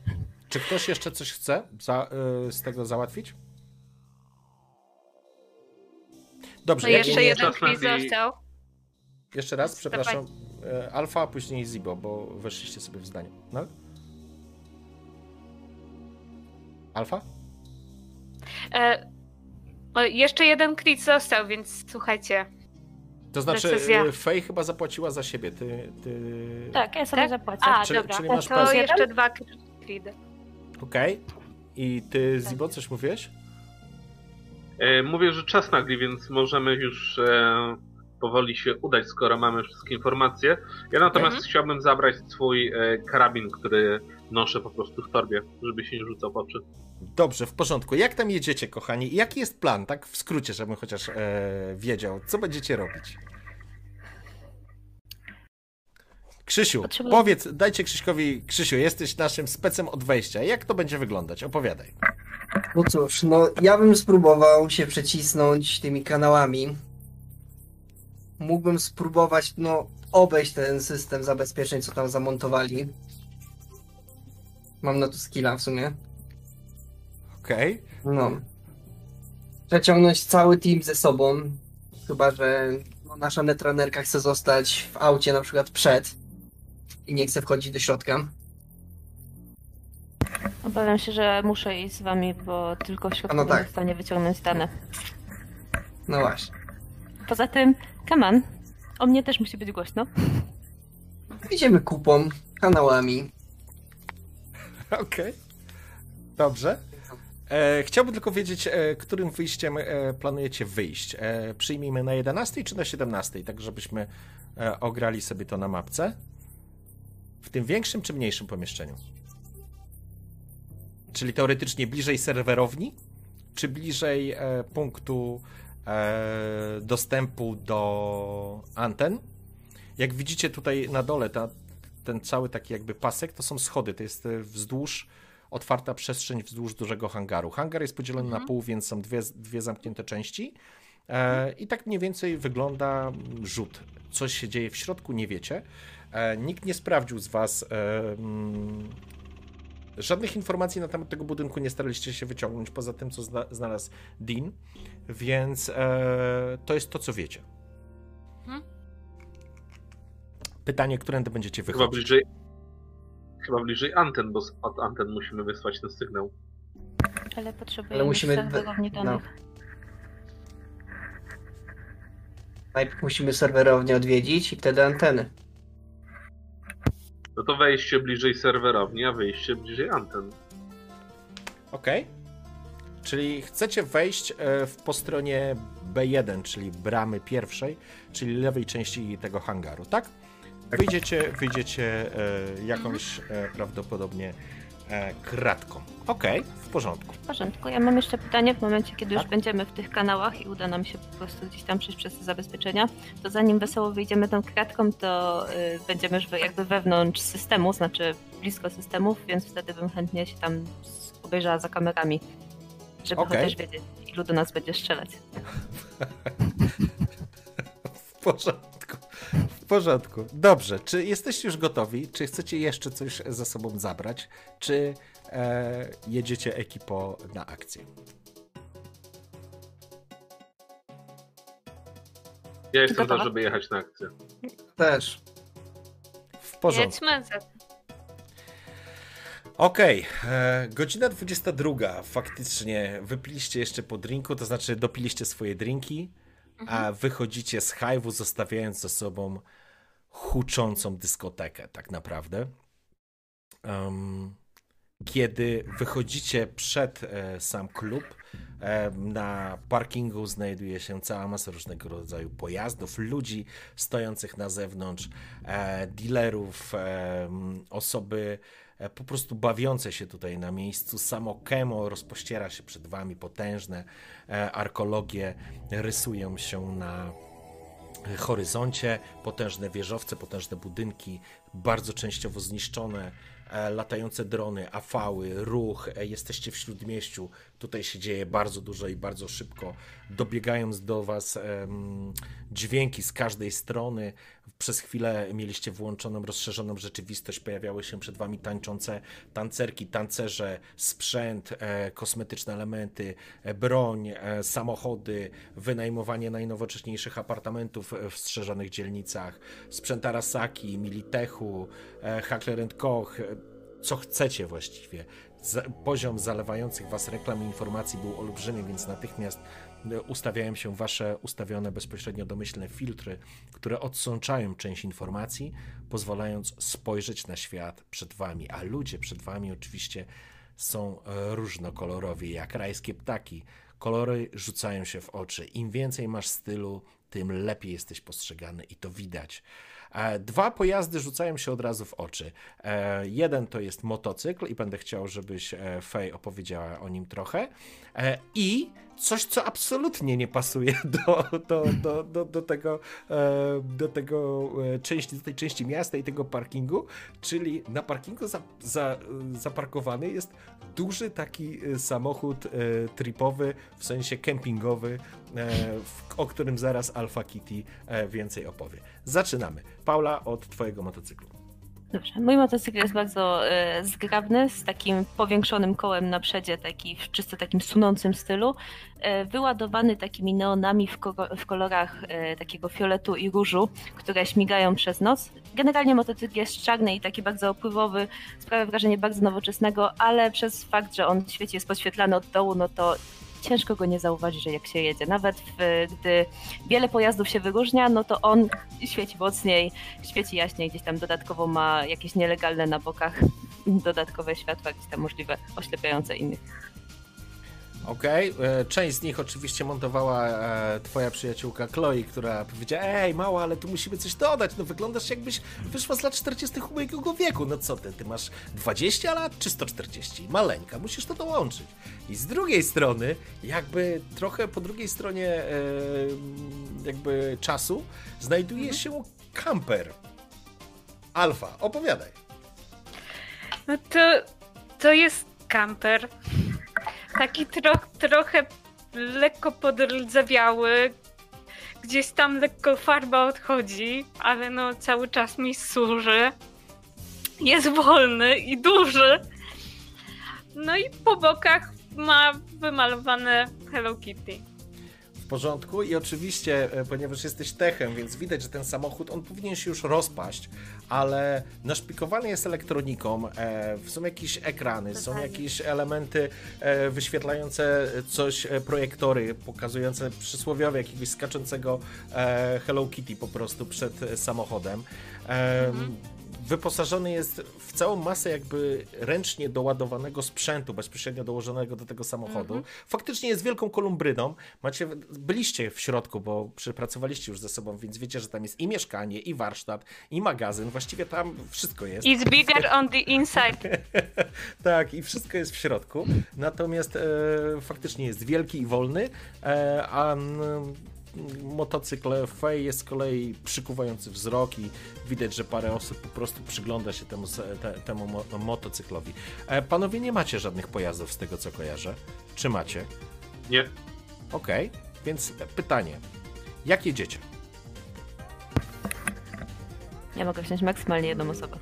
Czy ktoś jeszcze coś chce za, y, z tego załatwić? Dobrze, No jeszcze jeden tej- został. Jeszcze raz, przepraszam. E, Alfa, a później Zibo, bo weszliście sobie w zdanie. No? Alfa? E, o, jeszcze jeden crit został, więc słuchajcie. To znaczy, Decyzja. e, Fej chyba zapłaciła za siebie. Ty. ty... Tak, ja sobie Tak? zapłacę. A, Czyli- dobra, czyli masz to pas- jeszcze dwa cridy. Okej. I ty, Zibo, coś mówiłeś? E, mówię, że czas nagli, więc możemy już e, powoli się udać, skoro mamy wszystkie informacje. Ja natomiast Mhm. chciałbym zabrać swój e, karabin, który noszę po prostu w torbie, żeby się nie rzucał w oczy. Dobrze, w porządku. Jak tam jedziecie, kochani? Jaki jest plan, tak w skrócie, żebym chociaż e, wiedział, co będziecie robić? Krzysiu, Potrzebuję- powiedz, dajcie Krzyśkowi, Krzysiu, jesteś naszym specem od wejścia. Jak to będzie wyglądać? Opowiadaj. No cóż, no ja bym spróbował się przecisnąć tymi kanałami. Mógłbym spróbować, no, obejść ten system zabezpieczeń, co tam zamontowali. Mam na to skilla w sumie. Okej. No. Przeciągnąć cały team ze sobą. Chyba, że no, nasza netranerka chce zostać w aucie na przykład przed i nie chce wchodzić do środka. Obawiam się, że muszę iść z wami, bo tylko w środku A no będę tak. w stanie wyciągnąć dane. No właśnie. Poza tym, Kaman, o mnie też musi być głośno. Idziemy kupą, kanałami. Okej. Dobrze. E, chciałbym tylko wiedzieć, e, którym wyjściem e, planujecie wyjść. E, przyjmijmy na 11 czy na 17, tak żebyśmy e, ograli sobie to na mapce. W tym większym czy mniejszym pomieszczeniu? Czyli teoretycznie bliżej serwerowni, czy bliżej e, punktu dostępu do anten? Jak widzicie tutaj na dole, ta, ten cały taki jakby pasek, to są schody, to jest e, wzdłuż otwarta przestrzeń wzdłuż dużego hangaru. Hangar jest podzielony na pół, więc są dwie, dwie zamknięte części. E, I tak mniej więcej wygląda rzut. Coś się dzieje w środku, nie wiecie. E, nikt nie sprawdził z Was. E, żadnych informacji na temat tego budynku nie staraliście się wyciągnąć, poza tym, co zna, znalazł Dean. Więc e, to jest to, co wiecie. Mhm. Pytanie, którędy będziecie Chyba wychodzić? bliżej. Chyba bliżej anten, bo od anten musimy wysłać ten sygnał. Ale potrzebujemy Ale musimy serwerowni no. danych. Najpierw musimy serwerownię odwiedzić i wtedy anteny. No to wejście bliżej serwerowni, a wyjście bliżej anten. Okej. Czyli chcecie wejść e, w, po stronie B1, czyli bramy pierwszej, czyli lewej części tego hangaru, tak? Wyjdziecie, wyjdziecie e, jakąś e, prawdopodobnie e, kratką. Okej, w porządku. W porządku. Ja mam jeszcze pytanie w momencie, kiedy już Tak. będziemy w tych kanałach i uda nam się po prostu gdzieś tam przejść przez te zabezpieczenia, to zanim wesoło wyjdziemy tą kratką, to y, będziemy już we- jakby wewnątrz systemu, znaczy blisko systemów, więc wtedy bym chętnie się tam obejrzała za kamerami, żeby Okej. chociaż wiedzieć, ilu do nas będzie strzelać. W porządku. W porządku. Dobrze, czy jesteście już gotowi? Czy chcecie jeszcze coś ze sobą zabrać? Czy e, jedziecie ekipo na akcję? Ja jestem Gotowa. za, żeby jechać na akcję. Też. W porządku. Jedźmy za... Okej, e, godzina 22. Faktycznie wypiliście jeszcze po drinku, to znaczy dopiliście swoje drinki, a wychodzicie z hajwu, zostawiając za sobą huczącą dyskotekę, tak naprawdę. Em, kiedy wychodzicie przed e, sam klub, e, na parkingu znajduje się cała masa różnego rodzaju pojazdów, ludzi stojących na zewnątrz, e, dealerów, e, osoby e, po prostu bawiące się tutaj na miejscu. Samo kemo rozpościera się przed wami, potężne e, arkologie rysują się na horyzoncie, potężne wieżowce, potężne budynki, bardzo częściowo zniszczone, e, latające drony, afały, ruch, e, jesteście w śródmieściu, tutaj się dzieje bardzo dużo i bardzo szybko, dobiegając do was dźwięki z każdej strony, przez chwilę mieliście włączoną, rozszerzoną rzeczywistość, pojawiały się przed wami tańczące tancerki, tancerze, sprzęt, e, kosmetyczne elementy, e, broń, e, samochody, wynajmowanie najnowocześniejszych apartamentów w strzeżonych dzielnicach, sprzęt Arasaki, Militechu, e, Hackler Koch, e, co chcecie właściwie. Za, poziom zalewających was reklam i informacji był olbrzymi, więc natychmiast e, ustawiają się wasze ustawione bezpośrednio domyślne filtry, które odsączają część informacji, pozwalając spojrzeć na świat przed wami. A ludzie przed wami oczywiście są e, różnokolorowi, jak rajskie ptaki. Kolory rzucają się w oczy. Im więcej masz stylu, tym lepiej jesteś postrzegany i to widać. E, Dwa pojazdy rzucają się od razu w oczy. E, Jeden to jest motocykl i będę chciał, żebyś Fej opowiedziała o nim trochę. E, I coś, co absolutnie nie pasuje do, do, do, do, do tego, e, do tego e, części, do tej części miasta i tego parkingu, czyli na parkingu za, za, zaparkowany jest duży taki samochód tripowy, w sensie kempingowy, o którym zaraz Alpha Kitty więcej opowie. Zaczynamy. Paula, od twojego motocyklu. Dobrze. Mój motocykl jest bardzo e, zgrabny, z takim powiększonym kołem na przedzie, taki w czysto takim sunącym stylu, e, wyładowany takimi neonami w, ko- w kolorach e, takiego fioletu i różu, które śmigają przez noc. Generalnie motocykl jest czarny i taki bardzo opływowy, sprawia wrażenie bardzo nowoczesnego, ale przez fakt, że on świeci jest podświetlany od dołu, no to ciężko go nie zauważyć, że jak się jedzie. Nawet w, gdy wiele pojazdów się wyróżnia, no to on świeci mocniej, świeci jaśniej, gdzieś tam dodatkowo ma jakieś nielegalne na bokach dodatkowe światła, gdzieś tam możliwe oślepiające innych. Okej, e, część z nich oczywiście montowała e, twoja przyjaciółka Chloe, która powiedziała, ej mała, ale tu musimy coś dodać, no wyglądasz jakbyś wyszła z lat 40 ubiegłego wieku, no co ty, ty masz 20 lat czy 140? Maleńka, musisz to dołączyć. I z drugiej strony, jakby trochę po drugiej stronie e, jakby czasu, znajduje się kamper. Alfa, opowiadaj. No to, to jest kamper. Taki tro, trochę lekko podrdzewiały. Gdzieś tam lekko farba odchodzi, ale no cały czas mi służy. Jest wolny i duży. No i po bokach ma wymalowane Hello Kitty. Porządku i oczywiście, e, ponieważ jesteś techem, więc widać, że ten samochód, on powinien się już rozpaść, ale naszpikowany jest elektroniką, e, są jakieś ekrany, są jakieś elementy e, wyświetlające coś, projektory, pokazujące przysłowiowe jakiegoś skaczącego Hello Kitty po prostu przed samochodem. E, Wyposażony jest w całą masę jakby ręcznie doładowanego sprzętu, bezpośrednio dołożonego do tego samochodu. Faktycznie jest wielką kolumbryną. Macie, byliście w środku, bo przepracowaliście już ze sobą, więc wiecie, że tam jest i mieszkanie, i warsztat, i magazyn. Właściwie tam wszystko jest. It's bigger on the inside. tak, i wszystko jest w środku. Natomiast e, faktycznie jest wielki i wolny, e, a motocykl Fej jest z kolei przykuwający wzrok i widać, że parę osób po prostu przygląda się temu, te, temu mo, motocyklowi. E, panowie, nie macie żadnych pojazdów z tego, co kojarzę? Czy macie? Nie. Okej, więc pytanie. Jak jedziecie? Ja mogę wziąć maksymalnie jedną osobę.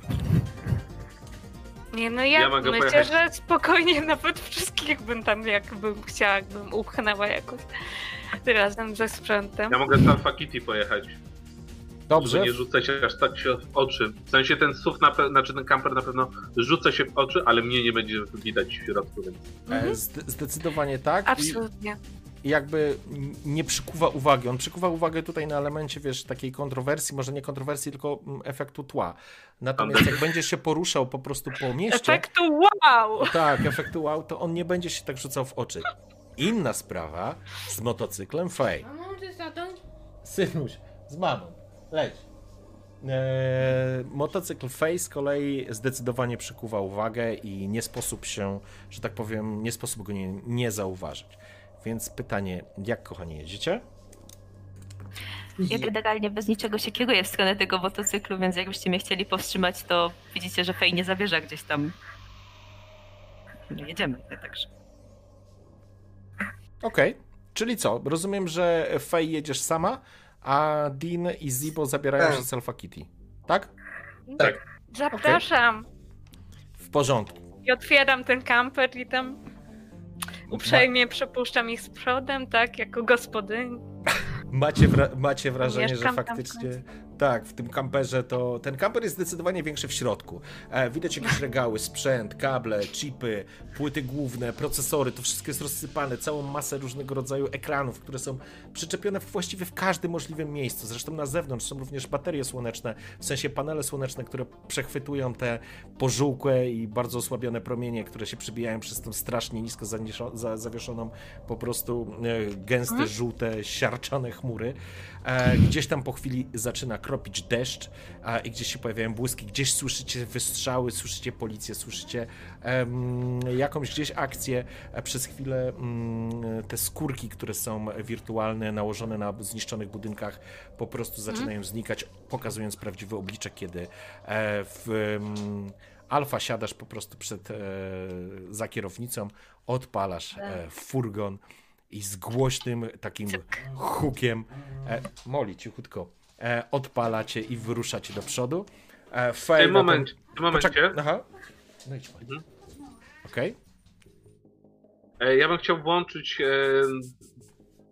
Nie, no ja, Ja mogę myślę, pojechać. że spokojnie nawet wszystkich bym tam jakbym chciała, jakbym upchnęła jakoś razem ze sprzętem. Ja mogę z Alpha Kitty pojechać. Dobrze, nie rzucać się aż tak się w oczy. W sensie ten SUV, na pe- znaczy ten kamper na pewno rzuca się w oczy, ale mnie nie będzie widać w środku, więc e, zde- zdecydowanie tak. I- Absolutnie. jakby nie przykuwa uwagi. On przykuwa uwagę tutaj na elemencie, wiesz, takiej kontrowersji, może nie kontrowersji, tylko mm, efektu tła. Natomiast jak będzie się poruszał po prostu po mieście, Efektu wow! tak, efektu wow, to on nie będzie się tak rzucał w oczy. Inna sprawa z motocyklem Fej. Mamo, ty z tatą? Synuś, z mamą, leć. Eee, motocykl Fej z kolei zdecydowanie przykuwa uwagę i nie sposób się, że tak powiem, nie sposób go nie, nie zauważyć. Więc pytanie, jak kochani jedziecie? Ja generalnie bez niczego się kieruję w stronę tego motocyklu, więc jakbyście mnie chcieli powstrzymać, to widzicie, że Fej nie zabierze gdzieś tam. No jedziemy, także. Okej, czyli co? Rozumiem, że Fej jedziesz sama, a Dean i Zibo zabierają Tak. się z Alpha Kitty. Tak? Tak. Zapraszam. W porządku. I otwieram ten kamper i tam uprzejmie przepuszczam ich z przodem, tak, jako gospodyni. Macie, wra- macie wrażenie, że Mieszkam faktycznie tak, w tym kamperze to ten kamper jest zdecydowanie większy w środku. E, widać jakieś regały, sprzęt, kable, chipy, płyty główne, procesory, to wszystko jest rozsypane, całą masę różnego rodzaju ekranów, które są przyczepione właściwie w każdym możliwym miejscu. Zresztą na zewnątrz są również baterie słoneczne, w sensie panele słoneczne, które przechwytują te pożółkłe i bardzo osłabione promienie, które się przebijają przez tą strasznie nisko za, zawieszoną po prostu e, gęste, żółte, siarczane chmury. E, gdzieś tam po chwili zaczyna kropić deszcz e, i gdzieś się pojawiają błyski, gdzieś słyszycie wystrzały, słyszycie policję, słyszycie em, jakąś gdzieś akcję. E, przez chwilę mm, te skórki, które są wirtualne, nałożone na zniszczonych budynkach, po prostu zaczynają znikać, pokazując prawdziwe oblicze, kiedy e, w em, Alfa siadasz po prostu przed, e, za kierownicą, odpalasz e, furgon i z głośnym takim hukiem e, Moli cichutko e, odpalacie i wyruszacie do przodu. E, W Fej tym na momencie, w tym momencie Poczek- Aha. No idź. Mhm. Okej. e, ja bym chciał włączyć e,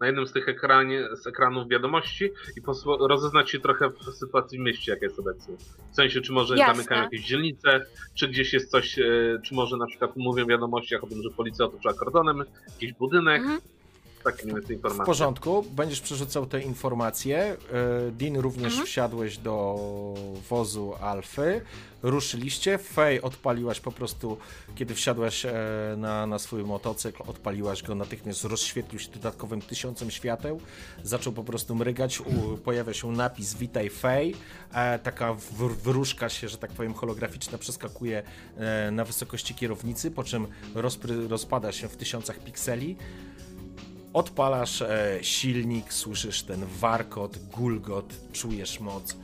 na jednym z tych ekranie, z ekranów wiadomości i posło- rozeznać się trochę w sytuacji w mieście, jaka jest obecnie. W sensie, czy może Jasne. zamykają jakieś dzielnice, czy gdzieś jest coś, e, czy może na przykład mówią w wiadomościach o tym, że policja otoczyła kordonem jakiś budynek, Mhm. Mniej więcej W porządku, będziesz przerzucał te informacje. E, Dean również Mhm. wsiadłeś do wozu Alfy. Ruszyliście. Fej odpaliłaś po prostu, kiedy wsiadłaś e, na, na swój motocykl, odpaliłaś go, natychmiast rozświetlił się dodatkowym tysiącem świateł. Zaczął po prostu mrygać. U, pojawia się napis Witaj Fej. E, taka wr- wróżka się, że tak powiem, holograficzna przeskakuje na wysokości kierownicy, po czym rozpada się w tysiącach pikseli. Odpalasz e, silnik, słyszysz ten warkot, gulgot, czujesz moc.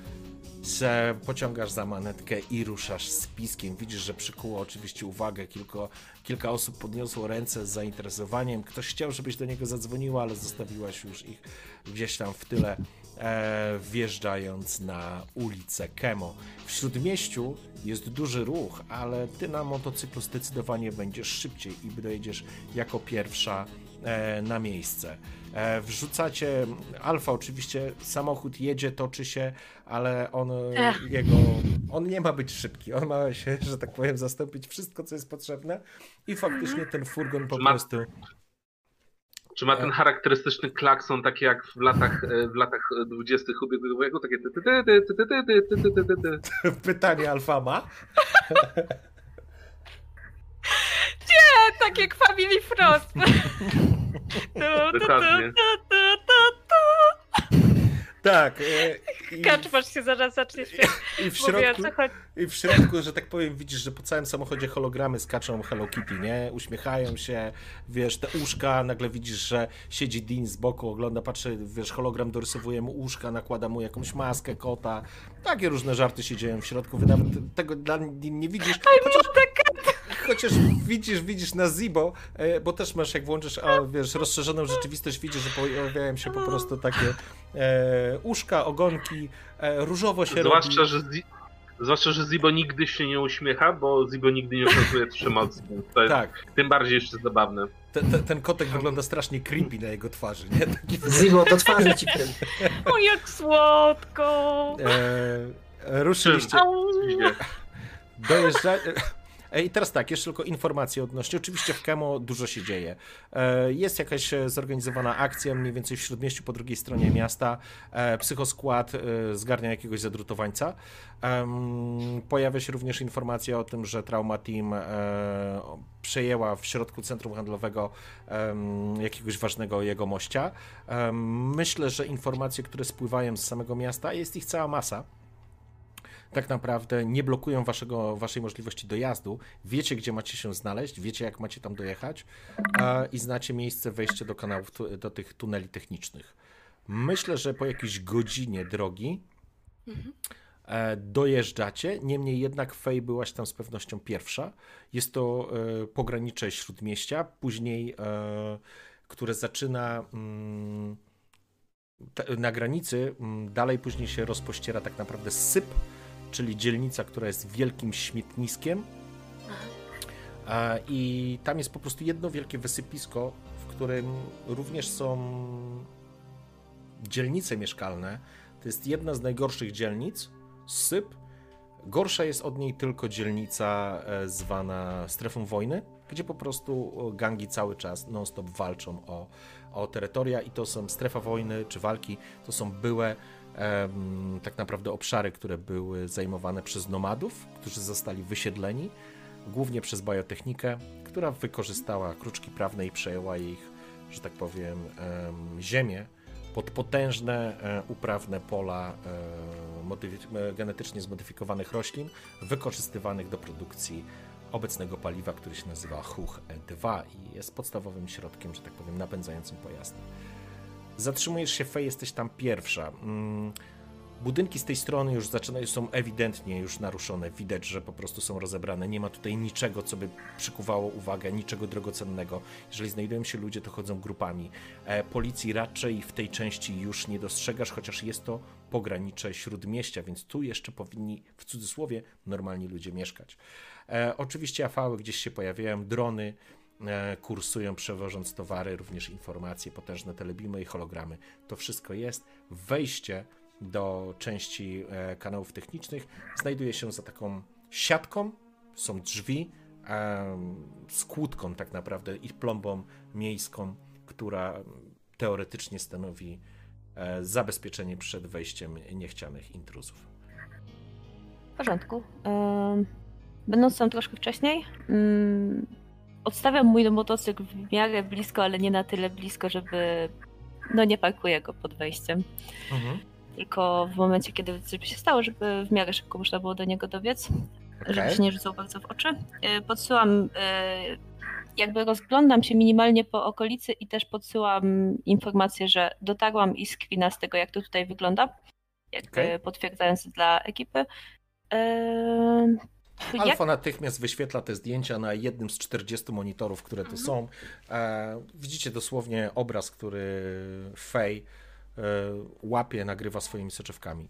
Se pociągasz za manetkę i ruszasz z piskiem. Widzisz, że przykuło oczywiście uwagę. Kilko, kilka osób podniosło ręce z zainteresowaniem. Ktoś chciał, żebyś do niego zadzwoniła, ale zostawiłaś już ich gdzieś tam w tyle, e, wjeżdżając na ulicę Kemo. W śródmieściu jest duży ruch, ale ty na motocyklu zdecydowanie będziesz szybciej i dojedziesz jako pierwsza na miejsce. E, Wrzucacie, Alfa oczywiście, samochód jedzie, toczy się, ale on e, Ech. jego, on nie ma być szybki, on ma się, że tak powiem, zastąpić wszystko, co jest potrzebne i faktycznie ten furgon po Ma- prostu Czy ma ten charakterystyczny klakson, taki jak w latach, e, w latach 20. ubiegłego wieku, takie ty, ty, ty, Tak jak Family Frost. Tu, tu, tu, Dokładnie. tu, tu, tu, tu. Tak. e, Kaczmarz się zaraz zacznie śpiewać. I w środku. I w środku, że tak powiem, widzisz, że po całym samochodzie hologramy skaczą Hello Kitty, nie? Uśmiechają się, wiesz, te uszka, nagle widzisz, że siedzi Dean z boku, ogląda, patrzy, wiesz, hologram dorysowuje mu uszka, nakłada mu jakąś maskę kota. Takie różne żarty się dzieją w środku, wy nawet tego dla Dean nie widzisz. Chociaż, chociaż widzisz, widzisz na Zibo, e, bo też masz, jak włączysz, a, wiesz, rozszerzoną rzeczywistość, widzisz, że pojawiają się po prostu takie e, uszka, ogonki, e, różowo się robi. Zwłaszcza, że Zi- Zwłaszcza, że Zibo nigdy się nie uśmiecha, bo Zibo nigdy nie okazuje przemocy. To jest Tak, tym bardziej jeszcze zabawne. ten, ten, ten kotek wygląda strasznie creepy na jego twarzy, nie? Taki, Zibo, do twarzy ci. O, jak słodko. e, ruszyliście, Au. E, I teraz tak, jeszcze tylko informacje odnośnie. Oczywiście w Kemo dużo się dzieje. E, Jest jakaś e, zorganizowana akcja mniej więcej w śródmieściu po drugiej stronie miasta. Psychoskład zgarnia jakiegoś zadrutowańca. Pojawia się również informacja o tym, że Trauma Team przejęła w środku centrum handlowego jakiegoś ważnego jego mościa. Em, Myślę, że informacje, które spływają z samego miasta, jest ich cała masa tak naprawdę nie blokują waszego, waszej możliwości dojazdu. Wiecie, gdzie macie się znaleźć, wiecie, jak macie tam dojechać e, i znacie miejsce wejścia do kanałów, do tych tuneli technicznych. Myślę, że po jakiejś godzinie drogi e, dojeżdżacie, niemniej jednak Fej byłaś tam z pewnością pierwsza. Jest to e, pogranicze śródmieścia, później, e, które zaczyna... Mm, na granicy mm, dalej później się rozpościera tak naprawdę syp, czyli dzielnica, która jest wielkim śmietniskiem. A, I tam jest po prostu jedno wielkie wysypisko, w którym również są dzielnice mieszkalne. To jest jedna z najgorszych dzielnic, syp. Gorsza jest od niej tylko dzielnica e, zwana strefą wojny, gdzie po prostu e, gangi cały czas non-stop walczą o, o terytoria i to są strefa wojny czy walki, to są byłe tak naprawdę obszary, które były zajmowane przez nomadów, którzy zostali wysiedleni, głównie przez biotechnikę, która wykorzystała kruczki prawne i przejęła ich, że tak powiem, em, ziemię pod potężne e, uprawne pola e, genetycznie zmodyfikowanych roślin, wykorzystywanych do produkcji obecnego paliwa, który się nazywa HUH E2 i jest podstawowym środkiem, że tak powiem, napędzającym pojazdy. Zatrzymujesz się, Fej, jesteś tam pierwsza. Mm, Budynki z tej strony już zaczynają, są ewidentnie już naruszone. Widać, że po prostu są rozebrane. Nie ma tutaj niczego, co by przykuwało uwagę, niczego drogocennego. Jeżeli znajdują się ludzie, to chodzą grupami. E, policji raczej w tej części już nie dostrzegasz, chociaż jest to pogranicze śródmieścia, więc tu jeszcze powinni w cudzysłowie normalni ludzie mieszkać. E, oczywiście afały gdzieś się pojawiają, drony e, kursują przewożąc towary, również informacje, potężne telebimy i hologramy. To wszystko jest. Wejście do części e, kanałów technicznych znajduje się za taką siatką, są drzwi e, z kłódką tak naprawdę i plombą miejską, która teoretycznie stanowi e, zabezpieczenie przed wejściem niechcianych intruzów. W porządku. Będąc tam troszkę wcześniej, ym, odstawiam mój motocykl w miarę blisko, ale nie na tyle blisko, żeby. No nie parkuję go pod wejściem. Tylko w momencie, kiedy coś by się stało, żeby w miarę szybko można było do niego dobiec, żeby Okej. się nie rzucał bardzo w oczy. Yy, Podsyłam, yy, jakby rozglądam się minimalnie po okolicy i też podsyłam informację, że dotarłam i screena z tego, jak to tutaj wygląda, jakby Okej. potwierdzając dla ekipy. Jak Alfa natychmiast wyświetla te zdjęcia na jednym z 40 monitorów, które tu są. E, widzicie dosłownie obraz, który Fej e, łapie, nagrywa swoimi soczewkami.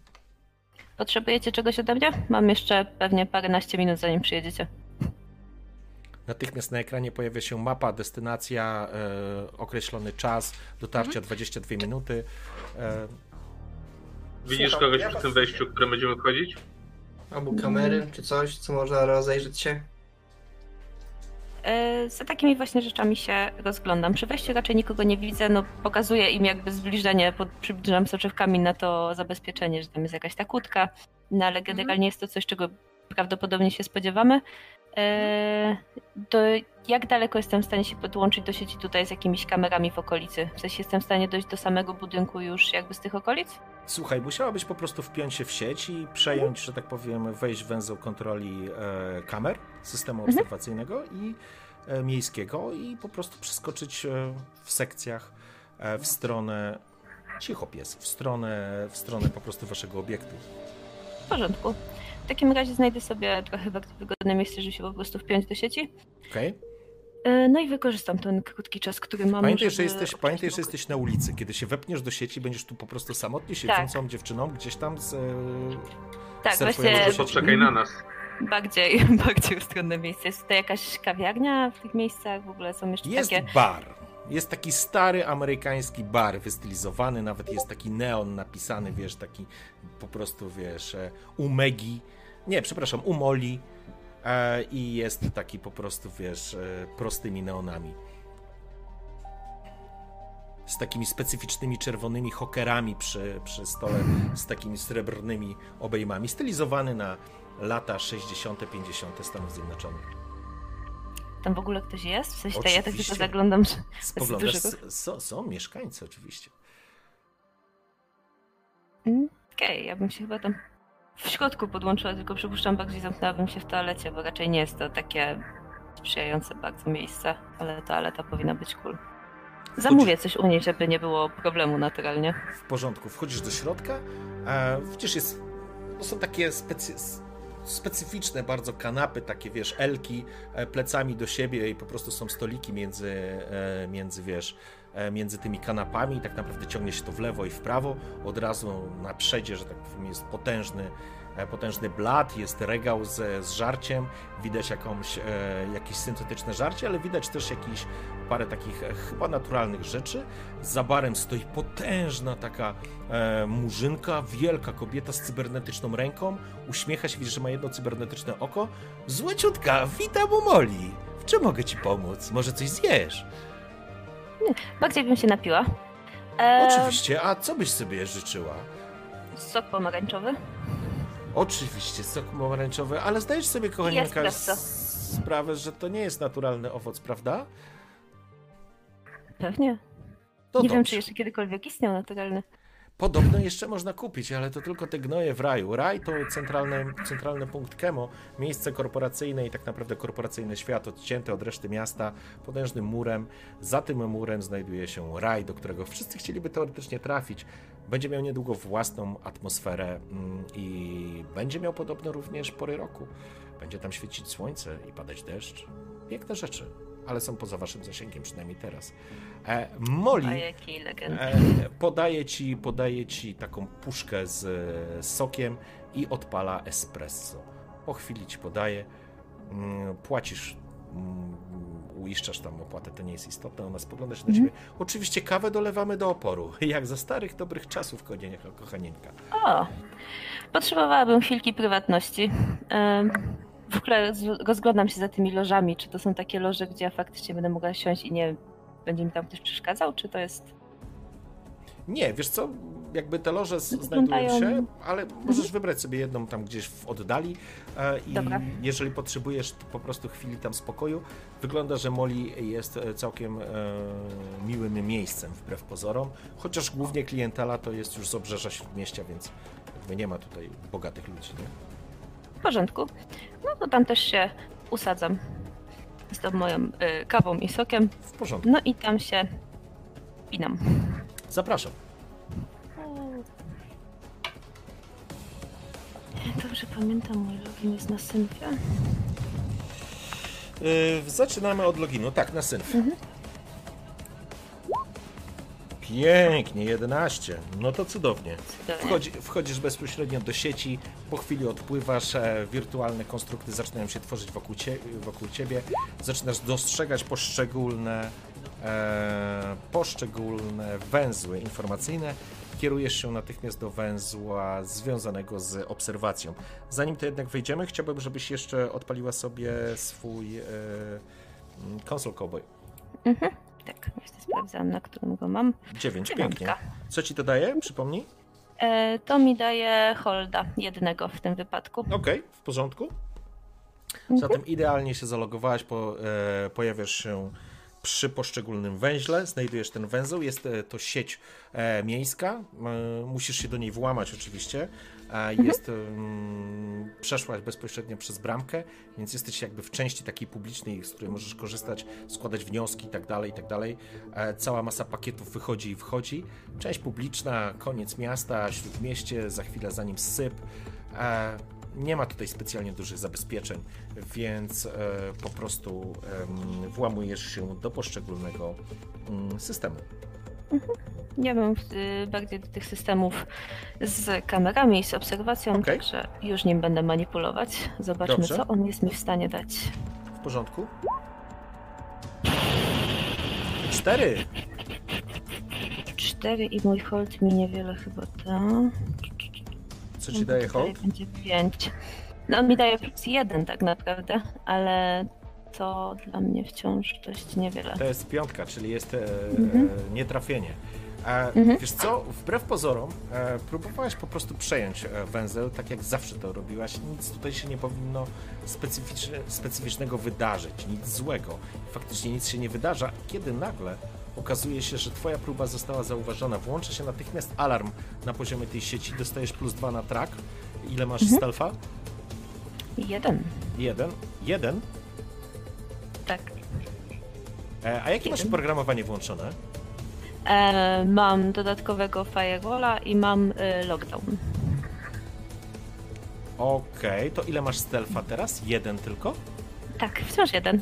potrzebujecie czegoś ode mnie? Mam jeszcze pewnie paręnaście minut, zanim przyjedziecie. Natychmiast na ekranie pojawia się mapa, destynacja, e, określony czas dotarcia 22 minuty. E, Widzisz Słucham, kogoś ja przy tym wejściu, które będziemy wchodzić? Albo kamery, czy coś, co można rozejrzeć się. E, Za takimi właśnie rzeczami się rozglądam. Przy wejściu raczej nikogo nie widzę, no pokazuję im jakby zbliżenie, pod, przybliżam soczewkami na to zabezpieczenie, że tam jest jakaś ta kłódka, no ale generalnie jest to coś, czego prawdopodobnie się spodziewamy. E, To jak daleko jestem w stanie się podłączyć do sieci tutaj z jakimiś kamerami w okolicy? W sensie jestem w stanie dojść do samego budynku już jakby z tych okolic? Słuchaj, musiałabyś po prostu wpiąć się w sieć i przejąć, że tak powiem, wejść w węzeł kontroli e, kamer systemu Mhm. obserwacyjnego i e, miejskiego i po prostu przeskoczyć e, w sekcjach e, w stronę cicho pies, w stronę, w stronę po prostu waszego obiektu. W porządku. W takim razie znajdę sobie trochę bardziej wygodne miejsce, żeby się po prostu wpiąć do sieci. Okej? E, No i wykorzystam ten krótki czas, który mam. Pamiętaj, że żeby jesteś, pamiętaj, że jesteś na ulicy. Kiedy się wepniesz do sieci, będziesz tu po prostu samotnie siedzącą dziewczyną gdzieś tam z... e, Tak, właśnie poczekaj na nas. bardziej, bardziej ustronne miejsce. Jest tutaj jakaś kawiarnia w tych miejscach? W ogóle są jeszcze Jest takie... bar. Jest taki stary amerykański bar wystylizowany, nawet jest taki neon napisany, wiesz, taki po prostu, wiesz, e, u Megi, nie, przepraszam, u Moli e, i jest taki po prostu, wiesz, e, prostymi neonami. Z takimi specyficznymi czerwonymi hokerami przy, przy stole, z takimi srebrnymi obejmami, stylizowany na lata 60., 50. Stanów Zjednoczonych. Tam w ogóle ktoś jest? W sensie ja tak tylko zaglądam. Spoglądasz, są, są mieszkańcy oczywiście. Mm, Okej, ja bym się chyba tam w środku podłączyła, tylko przypuszczam bardziej zamknęłabym się w toalecie, bo raczej nie jest to takie sprzyjające bardzo miejsce, ale toaleta powinna być cool. Zamówię coś u niej, żeby nie było problemu naturalnie. W porządku, wchodzisz do środka, widzisz, jest, to są takie specy, specyficzne bardzo kanapy, takie wiesz, elki e, plecami do siebie i po prostu są stoliki między, e, między wiesz, e, między tymi kanapami tak naprawdę ciągnie się to w lewo i w prawo. Od razu na przedzie, że tak powiem, jest potężny, e, potężny blat, jest regał z, z żarciem, widać jakąś, e, jakieś syntetyczne żarcie, ale widać też jakiś parę takich e, chyba naturalnych rzeczy. Za barem stoi potężna taka e, murzynka, wielka kobieta z cybernetyczną ręką, uśmiecha się, widzisz, że ma jedno cybernetyczne oko. Złociutka, witam u Moli. W czym mogę ci pomóc? Może coś zjesz? Bardziej bym się napiła. E, Oczywiście, a co byś sobie życzyła? Sok pomarańczowy. Oczywiście, sok pomarańczowy, ale zdajesz sobie, kochanieńka, espresso. s- sprawę, że to nie jest naturalny owoc, prawda? Pewnie. To nie wiem, dobrze. czy jeszcze kiedykolwiek istniał naturalny. Podobno jeszcze można kupić, ale to tylko te gnoje w raju. Raj to centralny, centralny punkt Kemo, miejsce korporacyjne i tak naprawdę korporacyjny świat odcięty od reszty miasta potężnym murem. Za tym murem znajduje się raj, do którego wszyscy chcieliby teoretycznie trafić. Będzie miał niedługo własną atmosferę mm, i będzie miał podobno również pory roku. Będzie tam świecić słońce i padać deszcz. Piękne rzeczy, ale są poza waszym zasięgiem, przynajmniej teraz. E, Molly... A jakiej legendy. E, podaje ci, podaje ci taką puszkę z e, sokiem i odpala espresso. Po chwili ci podaje, mm, płacisz, mm, uiszczasz tam opłatę, to nie jest istotne, ona spogląda się na ciebie. Oczywiście kawę dolewamy do oporu, jak za starych, dobrych czasów, kochanieńka. O, potrzebowałabym chwilki prywatności. Em, W ogóle z- rozglądam się za tymi lożami. Czy to są takie loże, gdzie ja faktycznie będę mogła siąść i nie będzie mi tam ktoś przeszkadzał, czy to jest... Nie, wiesz co, jakby te loże Wyglądają- znajdują się, ale możesz wybrać sobie jedną tam gdzieś w oddali e, i Dobra. jeżeli potrzebujesz po prostu chwili tam spokoju, wygląda, że Moli jest e, całkiem e, miłym miejscem wbrew pozorom, chociaż głównie klientela to jest już z obrzeża Śródmieścia, więc jakby nie ma tutaj bogatych ludzi, nie? W porządku. No to tam też się usadzam z tą moją y, kawą i sokiem. W porządku. No i tam się pinam. Zapraszam. Dobrze pamiętam, mój login jest na synfie. Yy, zaczynamy od loginu. Tak, na synf. Pięknie, 11. No to cudownie. Cudownie. Wchodzi, wchodzisz bezpośrednio do sieci, po chwili odpływasz, e, wirtualne konstrukty zaczynają się tworzyć wokół, cie, wokół ciebie, zaczynasz dostrzegać poszczególne, e, poszczególne węzły informacyjne, kierujesz się natychmiast do węzła związanego z obserwacją. Zanim to jednak wejdziemy, chciałbym, żebyś jeszcze odpaliła sobie swój e, console cowboy. Tak, właśnie sprawdzam, na którym go mam. 9, Dziewiątka. pięknie. Co ci to daje? Przypomnij. E, to mi daje holda, jednego w tym wypadku. Okej, w porządku. Zatem idealnie się zalogowałaś, po, e, pojawiasz się przy poszczególnym węźle, znajdujesz ten węzeł, jest e, to sieć e, miejska, e, musisz się do niej włamać oczywiście, jest, mm, przeszłaś bezpośrednio przez bramkę, więc jesteś jakby w części takiej publicznej, z której możesz korzystać, składać wnioski i tak dalej, i tak dalej. E, Cała masa pakietów wychodzi i wchodzi. Część publiczna, koniec miasta, śródmieście, za chwilę za nim syp. E, nie ma tutaj specjalnie dużych zabezpieczeń, więc e, po prostu włamujesz się do poszczególnego mm, systemu. Ja bym y, bardziej do tych systemów z kamerami i z obserwacją, Okej. także już nim będę manipulować. Zobaczmy, Dobrze. co on jest mi w stanie dać. W porządku? Cztery! Cztery i mój hold mi niewiele chyba da. Co ci daje hold? Będzie pięć. No on mi daje plus jeden tak naprawdę, ale to dla mnie wciąż dość niewiele. To jest piątka, czyli jest e, Mhm. e, nietrafienie. E, Mhm. Wiesz co, wbrew pozorom, e, próbowałaś po prostu przejąć e, węzeł, tak jak zawsze to robiłaś. Nic tutaj się nie powinno specyficzne, specyficznego wydarzyć, nic złego. Faktycznie nic się nie wydarza, kiedy nagle okazuje się, że twoja próba została zauważona. Włącza się natychmiast alarm na poziomie tej sieci, dostajesz plus dwa na track. Ile masz Mhm. stealtha? Jeden. Jeden. Jeden. Tak. E, a jakie masz programowanie włączone? E, mam dodatkowego firewalla i mam y, lockdown. Okej, to ile masz stealtha teraz? Jeden tylko? Tak, wciąż jeden.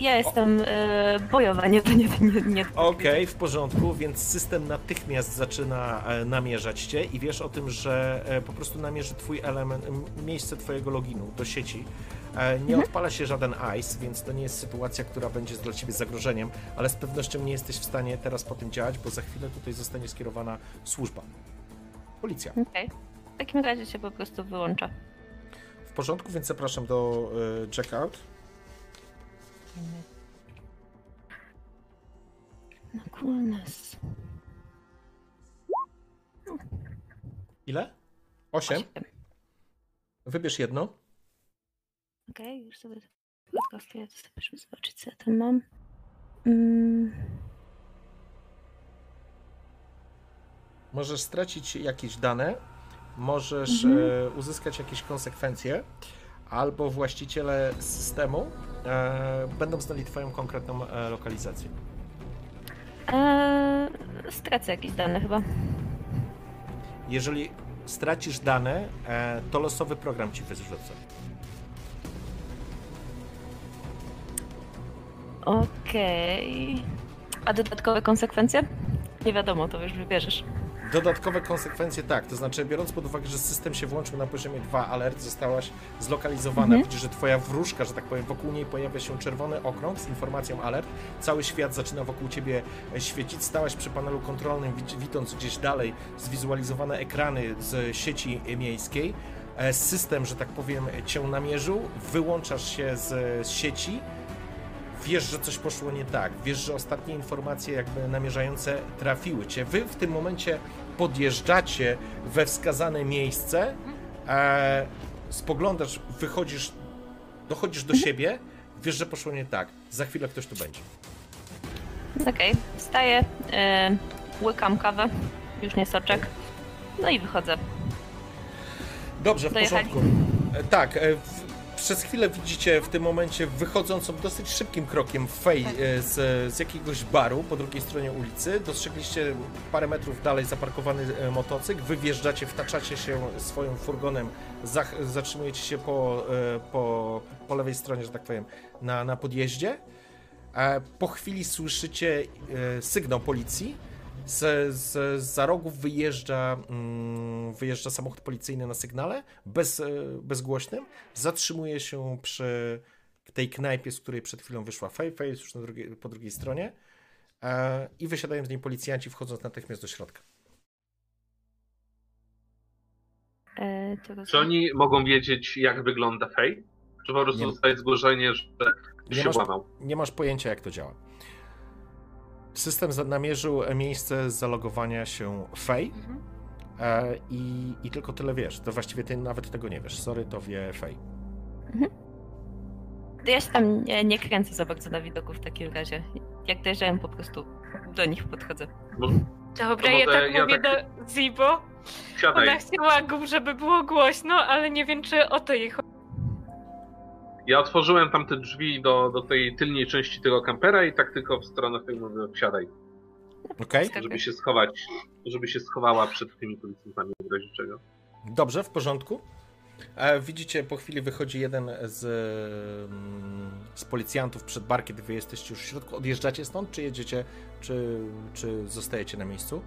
Ja jestem e, bojowa, nie, nie, nie, nie. Okej, w porządku, więc system natychmiast zaczyna e, namierzać cię i wiesz o tym, że e, po prostu namierzy twój element, miejsce twojego loginu do sieci. E, Nie odpala się żaden ICE, więc to nie jest sytuacja, która będzie dla ciebie zagrożeniem, ale z pewnością nie jesteś w stanie teraz po tym działać, bo za chwilę tutaj zostanie skierowana służba. Policja. Okej. W takim razie się po prostu wyłącza. W porządku, więc zapraszam do checkout. No coolness. Ile? Osiem. Osiem. Wybierz jedno. Okej, już sobie sobie muszę zobaczyć, co ja tam mam. Mm. możesz stracić jakieś dane, możesz Mhm. e, uzyskać jakieś konsekwencje, albo właściciele systemu będą znali Twoją konkretną e, lokalizację. Eee, stracę jakieś dane chyba. Jeżeli stracisz dane, e, to losowy program ci wyrzuca. Okej. A dodatkowe konsekwencje? Nie wiadomo, to już wybierzesz. Dodatkowe konsekwencje tak, to znaczy biorąc pod uwagę, że system się włączył na poziomie 2 alert, zostałaś zlokalizowana, Mhm. widzisz, że twoja wróżka, że tak powiem, wokół niej pojawia się czerwony okrąg z informacją alert, cały świat zaczyna wokół ciebie e, świecić, stałaś przy panelu kontrolnym, widz- widząc gdzieś dalej zwizualizowane ekrany z sieci miejskiej, E, system, że tak powiem, cię namierzył, wyłączasz się z, z sieci, wiesz, że coś poszło nie tak, wiesz, że ostatnie informacje jakby namierzające trafiły cię. Wy w tym momencie podjeżdżacie we wskazane miejsce, e, spoglądasz, wychodzisz, dochodzisz do siebie, wiesz, że poszło nie tak. Za chwilę ktoś tu będzie. Okej, wstaję, e, łykam kawę, już nie soczek. No i wychodzę. Dobrze, w Dojechali. porządku. E, Tak, e, przez chwilę widzicie w tym momencie wychodzącą dosyć szybkim krokiem Fej e, z, z jakiegoś baru po drugiej stronie ulicy. Dostrzegliście parę metrów dalej zaparkowany e, motocykl. Wy wjeżdżacie, wtaczacie się swoim furgonem, zatrzymujecie się po, e, po, po lewej stronie, że tak powiem, na, na podjeździe. Po chwili słyszycie sygnał policji. Z, z, za rogów wyjeżdża, mm, wyjeżdża samochód policyjny na sygnale, bez, e, bezgłośnym. Zatrzymuje się przy tej knajpie, z której przed chwilą wyszła Fej. Fej jest już na drugiej, po drugiej stronie. E, I wysiadają z niej policjanci, wchodząc natychmiast do środka. E, Czy oni mogą wiedzieć, jak wygląda Fej? Czy po prostu Nie. dostaje zgłoszenie, że Nie się masz-? Nie masz pojęcia, jak to działa. System namierzył miejsce zalogowania się Fej. Mhm. E, i, I tylko tyle wiesz. To właściwie ty nawet tego nie wiesz. Sorry, to wie Fej. Ja się tam nie, nie kręcę za bardzo na widoku w takim razie. Jak dojeżdżają, po prostu do nich podchodzę. Dobra, ja tak ja mówię tak- do Zibo. Siadaj. Ona chciała żeby było głośno, ale nie wiem, czy o to jej chodzi. Ja otworzyłem tam te drzwi do, do tej tylnej części tego kampera i tak tylko w stronę mówię, wsiadaj, Okej? Tak. żeby się schować, żeby się schowała przed tymi policjantami w razie czego. Dobrze, w porządku. E, widzicie, po chwili wychodzi jeden z, mm, z policjantów przed bar, kiedy wy jesteście już w środku. Odjeżdżacie stąd, czy jedziecie, czy, czy zostajecie na miejscu?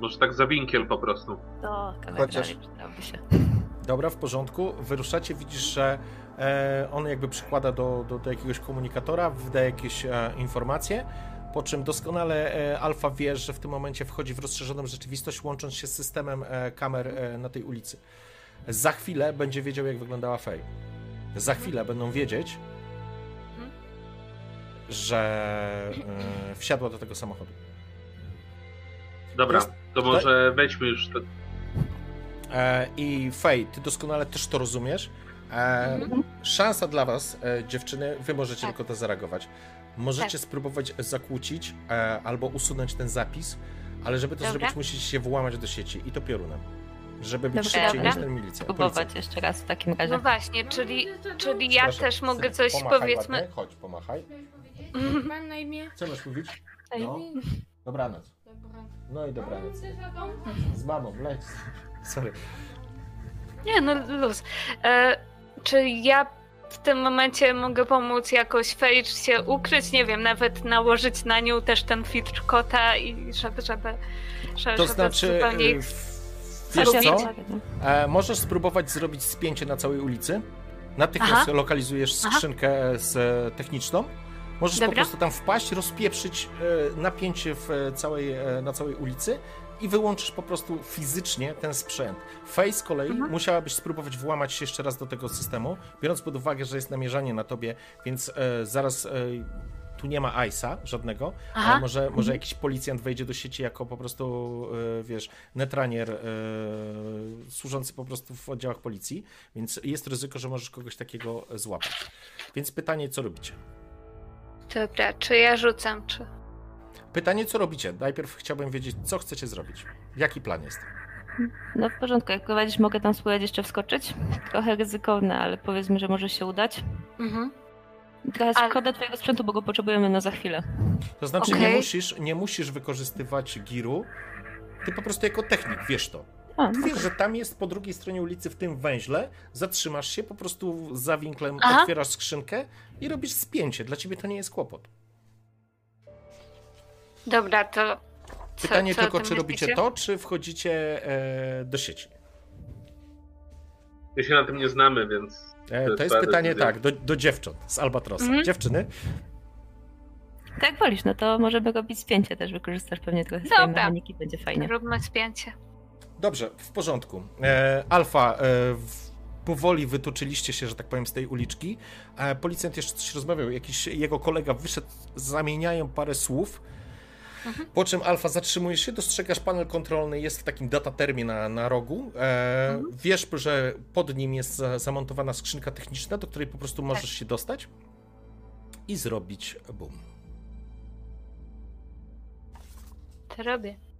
Może tak za winkiel po prostu. To Chociaż- się. Dobra, w porządku. Wyruszacie, widzisz, że e, on jakby przykłada do, do, do jakiegoś komunikatora, wydaje jakieś e, informacje, po czym doskonale e, Alfa wie, że w tym momencie wchodzi w rozszerzoną rzeczywistość, łącząc się z systemem e, kamer e, na tej ulicy. Za chwilę będzie wiedział, jak wyglądała Fej. Za chwilę będą wiedzieć, Mhm. że e, wsiadła do tego samochodu. Dobra, to może wejdźmy już. E, I Fej, ty doskonale też to rozumiesz. E, Szansa dla was, e, dziewczyny, wy możecie Tak. tylko to zareagować. Możecie Tak. spróbować zakłócić e, albo usunąć ten zapis, ale żeby to Dobra. zrobić, musicie się włamać do sieci i to piorunem. Żeby być Dobra, szybciej niż ten milicja. Próbować jeszcze raz w takim razie. No właśnie, czyli, czyli ja też mogę coś pomachaj powiedzmy. ładnie. Chodź, pomachaj. Mam na imię. Co masz mówić? Ej. No. Dobranoc. Dobra. No i dobranoc. Z mamą, leć. Sorry. Nie, no luz. E, czy ja w tym momencie mogę pomóc jakoś Fage się ukryć? Nie wiem, nawet nałożyć na nią też ten filtr kota i żeby, żeby, żeby To żeby znaczy, zupełnie w- wiesz co? E, możesz spróbować zrobić spięcie na całej ulicy. Natychmiast Aha. lokalizujesz Aha. skrzynkę z, techniczną. Możesz po Dobra. prostu tam wpaść, rozpieprzyć e, napięcie w e, całej, e, na całej ulicy i wyłączysz po prostu fizycznie ten sprzęt. Face z kolei Mhm. musiałabyś spróbować włamać się jeszcze raz do tego systemu, biorąc pod uwagę, że jest namierzanie na tobie, więc e, zaraz e, tu nie ma ISA żadnego, Aha. ale może, może jakiś policjant wejdzie do sieci jako po prostu, e, wiesz, netranier służący po prostu w oddziałach policji, więc jest ryzyko, że możesz kogoś takiego złapać. Więc pytanie, co robicie? Dobra, czy ja rzucam, czy... Pytanie, co robicie? Najpierw chciałbym wiedzieć, co chcecie zrobić. Jaki plan jest? No w porządku, jak prowadzisz, mogę tam spróbować jeszcze wskoczyć. Trochę ryzykowne, ale powiedzmy, że może się udać. Mhm. Trochę Ale- szkoda twojego sprzętu, bo go potrzebujemy na za chwilę. To znaczy, nie, Okej. musisz, nie musisz wykorzystywać giru, ty po prostu jako technik wiesz to. A, Ty no wiesz, że tam jest po drugiej stronie ulicy, w tym węźle, zatrzymasz się, po prostu za winklem Aha. otwierasz skrzynkę i robisz spięcie. Dla ciebie to nie jest kłopot. Dobra, to. Co, Pytanie co tylko, czy robicie to, czy wchodzicie e, do sieci. My się na tym nie znamy, więc E, To to jest pytanie decyzja. tak, do, do dziewcząt z Albatrosa. Mhm. Dziewczyny, Tak wolisz, no to możemy robić spięcie też, wykorzystasz pewnie trochę swojej Dobra. mechaniki, będzie fajnie. Róbmy spięcie. Dobrze, w porządku. E, Alfa, e, powoli wytoczyliście się, że tak powiem, z tej uliczki. E, policjant jeszcze coś rozmawiał, jakiś jego kolega wyszedł, zamieniają parę słów. Po czym Alfa zatrzymujesz się, dostrzegasz panel kontrolny, jest w takim datatermie na, na rogu. E, Wiesz, że pod nim jest za, zamontowana skrzynka techniczna, do której po prostu możesz się dostać i zrobić boom. To robię.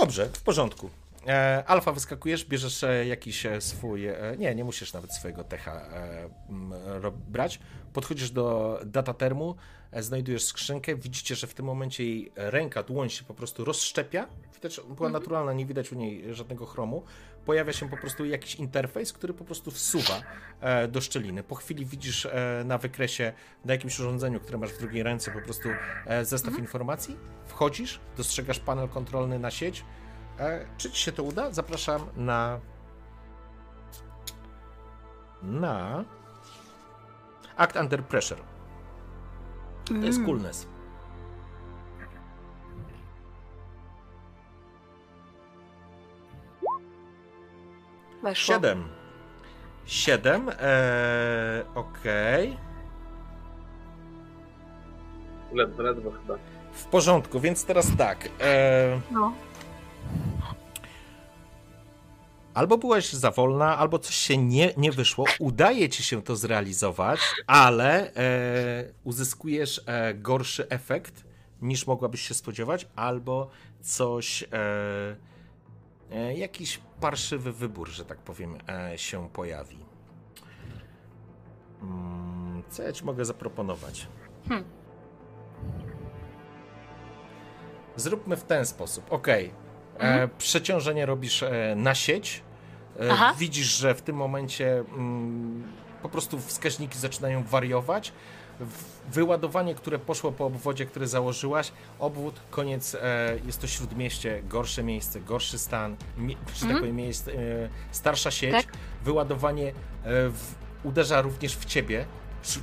Dobrze, w porządku. E, Alfa wyskakujesz, bierzesz e, jakiś e, swój. E, nie, nie musisz nawet swojego techa e, m, ro, brać. Podchodzisz do datatermu, e, znajdujesz skrzynkę. Widzicie, że w tym momencie jej ręka, dłoń się po prostu rozszczepia. Widać, była naturalna, nie widać u niej żadnego chromu. Pojawia się po prostu jakiś interfejs, który po prostu wsuwa e, do szczeliny. Po chwili widzisz e, na wykresie, na jakimś urządzeniu, które masz w drugiej ręce, po prostu e, zestaw informacji. Wchodzisz, dostrzegasz panel kontrolny na sieć. Czy ci się to uda? Zapraszam na. Na. Act Under Pressure. To jest Mm. coolness. Weszło. Siedem. Siedem. Eee, Okej. ledwo, ledwo chyba. W porządku, więc teraz tak. Eee, No. albo byłaś za wolna, albo coś się nie, nie wyszło. Udaje ci się to zrealizować, ale e, uzyskujesz e, gorszy efekt niż mogłabyś się spodziewać, albo coś. E, e, jakiś parszywy wybór, że tak powiem, e, się pojawi. Mm, co ja ci mogę zaproponować? Hmm. Zróbmy w ten sposób. Ok. E, przeciążenie robisz e, na sieć. Aha. widzisz, że w tym momencie mm, po prostu wskaźniki zaczynają wariować. Wyładowanie, które poszło po obwodzie, który założyłaś, obwód, koniec, e, jest to śródmieście, gorsze miejsce, gorszy stan, mi, że tak Mhm. powiem, jest e, starsza sieć. Tak. Wyładowanie e, w, uderza również w ciebie.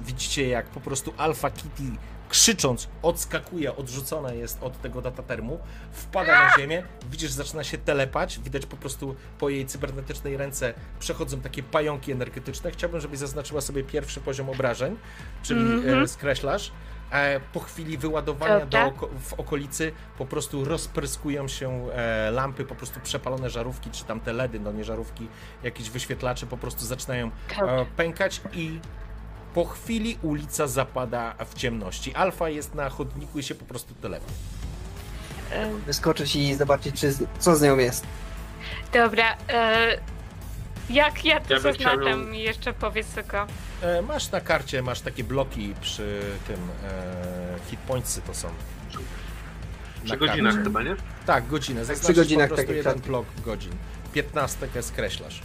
Widzicie, jak po prostu Alpha Kitty krzycząc odskakuje, odrzucona jest od tego datatermu, wpada na ziemię, widzisz, zaczyna się telepać, widać po prostu po jej cybernetycznej ręce przechodzą takie pająki energetyczne. Chciałbym, żebyś zaznaczyła sobie pierwszy poziom obrażeń, czyli Mhm. e, skreślasz. E, po chwili wyładowania do, w okolicy po prostu rozpryskują się e, lampy, po prostu przepalone żarówki, czy tam te LEDy, no nie żarówki, jakieś wyświetlacze po prostu zaczynają e, pękać i po chwili ulica zapada w ciemności. Alfa jest na chodniku i się po prostu telepie. Wyskoczyć i zobaczyć, czy, co z nią jest. Dobra. E, jak ja to Ja bym chciał zaznaczam jeszcze powiedz tylko. E, masz na karcie, masz takie bloki przy tym, e, hitpointsy to są. Przy Na godzinach karcie. chyba, nie? Tak, godzinę. Zaznaczasz Przy godzinach po prostu takie jeden kratki. blok godzin. 15 skreślasz.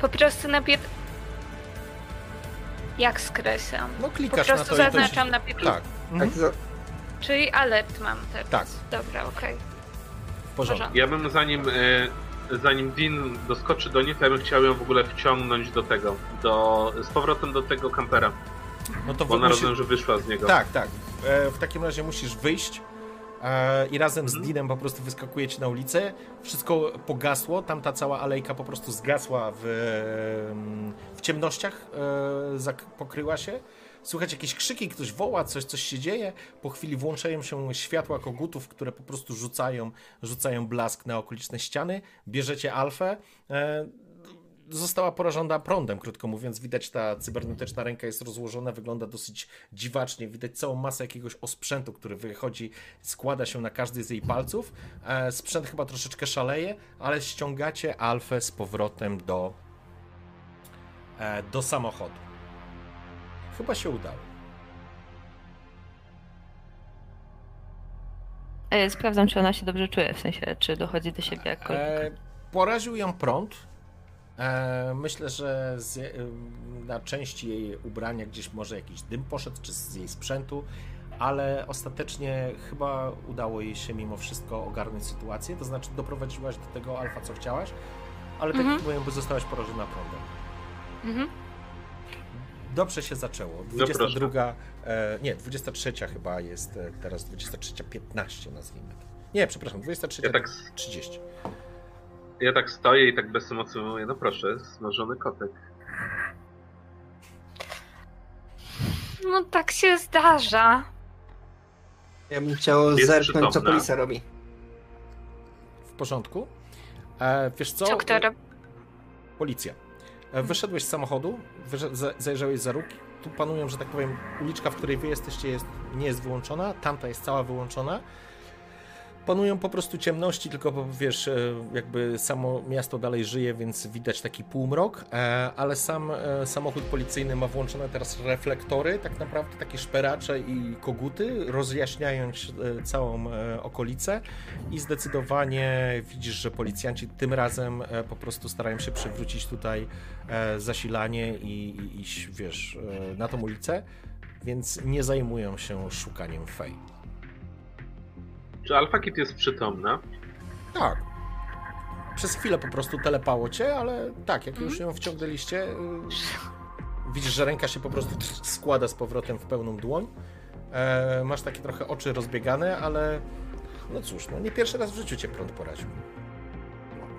Po prostu na pięt... Jak skreślam? No Po klikasz na prostu to zaznaczam się... na piętnie. Tak, mhm. Tak, za- Czyli alert mam teraz. Tak. Dobra, okej. w porządku. Ja bym zanim, e, zanim Dean doskoczy do niej, to ja bym chciał ją w ogóle wciągnąć do tego, do, z powrotem do tego kampera, No to bo ona musi- rozumiem, że wyszła z niego. Tak, tak. E, w takim razie musisz wyjść i razem z Mhm. Dinem po prostu wyskakujecie na ulicę. Wszystko pogasło, tamta cała alejka po prostu zgasła w, w ciemnościach, e, pokryła się. Słychać jakieś krzyki, ktoś woła, coś, coś się dzieje. Po chwili włączają się światła kogutów, które po prostu rzucają, rzucają blask na okoliczne ściany. Bierzecie alfę. Została porażona prądem, krótko mówiąc. Widać, ta cybernetyczna ręka jest rozłożona, wygląda dosyć dziwacznie. Widać całą masę jakiegoś osprzętu, który wychodzi, składa się na każdy z jej palców. E, sprzęt chyba troszeczkę szaleje, ale ściągacie Alfę z powrotem do, e, do samochodu. Chyba się udało. E, Sprawdzam, czy ona się dobrze czuje, w sensie, czy dochodzi do siebie jakkolwiek. E, poraził ją prąd. E, myślę, że z, e, na części jej ubrania gdzieś może jakiś dym poszedł, czy z jej sprzętu, ale ostatecznie chyba udało jej się mimo wszystko ogarnąć sytuację. To znaczy, doprowadziłaś do tego alfa, co chciałaś, ale tak Mhm. jak mówiłem, zostałaś porażona prądem. Mhm. Dobrze się zaczęło. No 22, e, nie, 23 chyba jest e, teraz 23.15 nazwijmy to. Nie, przepraszam, 23.30. Ja tak, ja tak stoję i tak bez emocji mówię, no proszę, smażony kotek. No tak się zdarza. Ja bym chciał Jest zerknąć, co przytomna. policja robi. W porządku. E, wiesz co? Co kto? Policja. E, Wyszedłeś z samochodu, zajrzałeś za róg. Tu panują, że tak powiem, uliczka, w której wy jesteście, jest, nie jest wyłączona, tamta jest cała wyłączona. Panują po prostu ciemności, tylko wiesz, e, jakby samo miasto dalej żyje, więc widać taki półmrok, e, ale sam e, samochód policyjny ma włączone teraz reflektory, tak naprawdę takie szperacze i koguty, rozjaśniając całą okolicę i zdecydowanie widzisz, że policjanci tym razem po prostu starają się przywrócić tutaj zasilanie i, i iść, wiesz, na tą ulicę, więc nie zajmują się szukaniem Fej. Czy Alpha Kit jest przytomna? Tak. Przez chwilę po prostu telepało cię, ale tak, jak już ją wciągnęliście, y, widzisz, że ręka się po prostu składa z powrotem w pełną dłoń. E, masz takie trochę oczy rozbiegane, ale no cóż, no nie pierwszy raz w życiu cię prąd poraził.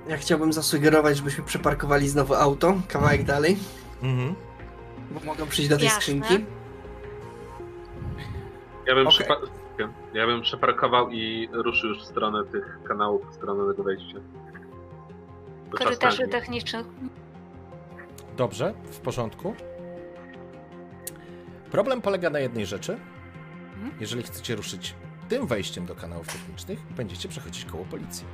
Ja chciałbym zasugerować, żebyśmy przeparkowali znowu auto, kawałek dalej, Mhm. bo mogą przyjść do tej Jasne. skrzynki. Ja bym, Okej. ja bym przeparkował i ruszył już w stronę tych kanałów, w stronę tego wejścia. Czas Korytarzy technicznych. Dobrze, w porządku. Problem polega na jednej rzeczy. Mhm. Jeżeli chcecie ruszyć tym wejściem do kanałów technicznych, będziecie przechodzić koło policji.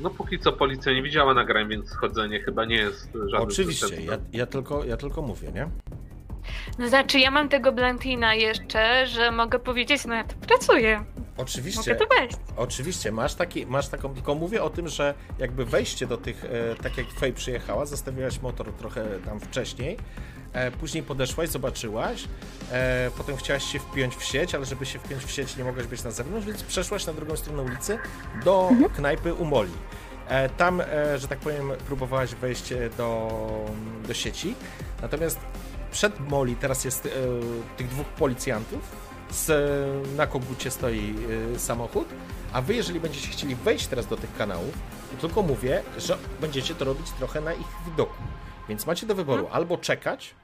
No póki co policja nie widziała nagrań, więc chodzenie chyba nie jest żadnym Oczywiście, ja, ja, tylko, ja tylko mówię, nie? No znaczy, ja mam tego Blantina jeszcze, że mogę powiedzieć, no ja tu pracuję. Oczywiście, Mogę tu wejść. oczywiście, masz, taki, masz taką, tylko mówię o tym, że jakby wejście do tych, e, tak jak Fej przyjechała, zostawiłaś motor trochę tam wcześniej, e, później podeszłaś, zobaczyłaś, e, potem chciałaś się wpiąć w sieć, ale żeby się wpiąć w sieć nie mogłaś być na zewnątrz, więc przeszłaś na drugą stronę ulicy do knajpy u Moli. E, Tam, że tak powiem, próbowałaś wejść do, do sieci, natomiast przed Moli teraz jest e, tych dwóch policjantów, z, na kogucie stoi e, samochód, a wy jeżeli będziecie chcieli wejść teraz do tych kanałów, to tylko mówię, że będziecie to robić trochę na ich widoku. Więc macie do wyboru albo czekać,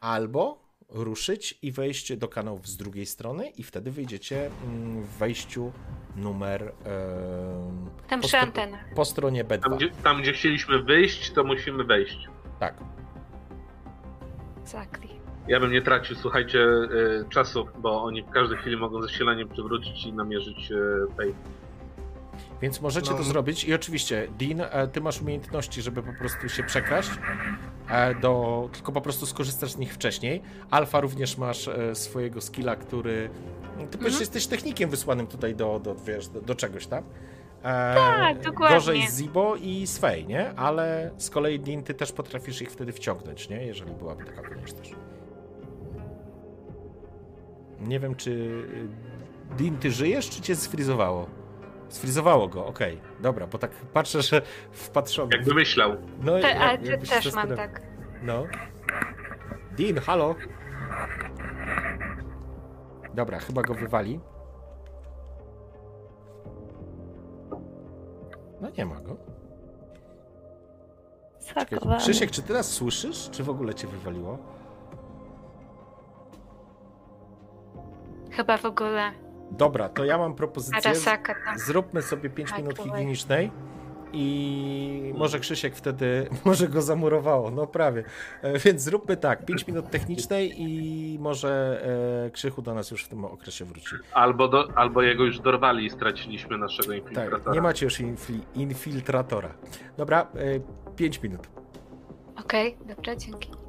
albo ruszyć i wejść do kanałów z drugiej strony i wtedy wyjdziecie mm, w wejściu numer em, Tam po, przy stro- antenach. po stronie B2. Tam gdzie, tam, gdzie chcieliśmy wyjść, to musimy wejść. Tak. Exactly. Ja bym nie tracił, słuchajcie, y, czasu, bo oni w każdej chwili mogą zasilanie przywrócić i namierzyć y, fej. Więc możecie No. to zrobić i oczywiście, Dean, e, ty masz umiejętności, żeby po prostu się przekraść, e, do, tylko po prostu skorzystasz z nich wcześniej. Alfa również masz e, swojego skilla, który... Ty przecież jesteś technikiem wysłanym tutaj do, do, wiesz, do, do czegoś, tak? E, Tak, dokładnie. Gorzej z Zibo i Swej, nie? Ale z kolei Dean, ty też potrafisz ich wtedy wciągnąć, nie? Jeżeli byłaby taka konieczność. Nie wiem, czy... y, Dean, ty żyjesz, czy cię sfrizowało? Sfrizowało go, okej. Dobra, bo tak patrzę, że wpatrzony. Jakby myślał. No, Te, jak- ale ty też mam tak. No. Dean, halo. Dobra, chyba go wywali. No nie ma go. Czekaj. Krzysiek, czy nas słyszysz? Czy w ogóle cię wywaliło? Chyba w ogóle. Dobra, to ja mam propozycję. Arasaka. Zróbmy sobie 5 Tak, minut higienicznej i może Krzysiek wtedy, może go zamurowało, no prawie. E, Więc zróbmy tak, 5 minut technicznej i może e, Krzychu do nas już w tym okresie wróci. Albo, do, albo jego już dorwali i straciliśmy naszego infiltratora. Tak, nie macie już infli, infiltratora. Dobra, 5 minut. Okej, dobra, dzięki.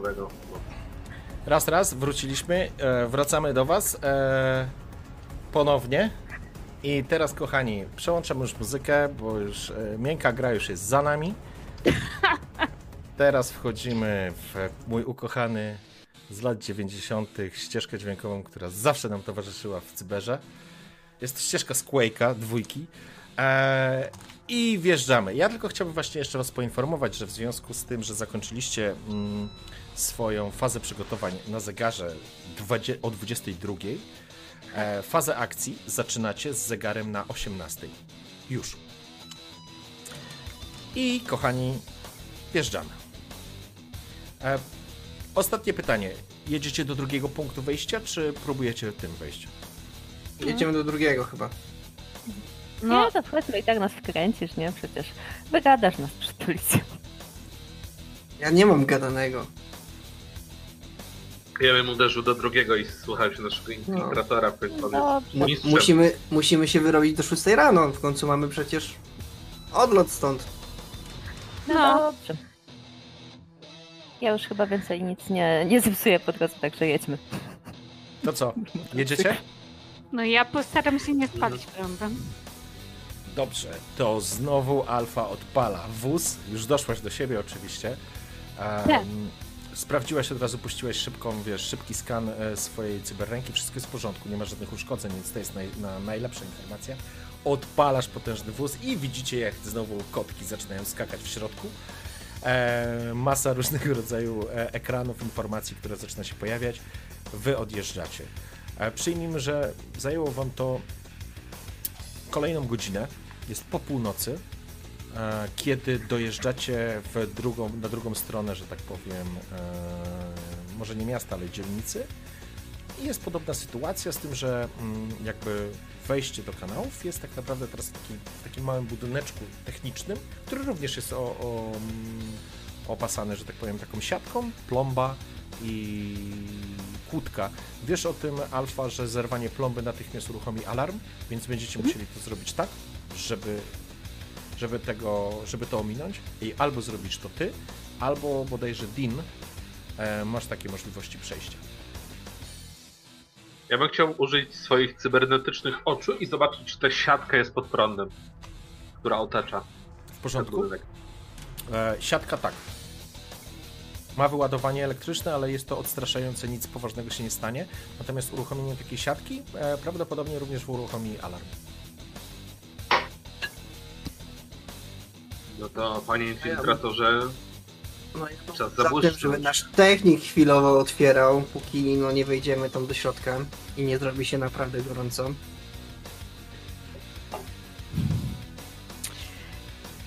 Nowego. Raz, raz, wróciliśmy, e, wracamy do Was e, ponownie. I teraz, kochani, przełączam już muzykę, bo już e, miękka gra już jest za nami. Teraz wchodzimy w mój ukochany z lat 90. ścieżkę dźwiękową, która zawsze nam towarzyszyła w cyberze. Jest to ścieżka z Quake'a, dwójki. I wjeżdżamy. Ja tylko chciałbym właśnie jeszcze Was poinformować, że w związku z tym, że zakończyliście mm, swoją fazę przygotowań na zegarze 20, o 22, e, fazę akcji zaczynacie z zegarem na 18. Już. I kochani, wjeżdżamy. E, ostatnie pytanie. Jedziecie do drugiego punktu wejścia, czy próbujecie tym wejść? Jedziemy do drugiego chyba. No. Nie, to wchodźmy i tak nas wkręcisz, nie? Przecież wygadasz nas przed policją. Ja nie mam gadanego. Ja bym uderzył do drugiego i słuchał się naszego infiltratora, no. jest mistrzem. Musimy, musimy się wyrobić do 6 rano. W końcu mamy przecież odlot stąd. No, No. dobrze. Ja już chyba więcej nic nie, nie zepsuję po drodze, także jedźmy. To co? Jedziecie? No ja postaram się nie spalić prądem. Dobrze, to znowu Alfa odpala wóz. Już doszłaś do siebie oczywiście. Nie. Um, sprawdziłaś od razu, puściłaś szybką, wiesz, szybki skan e, swojej cyberręki. Wszystko jest w porządku, nie ma żadnych uszkodzeń, więc to jest naj, na, najlepsza informacja. Odpalasz potężny wóz i widzicie, jak znowu kotki zaczynają skakać w środku. E, masa różnego rodzaju e, ekranów, informacji, które zaczyna się pojawiać. Wy odjeżdżacie. E, przyjmijmy, że zajęło wam to kolejną godzinę. Jest po północy, kiedy dojeżdżacie w drugą, na drugą stronę, że tak powiem, e, może nie miasta, ale dzielnicy. I jest podobna sytuacja z tym, że mm, jakby wejście do kanałów jest tak naprawdę teraz w takim, w takim małym budyneczku technicznym, który również jest o, o, mm, opasany, że tak powiem, taką siatką, plomba i kłódka. Wiesz o tym, Alfa, że zerwanie plomby natychmiast uruchomi alarm, więc będziecie musieli to zrobić tak, żeby, żeby, tego, żeby to ominąć. I albo zrobisz to ty, albo bodajże Din e, masz takie możliwości przejścia. Ja bym chciał użyć swoich cybernetycznych oczu i zobaczyć, czy ta siatka jest pod prądem, która otacza W porządku? E, siatka tak. Ma wyładowanie elektryczne, ale jest to odstraszające, nic poważnego się nie stanie. Natomiast uruchomienie takiej siatki e, prawdopodobnie również uruchomi alarm. No to panie infiltratorze, No i czas za tym, zabłyszczeć. żeby nasz technik chwilowo otwierał, póki no, nie wejdziemy tam do środka i nie zrobi się naprawdę gorąco.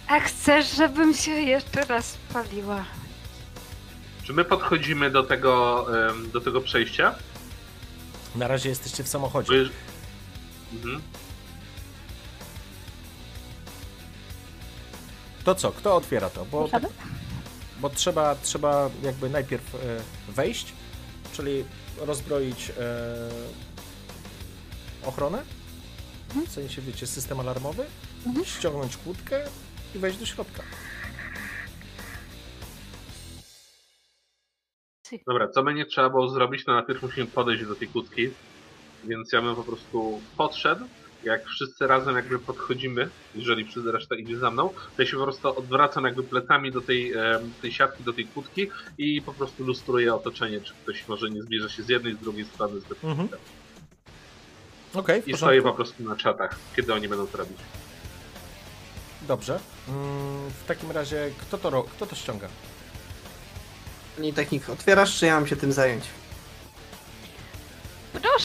A chcesz, żebym się jeszcze raz spaliła? Czy my podchodzimy do tego, em, do tego przejścia? Na razie jesteście w Bo samochodzie. jeż- Mhm. To co? Kto otwiera to? Bo, tak, bo trzeba, trzeba jakby najpierw e, wejść, czyli rozbroić e, ochronę, w sensie wiecie, system alarmowy, Mhm. ściągnąć kłódkę i wejść do środka. Dobra, co będzie trzeba było zrobić? No najpierw musimy podejść do tej kłódki, więc ja bym po prostu podszedł. Jak wszyscy razem jakby podchodzimy, jeżeli wszyscy reszta idzie za mną, to ja się po prostu odwracam jakby plecami do tej, tej siatki, do tej kłódki i po prostu lustruję otoczenie, czy ktoś może nie zbliża się z jednej, z drugiej strony. Z Mhm. Okej, w I stoję po porządku. prostu na czatach, kiedy oni będą to robić. Dobrze. Mm, w takim razie, kto to, kto to ściąga? Pani technik, otwierasz, czy ja mam się tym zająć? Proszę